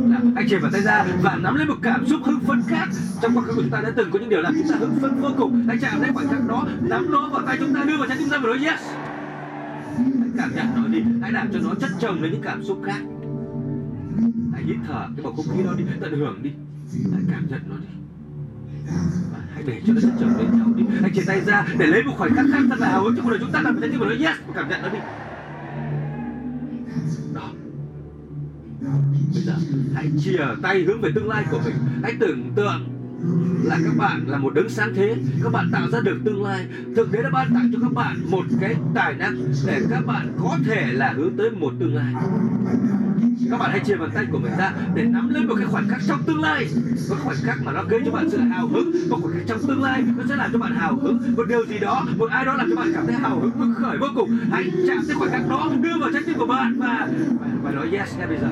Nào, anh chia vào tay ra và nắm lấy một cảm xúc hưng phấn khác. Trong quá khứ của chúng ta đã từng có những điều làm chúng ta hưng phấn vô cùng. Hãy chạm lấy khoảnh khắc đó nắm nó vào tay chúng ta đưa vào trái tim ta và nói yes. Hãy cảm nhận nó đi. Hãy làm cho nó chất chồng lên những cảm xúc khác hãy hít thở, cái bầu không khí đó đi, tận hưởng đi. Hãy cảm nhận nó đi. Hãy để cho nó sẽ trở lên nhau đi. Hãy chia tay ra để lấy một khoảnh khắc khác thật là hào hứng chứ cuộc đời chúng ta. Làm trái tim mà nói yes cảm nhận nó đi. Đó. Bây giờ, hãy chia tay hướng về tương lai của mình. Hãy tưởng tượng là các bạn là một đấng sáng thế. Các bạn tạo ra được tương lai. Thực tế đã ban tặng cho các bạn một cái tài năng để các bạn có thể là hướng tới một tương lai. Các bạn hãy chia bàn tay của mình ra để nắm lấy một cái khoảnh khắc trong tương lai. Một khoảnh khắc mà nó gây cho bạn sự hào hứng. Một khoảnh khắc trong tương lai nó sẽ làm cho bạn hào hứng. Một điều gì đó một ai đó làm cho bạn cảm thấy hào hứng hứng khởi vô cùng. Hãy chạm tới khoảnh khắc đó đưa vào trái tim của bạn và và, và nói yes ngay bây giờ.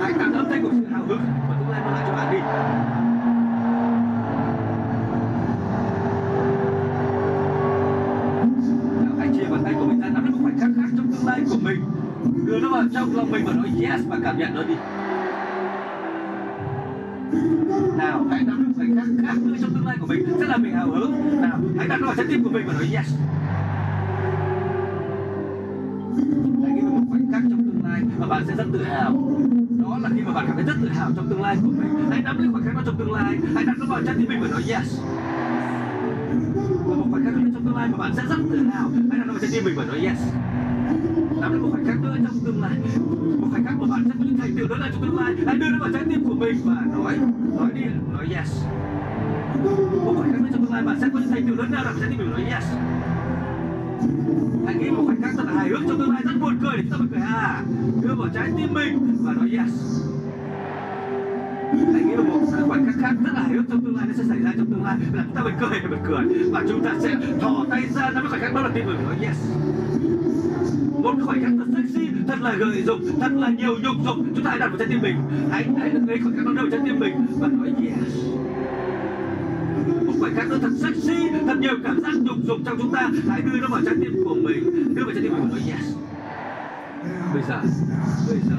Hãy tạo âm thanh của sự hào hứng và tương lai mang lại cho bạn đi Nào, hãy chia bàn tay của mình ra, nắm lấy một khoảnh khắc khác trong tương lai của mình. Đưa nó vào trong lòng mình và nói, yes, và cảm nhận nó đi. Nào, hãy nắm lấy khoảnh khắc khác nữa trong tương lai của mình. Sẽ làm mình hào hứng. Nào, hãy đặt nó vào trái tim của mình và nói, yes. Hãy nghĩ về một khoảnh khắc trong tương lai và bạn sẽ rất tự hào. Đó là khi mà bạn cảm thấy rất tự hào trong tương lai của mình. Hãy nắm lấy khoảnh khắc đó trong tương lai. Hãy đặt nó vào trái tim mình và nói, yes. Và một khoảnh khắc tương lai mà bạn sẽ rất tự hào hay là nó sẽ trái tim mình và nói yes? Đó là một khoảnh khắc nữa trong tương lai. Một khoảnh khắc mà bạn sẽ có những thành tựu lớn lao trong tương lai. Hãy đưa nó vào trái tim của mình và nói nói đi, nói yes. Một khoảnh khắc nữa trong tương lai, bạn sẽ có những thành tựu lớn lao trong trái tim mình và nói yes. Hãy nghĩ một khoảnh khắc thật là hài hước trong tương lai. Rất buồn cười để chúng ta bật cười à đưa vào trái tim mình và nói yes hãy nghĩ một cái khoảnh khắc khác rất là hài hước trong tương lai, nó sẽ xảy ra trong tương lai. Là chúng ta bật cười bật cười. Và chúng ta sẽ thò tay ra nắm cái khoảnh khắc đó là tim mình oh, nói yes. Một khoảnh khắc thật sexy, thật là gợi dục thật là nhiều nhục dục. Chúng ta hãy đặt vào trái tim mình. Hãy hãy lấy khoảnh khắc đó vào trái tim mình. Và nói yes. Một khoảnh khắc nó thật sexy, thật nhiều cảm giác nhục dục trong chúng ta. Hãy đưa nó vào trái tim của mình. Đưa vào trái tim của mình. Và nói yes bây giờ bây giờ,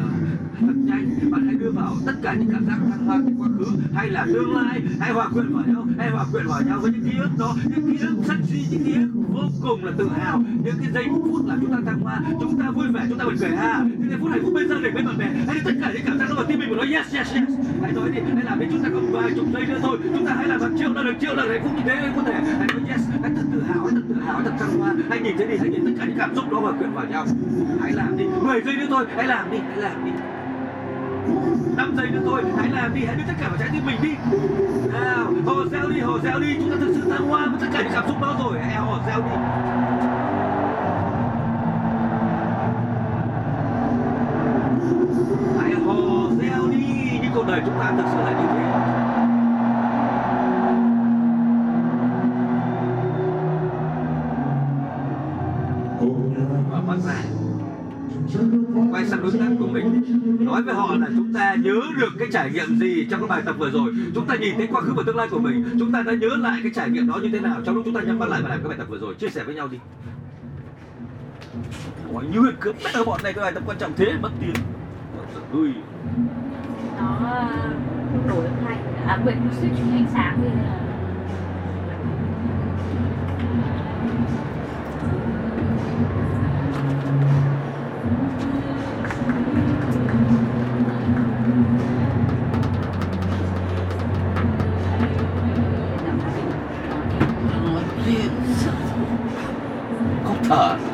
thật nhanh. Bạn hãy đưa vào tất cả những cảm giác thăng hoa của quá khứ, hay là tương lai hãy hòa quyện vào nhau hãy hòa quyện vào nhau với những ký ức đó. Những ký ức sexy những ký ức vô cùng là tự hào. Những cái giây phút là chúng ta thăng hoa, chúng ta vui vẻ, chúng ta bật cười ha. Những cái phút hạnh phúc bên gia đình bên bạn bè. Hay tất cả những cảm giác đó vào tim mình của nó. Yes yes yes. Hãy nói đi, hãy làm đi chúng ta còn vài chục giây nữa thôi. Chúng ta hãy làm bằng triệu lần được, triệu lần hạnh phúc như thế có thể hãy nói yes, hãy thật tự hào, hãy thật tự hào, hãy thật thăng hoa. Hãy nhìn thấy đi, hãy nhìn tất cả những cảm xúc đó hòa quyện vào nhau. Hãy làm đi 10 giây nữa thôi. Hãy làm đi, hãy làm đi. 5 giây nữa thôi hãy làm đi hãy đưa tất cả vào trái tim mình đi. Nào hò reo đi hò reo đi. Chúng ta thực sự thăng hoa với tất cả những cảm xúc đó rồi. Hãy hò reo đi. Hãy hò reo đi như cuộc đời chúng ta thực sự là như thế. Mở mắt ra quay sang đối tác của mình. Nói với họ là chúng ta nhớ được cái trải nghiệm gì trong cái bài tập vừa rồi. Chúng ta nhìn thấy quá khứ và tương lai của mình. Chúng ta đã nhớ lại cái trải nghiệm đó như thế nào. Trong lúc chúng ta nhắm mắt lại và làm cái bài tập vừa rồi chia sẻ với nhau đi. Ôi, như cứ cướp mẹ bọn này cái bài tập quan trọng thế mất tiền. Ui nó ờ, đổi thành à quên switch ánh sáng thì là không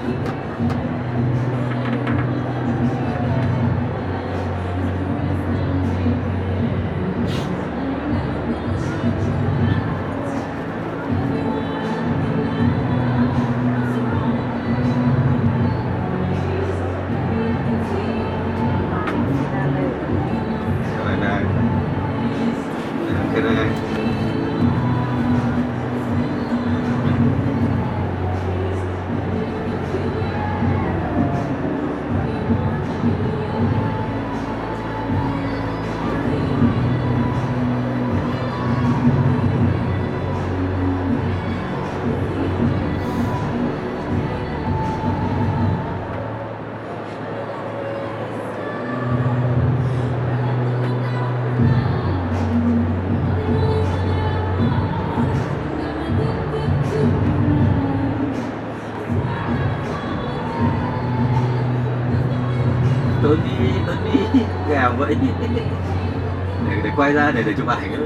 vậy để, để quay ra để để chụp ảnh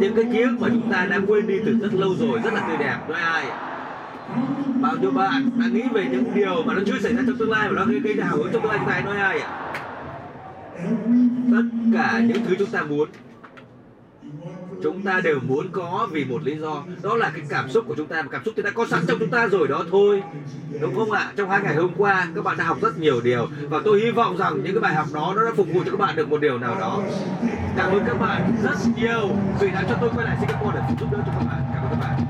những cái ký ức mà chúng ta đã quên đi từ rất lâu rồi, rất là tươi đẹp. Nói ai bao nhiêu bạn đã nghĩ về những điều mà nó chưa xảy ra trong tương lai và nó gây gây ra hào hứng trong tương lai chúng ta nói ai ạ? Tất cả những thứ chúng ta muốn chúng ta đều muốn có vì một lý do. Đó là cái cảm xúc của chúng ta, và cảm xúc thì đã có sẵn trong chúng ta rồi, đó thôi. Đúng không ạ? Trong hai ngày hôm qua, các bạn đã học rất nhiều điều. Và tôi hy vọng rằng những cái bài học đó, nó đã phục vụ cho các bạn được một điều nào đó. Cảm ơn các bạn rất nhiều. Vì đã cho tôi quay lại Singapore để giúp đỡ cho các bạn. Cảm ơn các bạn.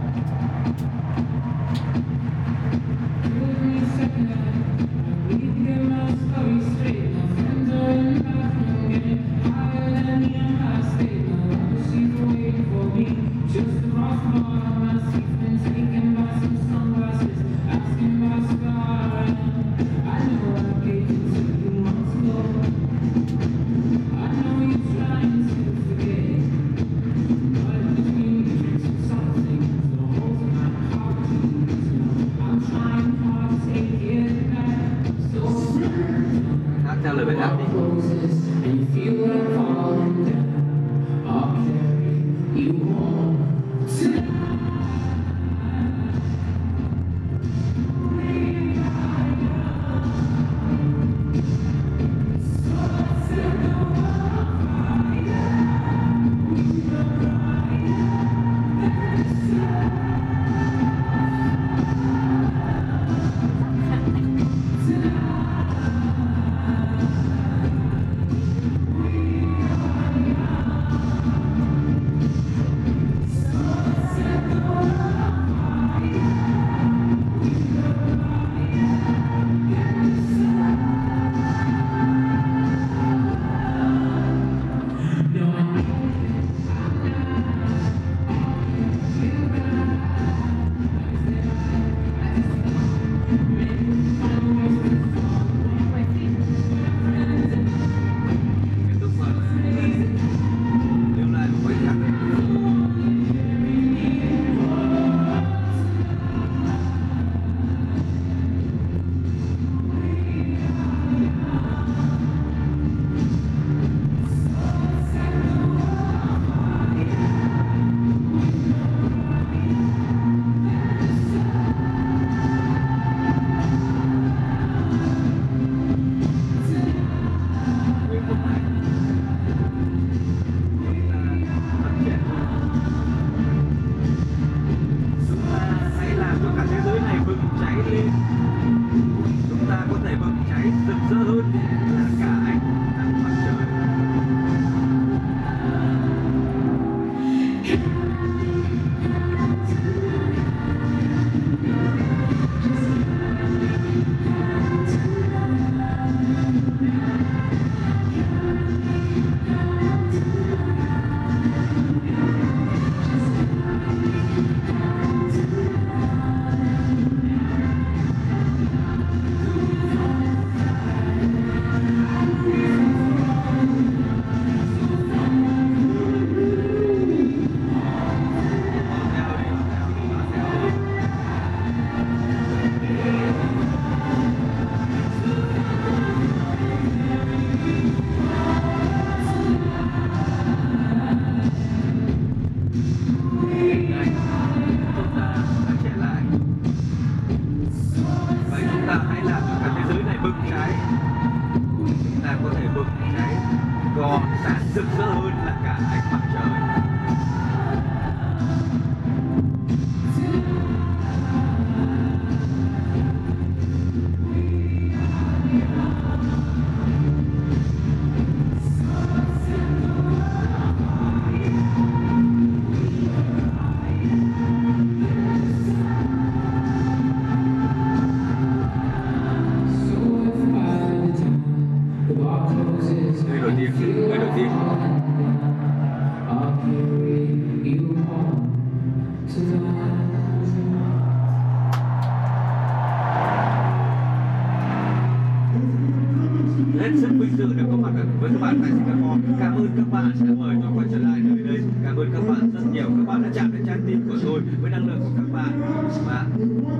Singapore cảm ơn các bạn đã mời tôi quay trở lại nơi đây. Cảm ơn các bạn rất nhiều. Các bạn đã chạm đến trái tim của tôi với năng lượng của các bạn. Và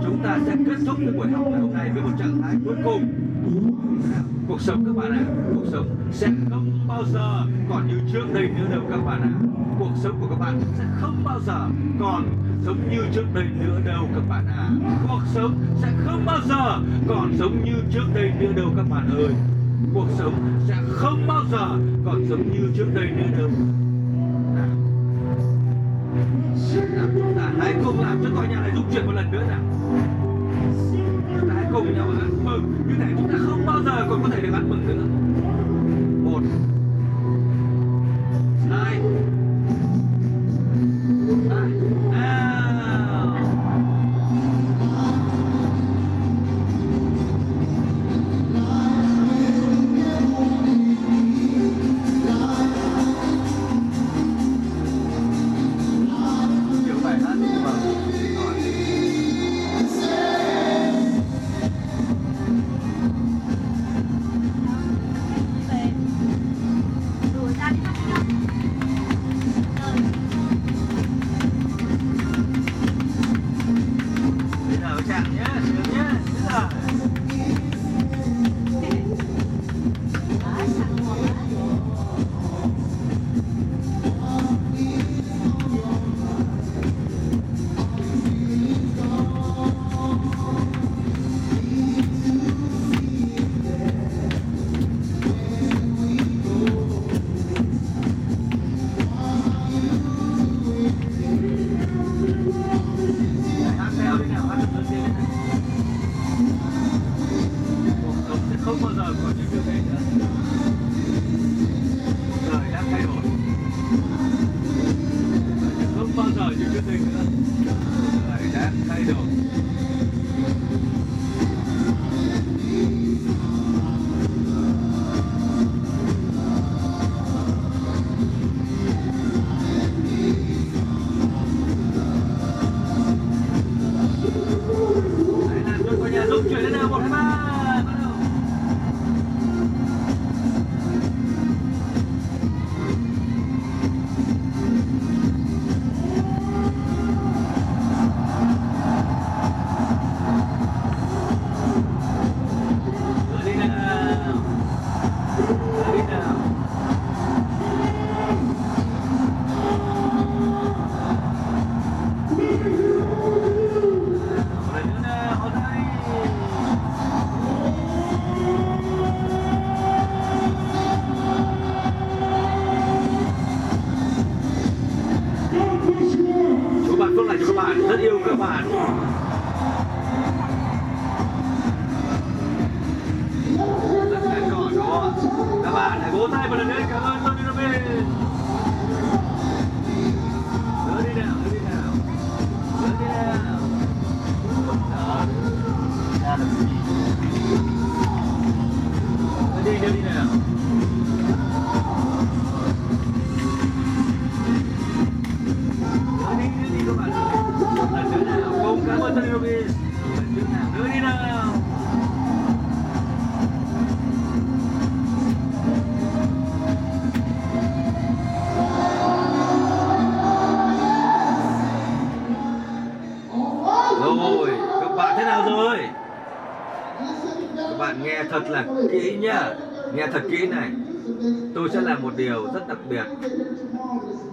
chúng ta sẽ kết thúc cái buổi học ngày hôm nay với một trạng thái cuối cùng. Cuộc sống các bạn ạ, cuộc sống sẽ không bao giờ còn như trước đây nữa đâu các bạn ạ. Cuộc sống của các bạn sẽ không bao giờ còn giống như trước đây nữa đâu các bạn ạ. Cuộc sống sẽ không bao giờ còn giống như trước đây nữa đâu các bạn ơi cuộc sống sẽ không bao giờ còn giống như trước đây nữa đâu nào. Nào, chúng ta hãy cùng làm cho tòa nhà này rung chuyển một lần nữa nào. Chúng ta hãy cùng nhau ăn mừng như thế chúng ta không bao giờ còn có thể được ăn mừng nữa. Một. Hai. Ba à.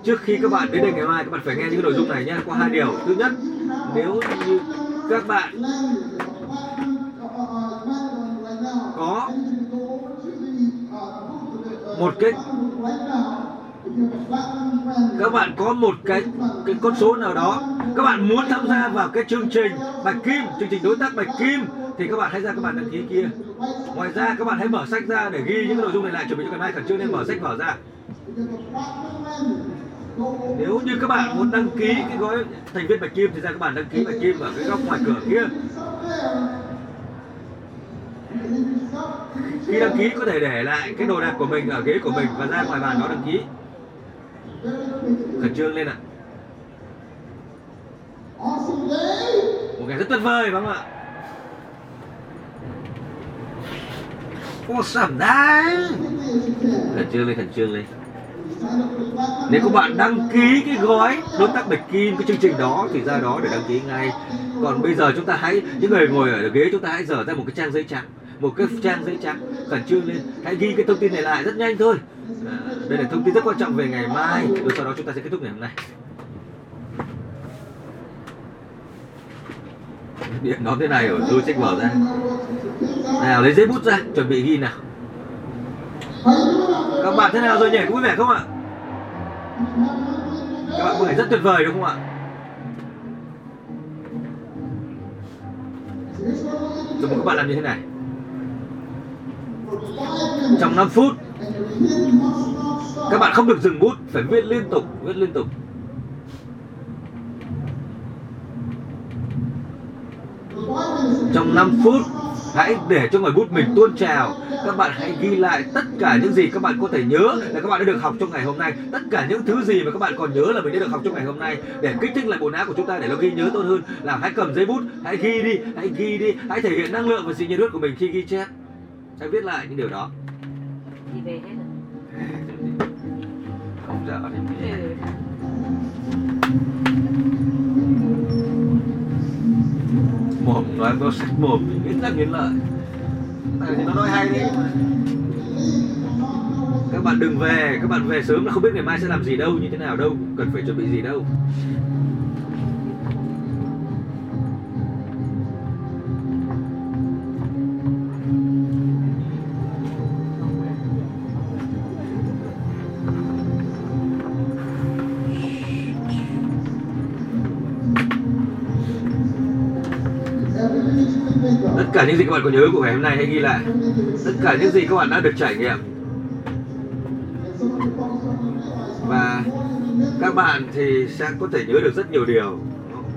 Trước khi các bạn đến đây ngày mai, Các bạn phải nghe những nội dung này nhé Có hai điều. Thứ nhất, Nếu như các bạn Có Một cái các bạn có một cái cái con số nào đó, các bạn muốn tham gia vào cái chương trình bạch kim, chương trình đối tác bạch kim, thì các bạn hãy ra các bạn đăng ký kia. Ngoài ra, các bạn hãy mở sách ra để ghi những nội dung này lại, chuẩn bị cho ngày mai khẩn trương nên mở sách vở ra nếu như các bạn muốn đăng ký cái gói thành viên bạch kim thì ra các bạn đăng ký bạch kim ở cái góc ngoài cửa kia. Khi đăng ký có thể để lại cái đồ đạc của mình ở ghế của mình và ra ngoài bàn đó đăng ký. Khẩn trương lên ạ. Một ngày rất tuyệt vời phải không ạ? Awesome đấy. Khẩn trương lên, khẩn trương lên nếu các bạn đăng ký cái gói đối tác bạch kim cái chương trình đó thì ra đó để đăng ký ngay. Còn bây giờ chúng ta hãy những người ngồi ở ghế chúng ta hãy dở ra một cái trang giấy trắng một cái trang giấy trắng khẩn trương lên. Hãy ghi cái thông tin này lại rất nhanh thôi. À, đây là thông tin rất quan trọng về ngày mai. Rồi sau đó chúng ta sẽ kết thúc ngày hôm nay. Điện nó thế này ở tôi sách vở ra. Nào lấy giấy bút ra chuẩn bị ghi nào các bạn thế nào rồi nhỉ có vui vẻ không ạ? Các bạn vui vẻ rất tuyệt vời đúng không ạ? Rồi các bạn làm như thế này. Trong 5 phút, các bạn không được dừng bút, phải viết liên tục, viết liên tục. Trong 5 phút hãy để cho ngòi bút mình tuôn trào. Các bạn hãy ghi lại tất cả những gì các bạn có thể nhớ là các bạn đã được học trong ngày hôm nay. Tất cả những thứ gì mà các bạn còn nhớ là mình đã được học trong ngày hôm nay. Để kích thích lại bộ não của chúng ta để nó ghi nhớ tốt hơn là hãy cầm giấy bút hãy ghi đi hãy ghi đi hãy thể hiện năng lượng và sự nhiệt huyết của mình khi ghi chép. Hãy viết lại những điều đó. Đi về hết rồi. Không dở thì mồm nói nó sách mồm thì nghiến là nghiến lợi tại vì nó nói hay đi các bạn đừng về, các bạn về sớm là không biết ngày mai sẽ làm gì đâu, như thế nào đâu, cần phải chuẩn bị gì đâu. Cả những gì các bạn có nhớ của ngày hôm nay hãy ghi lại. Tất cả những gì các bạn đã được trải nghiệm. Và các bạn thì sẽ có thể nhớ được rất nhiều điều.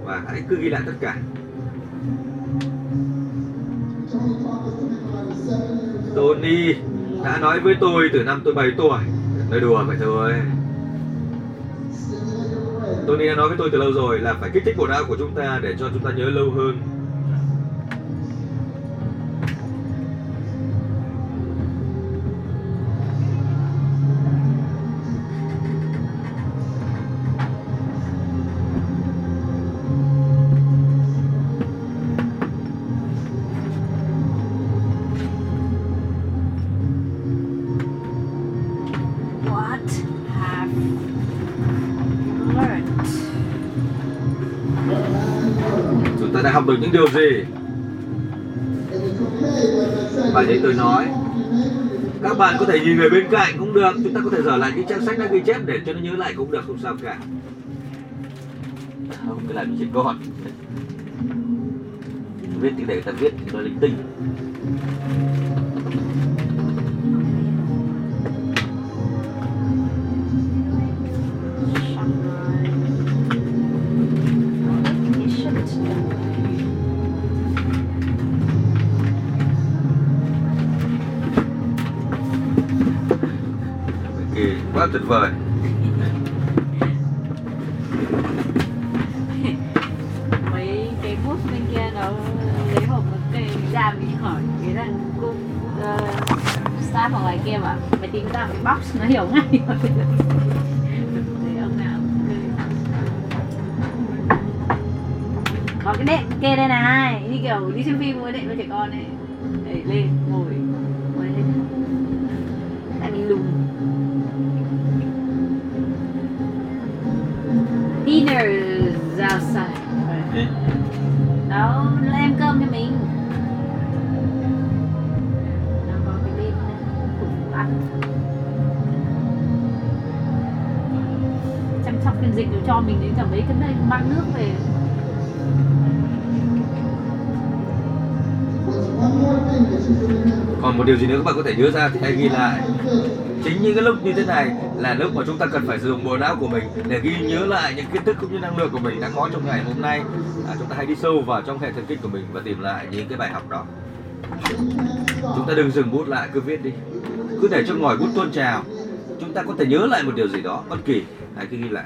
Và hãy cứ ghi lại tất cả. Tony đã nói với tôi từ năm tôi 7 tuổi. Nói đùa vậy thôi. Tony đã nói với tôi từ lâu rồi là phải kích thích bộ não của chúng ta để cho chúng ta nhớ lâu hơn. Bởi những điều gì? Và như tôi nói, các bạn có thể nhìn người bên cạnh cũng được, chúng ta có thể dở lại cái trang sách đã ghi chép để cho nó nhớ lại cũng được, không sao cả. Không, cái làm gì con viết thì để người ta viết thì nó linh tinh. Quá tuyệt vời. Mấy cái bút bên kia nó lấy hộp cái kề ra mình hỏi cái là cô uh, staff ở ngoài kia mà mày tìm ra cái box nó hiểu ngay. Ông nào có cái đệm kê đây này như kiểu đi xem phim với đệm với trẻ con này để lên. Cho mình đến cả mấy cái nơi mang nước về. Còn một điều gì nữa các bạn có thể nhớ ra thì hãy ghi lại. Chính những cái lúc như thế này là lúc mà chúng ta cần phải sử dụng bộ não của mình để ghi nhớ lại những kiến thức cũng như năng lượng của mình đã có trong ngày hôm nay. À, chúng ta hãy đi sâu vào trong hệ thần kinh của mình và tìm lại những cái bài học đó. Chúng ta đừng dừng bút lại cứ viết đi. Cứ để cho ngòi bút tuôn trào. Chúng ta có thể nhớ lại một điều gì đó bất kỳ. Hãy cứ ghi lại.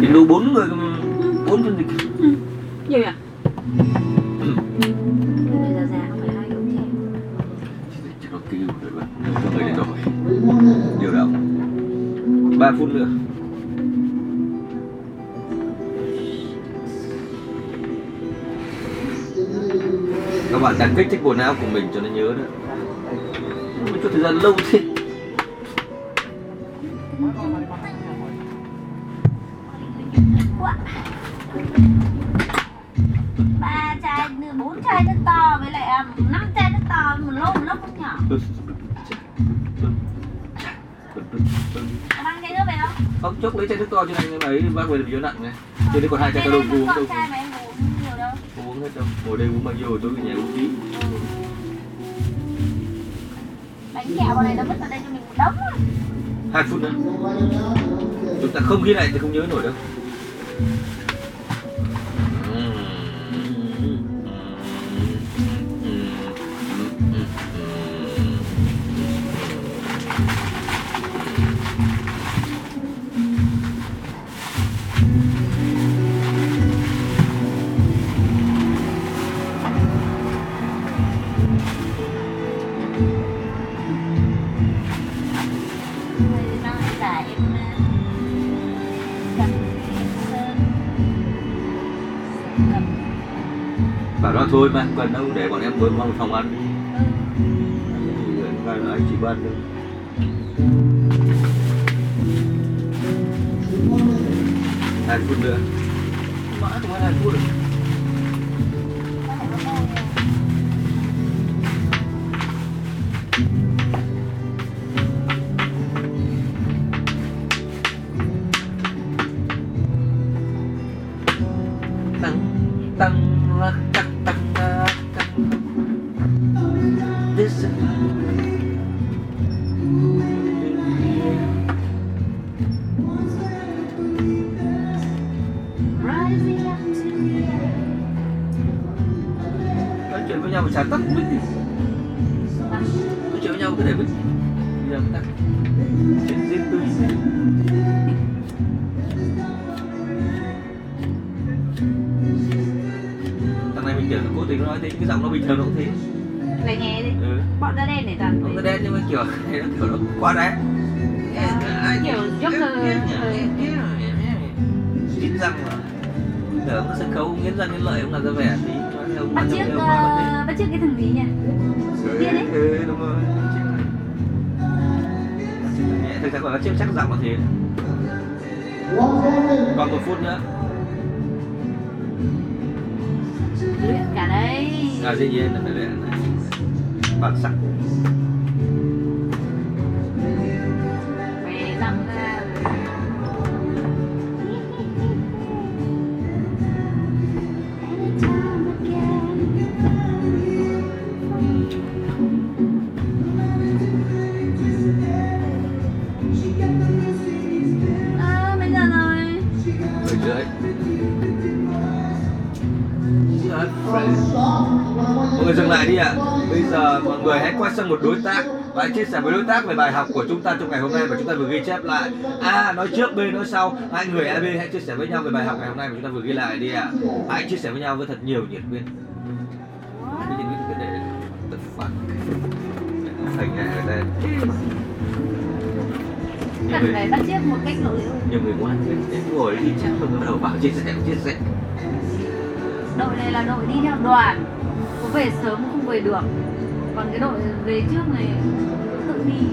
thì đủ bốn người bốn chương trình ừ. ừ. nhiều nhỉ nhiều đâu ba phút nữa. Các bạn đăng kích thích quần áo của mình cho nó nhớ đó. Một chút thời gian lâu thế. Quá ba chai bốn chai nước to với lại à, năm chai nước to một lô một lốc nước nhỏ. Mang chai nước về không? Ông chốc lấy chai nước to cho anh ấy bác về yếu nặng này. Trên đây còn hai chai đông đây uống đâu uống nhiều đâu. Không uống hết đâu. Ngồi đây uống bao nhiêu tôi về nhà uống tí. Bánh kẹo vào này nó vứt vào đây cho mình một đống hai phút nữa. Chúng ta không ghi lại thì không nhớ nổi đâu Mm-hmm. Bảo nó thôi mà, cần đâu, để bọn em tới vào phòng ăn. Ừ. Ngày là anh chỉ ban đâu hai phút nữa. Mãi không hai phút được. Quá đen Kiểu Joker Nghiến răng mà. Tưởng sân khấu nghiến răng nghiến lợi không? Làm ra vẻ theo Bắt chiếc ờ, thế. Bắt chiếc cái thằng gì nhỉ? Kia đấy. Ừ, đúng rồi. Thực ra còn nó chiếc chắc giọng là thế. Còn một phút nữa. Luyện cả đây à dĩ nhiên là phải luyện. Bản sắc lại đi ạ. Bây giờ mọi người hãy quay sang một đối tác và hãy chia sẻ với đối tác về bài học của chúng ta trong ngày hôm nay và chúng ta vừa ghi chép lại. A nói trước b nói sau. Hai người a b hãy chia sẻ với nhau về bài học ngày hôm nay mà chúng ta vừa ghi lại đi ạ. Hãy chia sẻ với nhau với thật nhiều nhiệt huyết. Cần phải bắt chiếc một cách lộ liễu nhiều người ngoan thế ngồi đi chắc mà bắt đầu bảo chia sẻ chia sẻ. Đội này là đội đi theo đoàn. Có về sớm không về được. Còn cái đội về trước này tự đi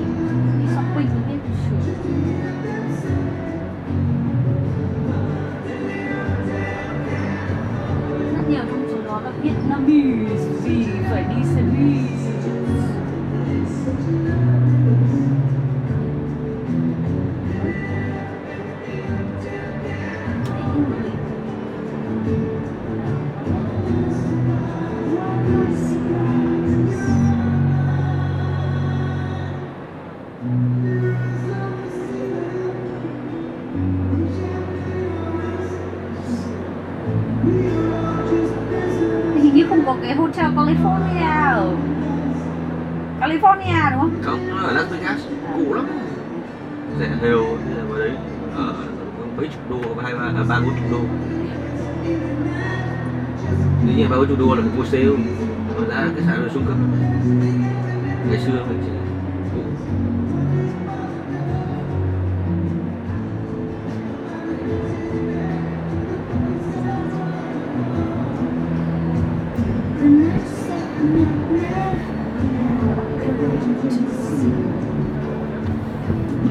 ở chỗ đua là một cô sale mà ra cái sản phẩm xuống cấp. Ngày xưa mình chỉ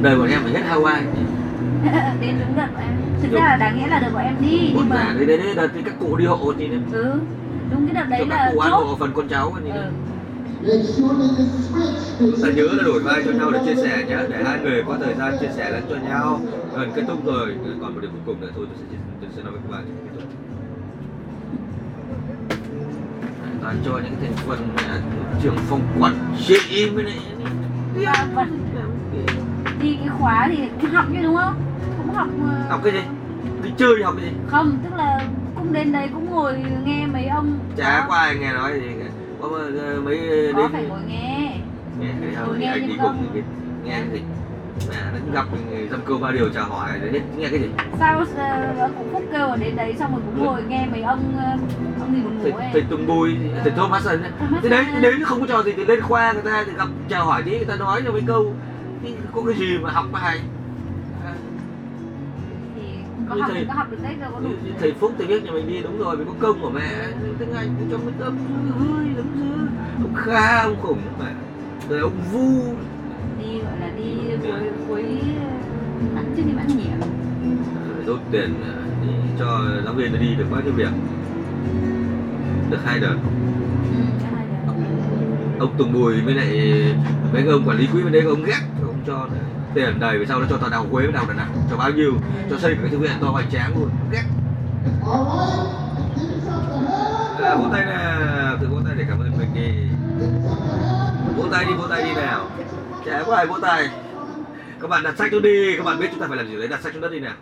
đời bọn em phải hết Hawaii. Đến đúng đợt em. Thực ra là đáng nghĩa là đợt bọn em đi nhưng mà đấy đấy, đấy thì các cụ đi hộ thì ừ đúng cái đợt đấy là ăn chốt. hộ phần con cháu như ừ. ta nhớ là đổi vai cho nhau để chia sẻ nhé để hai người có thời gian chia sẻ lẫn cho nhau. Gần kết thúc rồi. Còn một điều cuối cùng nữa thôi tôi sẽ chia- tôi sẽ nói với các bạn. Kết thúc toàn cho những thành phần là trưởng phòng quản trị mới này và đi cái khóa thì học chứ đúng không? Cũng học ờ, học cái gì? Đi chơi thì học cái gì? không tức là cũng đến đấy cũng ngồi nghe mấy ông chả có ai nghe nói gì có mấy có đến phải ngồi nghe. Nghe cái Ngồi nghe anh đi cùng thì nghe cái gì? Mẹ nó gặp người dăm câu ba điều chào hỏi hết nghe cái gì? Sao ờ, cũng phúc kêu ở đến đấy xong rồi cũng ngồi nghe mấy ông ờ, ông gì buồn ngủ ấy. thầy Tùng Bùi thầy Thomas ấy Thomas thì đấy đến không có trò gì thì lên khoa người ta thì gặp chào hỏi tí người ta nói cho mấy câu. Thì có cái gì mà học mà hay? thì có Như học thầy- có học được đấy đâu có đủ. như- thầy Phúc thầy biết nhà mình đi đúng rồi vì có công của mẹ. Tiếng Anh cũng trong cái tâm hơi lắm chứ. Ông Kha ông khủng mà rồi ông Vu. Đi gọi là đi cuối cuối ăn chứ đi ăn nhỉ đốt tiền à, đi cho giáo viên nó đi được bao nhiêu việc? Được hai đợt. Ừ, này ông Tùng Bùi với lại mấy ông quản lý quỹ bên đấy ông ghét ông cho nữa tiền đầy về sau nó cho tòa đào quế với đào đà nẵng. Cho bao nhiêu? Cho xây một cái thư viện to hoành tráng luôn. Ghét. À, vỗ tay nè, tự vỗ tay để cảm ơn mình đi. Vỗ tay đi vỗ tay đi nào. Chả có ai vỗ tay. Các bạn đặt sách xuống đi. Các bạn biết chúng ta phải làm gì đấy đặt sách xuống đất đi nào.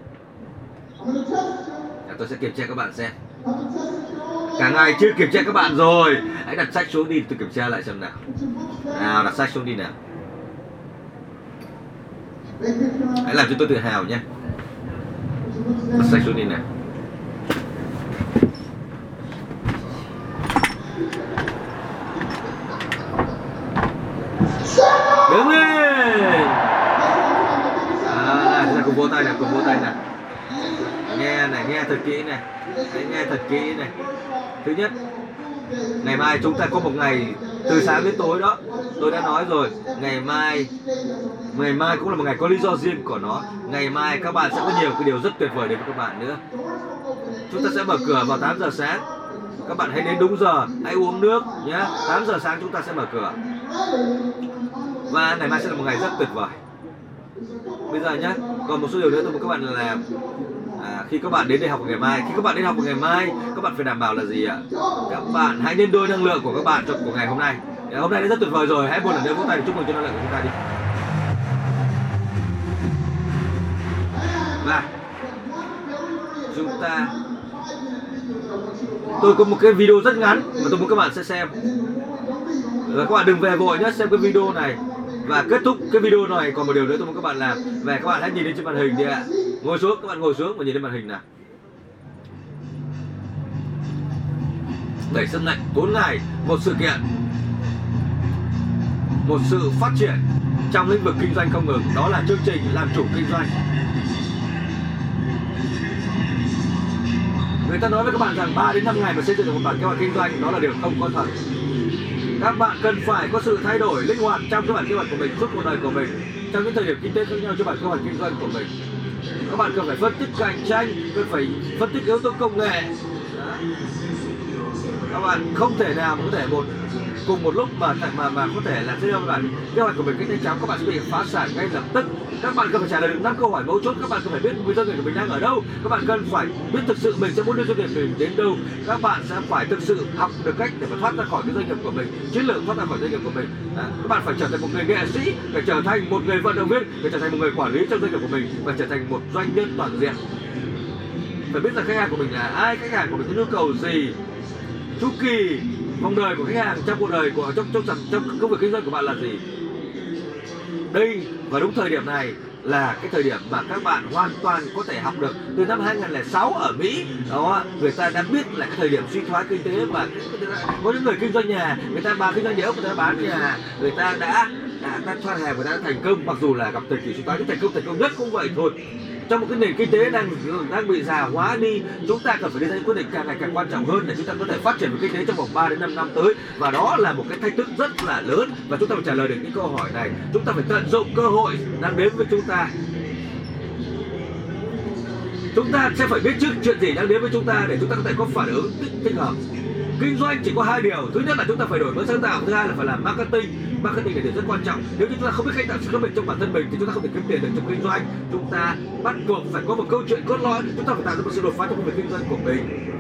À, tôi sẽ kiểm tra các bạn xem. Cả ngày chưa kiểm tra các bạn rồi. Hãy đặt sách xuống đi tôi kiểm tra lại xem nào. Nào đặt sách xuống đi nào hãy làm cho tôi tự hào nhé Sạch xuống đi nào đứng lên! À, này, cùng vỗ tay này cùng vỗ tay này nghe này nghe thật kỹ này. Hãy nghe thật kỹ này. Thứ nhất ngày mai chúng ta có một ngày từ sáng đến tối đó, tôi đã nói rồi, ngày mai ngày mai cũng là một ngày có lý do riêng của nó. Ngày mai các bạn sẽ có nhiều cái điều rất tuyệt vời đến với các bạn nữa. Chúng ta sẽ mở cửa vào 8 giờ sáng. Các bạn hãy đến đúng giờ, hãy uống nước nhé. 8 giờ sáng chúng ta sẽ mở cửa. Và ngày mai sẽ là một ngày rất tuyệt vời. Bây giờ nhé còn một số điều nữa tôi muốn các bạn làm à, khi các bạn đến đây học vào ngày mai khi các bạn đến học vào ngày mai các bạn phải đảm bảo là gì ạ? Các bạn hãy nhân đôi năng lượng của các bạn trong của ngày hôm nay. Ngày hôm nay đã rất tuyệt vời rồi hãy một lần nữa vỗ tay để chúc mừng cho năng lượng của chúng ta đi. Và chúng ta tôi có một cái video rất ngắn mà tôi muốn các bạn sẽ xem. Và các bạn đừng về vội nhé xem cái video này và kết thúc cái video này, còn một điều nữa tôi muốn các bạn làm. Về các bạn hãy nhìn lên trên màn hình đi ạ. Ngồi xuống, các bạn ngồi xuống và nhìn lên màn hình nào. Đẩy sân lạnh 4 ngày, một sự kiện, một sự phát triển trong lĩnh vực kinh doanh không ngừng. Đó là chương trình làm chủ kinh doanh. Người ta nói với các bạn rằng 3 đến 5 ngày mà xây dựng được một bản kế hoạch kinh doanh, đó là điều không có thật các bạn cần phải có sự thay đổi linh hoạt trong các bản kế hoạch của mình, suốt cuộc đời của mình, trong những thời điểm kinh tế khác nhau, trong bản kế hoạch kinh doanh của mình các bạn cần phải phân tích cạnh tranh, cần phải phân tích yếu tố công nghệ Đó. các bạn không thể nào có thể một cùng một lúc mà mà mà có thể là xây các bạn kế hoạch của mình cách nhanh chóng các bạn sẽ bị phá sản ngay lập tức. Các bạn cần phải trả lời được năm câu hỏi mấu chốt các bạn cần phải biết nguyên doanh nghiệp của mình đang ở đâu. Các bạn cần phải biết thực sự mình sẽ muốn đưa doanh nghiệp mình đến đâu. Các bạn sẽ phải thực sự học được cách để mà thoát ra khỏi cái doanh nghiệp của mình chiến lược thoát ra khỏi doanh nghiệp của mình. À, các bạn phải trở thành một người nghệ sĩ phải trở thành một người vận động viên phải trở thành một người quản lý trong doanh nghiệp của mình và trở thành một doanh nhân toàn diện. Phải biết rằng khách hàng của mình là ai khách hàng của mình có nhu cầu gì. Chu kỳ mong đợi của khách hàng trong cuộc đời của trong trong trong, trong công việc kinh doanh của bạn là gì? Đây và đúng thời điểm này là cái thời điểm mà các bạn hoàn toàn có thể học được từ năm 2006 ở Mỹ. Đó người ta đã biết là cái thời điểm suy thoái kinh tế và có những người kinh doanh nhà người ta bán kinh doanh nhà ốc người ta bán nhà người ta đã đã, đã thoát hàng người ta đã thành công. Mặc dù là gặp thời kỳ suy thoái cái thành công thành công nhất cũng vậy thôi trong một cái nền kinh tế đang đang bị già hóa đi chúng ta cần phải đưa ra những quyết định càng ngày càng quan trọng hơn để chúng ta có thể phát triển một kinh tế trong vòng 3 đến 5 năm tới. Và đó là một cái thách thức rất là lớn và chúng ta phải trả lời được những câu hỏi này. Chúng ta phải tận dụng cơ hội đang đến với chúng ta. Chúng ta sẽ phải biết trước chuyện gì đang đến với chúng ta để chúng ta có thể có phản ứng thích, thích hợp kinh doanh chỉ có hai điều. Thứ nhất là chúng ta phải đổi mới sáng tạo, thứ hai là phải làm marketing. Marketing là điều rất quan trọng. Nếu chúng ta không biết cách tạo sự khác biệt trong bản thân mình thì chúng ta không thể kiếm tiền được trong kinh doanh. Chúng ta bắt buộc phải có một câu chuyện cốt lõi. Chúng ta phải tạo ra một sự đột phá trong công việc kinh doanh của mình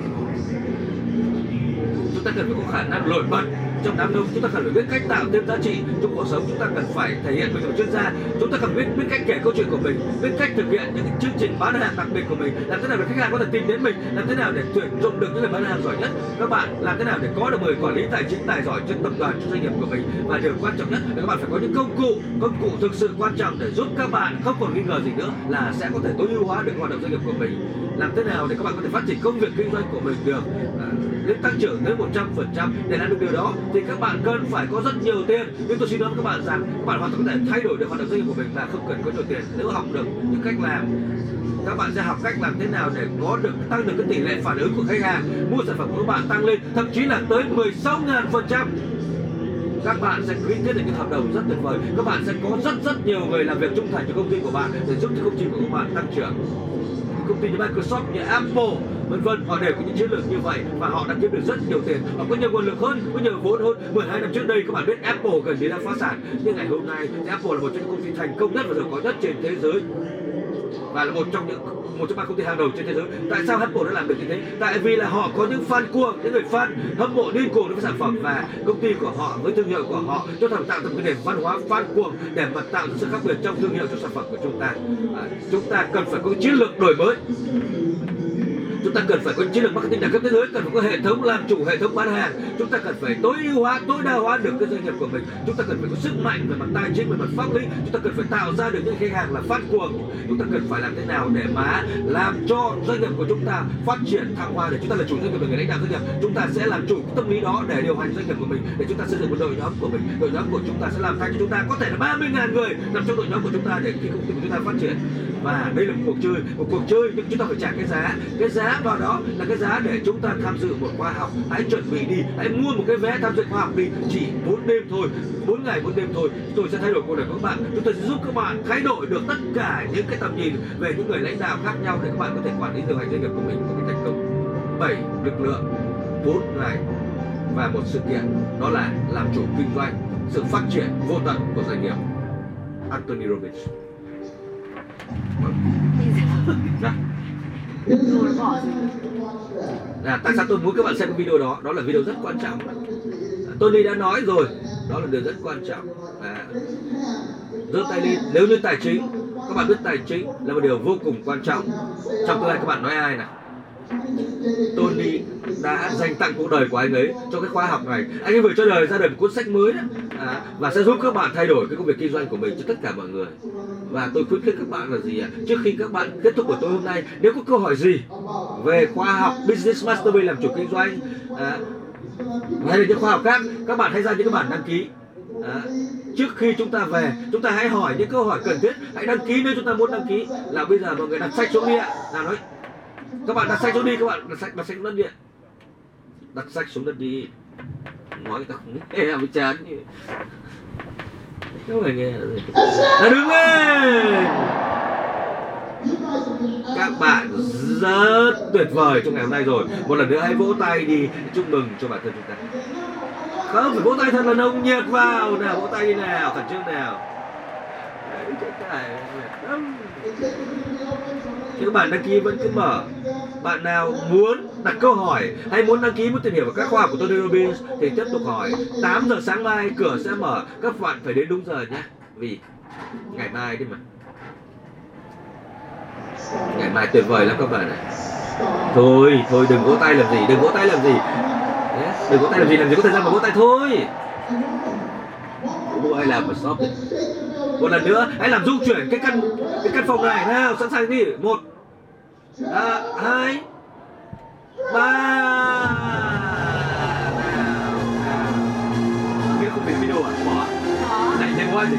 chúng ta cần phải có khả năng nổi bật trong đám đông. Chúng ta cần phải biết cách tạo thêm giá trị trong cuộc sống. Chúng ta cần phải thể hiện mình là chuyên gia. Chúng ta cần biết biết cách kể câu chuyện của mình biết cách thực hiện những chương trình bán hàng đặc biệt của mình. Làm thế nào để khách hàng có thể tìm đến mình? Làm thế nào để tuyển dụng được những người bán hàng giỏi nhất? Các bạn làm thế nào để có được người quản lý tài chính tài giỏi trên tập đoàn trong doanh nghiệp của mình? Và điều quan trọng nhất là các bạn phải có những công cụ công cụ thực sự quan trọng để giúp các bạn không còn nghi ngờ gì nữa là sẽ có thể tối ưu hóa được hoạt động doanh nghiệp của mình. Làm thế nào để các bạn có thể phát triển công việc kinh doanh của mình được? À, đến tăng trưởng tới 100% để làm được điều đó, thì các bạn cần phải có rất nhiều tiền. Nhưng tôi xin nói với các bạn rằng, các bạn hoàn toàn có thể thay đổi được hoạt động doanh nghiệp của mình mà không cần có nhiều tiền nếu học được những cách làm. Các bạn sẽ học cách làm thế nào để có được, tăng được cái tỷ lệ phản ứng của khách hàng, mua sản phẩm của các bạn tăng lên, thậm chí là tới 16.000 phần trăm. Các bạn sẽ ký kết được những hợp đồng rất tuyệt vời. Các bạn sẽ có rất rất nhiều người làm việc trung thành cho công ty của bạn để giúp cho công ty của các bạn tăng trưởng. Công ty như Microsoft, như Apple vân vân họ đều có những chiến lược như vậy và họ đã kiếm được rất nhiều tiền. Họ có nhiều nguồn lực hơn có nhiều vốn hơn. 12 năm trước đây các bạn biết Apple gần như đã phá sản. Nhưng ngày hôm nay Apple là một trong những công ty thành công nhất và giàu có nhất trên thế giới. Và là một trong những một trong ba công ty hàng đầu trên thế giới. Tại sao Apple đã làm được như thế? Tại vì là họ có những fan cuồng những người fan hâm mộ điên cuồng đối với sản phẩm và công ty của họ với thương hiệu của họ cho thẳng tạo ra một cái nền văn hóa fan cuồng để mà tạo ra sự khác biệt trong thương hiệu cho sản phẩm của chúng ta. À, chúng ta cần phải có chiến lược đổi mới chúng ta cần phải có chiến lược marketing đẳng cấp thế giới, cần phải có hệ thống làm chủ, hệ thống bán hàng. Chúng ta cần phải tối ưu hóa, tối đa hóa được cái doanh nghiệp của mình. Chúng ta cần phải có sức mạnh về mặt tài chính, về mặt pháp lý. Chúng ta cần phải tạo ra được những khách hàng là phát cuồng. Chúng ta cần phải làm thế nào để mà làm cho doanh nghiệp của chúng ta phát triển, thăng hoa để chúng ta là chủ doanh nghiệp và người lãnh đạo doanh nghiệp. Chúng ta sẽ làm chủ tâm lý đó để điều hành doanh nghiệp của mình, để chúng ta xây dựng một đội nhóm của mình. Đội nhóm của chúng ta sẽ làm thay cho chúng ta. Có thể là 30.000 người nằm trong đội nhóm của chúng ta để khi công ty của chúng ta phát triển. Và đây là một cuộc chơi, một cuộc chơi, nhưng chúng ta phải trả cái giá. Cái giá vào đó là cái giá để chúng ta tham dự một khóa học. Hãy chuẩn bị đi hãy mua một cái vé tham dự khóa học đi. Chỉ 4 đêm thôi 4 ngày 4 đêm thôi. Tôi sẽ thay đổi cuộc đời của các bạn. Chúng tôi sẽ giúp các bạn thay đổi được tất cả những cái tầm nhìn về những người lãnh đạo khác nhau để các bạn có thể quản lý điều hành doanh nghiệp của mình một cách thành công. 7 lực lượng. 4 ngày và một sự kiện. Đó là làm chủ kinh doanh sự phát triển vô tận của doanh nghiệp. Anthony Robbins giờ Dạ là À, tại sao tôi muốn các bạn xem cái video đó? Đó là video rất quan trọng. À, Tony đã nói rồi, đó là điều rất quan trọng. À, giơ tay lên. Nếu như tài chính, các bạn biết tài chính là một điều vô cùng quan trọng. Trong tương lai các bạn nói ai nào? Tony đã dành tặng cuộc đời của anh ấy cho cái khóa học này. Anh ấy vừa cho đời ra đời một cuốn sách mới đó, à, và sẽ giúp các bạn thay đổi cái công việc kinh doanh của mình cho tất cả mọi người. Và tôi khuyến khích các bạn là gì ạ? Trước khi các bạn kết thúc của tôi hôm nay, nếu có câu hỏi gì về khoa học Business Mastery làm chủ kinh doanh à, hay là những khoa học khác, các bạn hãy ra những cái bản đăng ký. À, trước khi chúng ta về, chúng ta hãy hỏi những câu hỏi cần thiết, hãy đăng ký nếu chúng ta muốn đăng ký. Là bây giờ mọi người đặt sách xuống đi ạ. Nào nói các bạn đặt sách xuống đi các bạn. Đặt sách đặt sách xuống đất đi đặt sách xuống đất đi. Nói người ta không nghe bị mới chán. Như không phải nghe là đứng lên! Các bạn rất tuyệt vời trong ngày hôm nay rồi. Một lần nữa hãy vỗ tay đi. Chúc mừng cho bản thân chúng ta. Không phải vỗ tay thật là nồng nhiệt vào. Nào vỗ tay đi nào khẩn trương nào. Đấy, cái cái không. Thì các bạn đăng ký vẫn cứ mở. Bạn nào muốn đặt câu hỏi hay muốn đăng ký muốn tìm hiểu về các khoa học của Tony Robbins thì tiếp tục hỏi. 8 giờ sáng mai cửa sẽ mở. Các bạn phải đến đúng giờ nhé. Vì ngày mai đi mà. Ngày mai tuyệt vời lắm các bạn ạ. Thôi thôi, đừng vỗ tay làm gì, đừng vỗ tay làm gì. Đừng vỗ tay làm gì làm gì có thời gian mà vỗ tay thôi. Bố ai làm mà stop đi một lần nữa hãy làm dung chuyển cái căn cái căn phòng này nào. Sẵn sàng đi. Một à, hai ba. Kia không phải video à? Bỏ. À? Này nhanh quá gì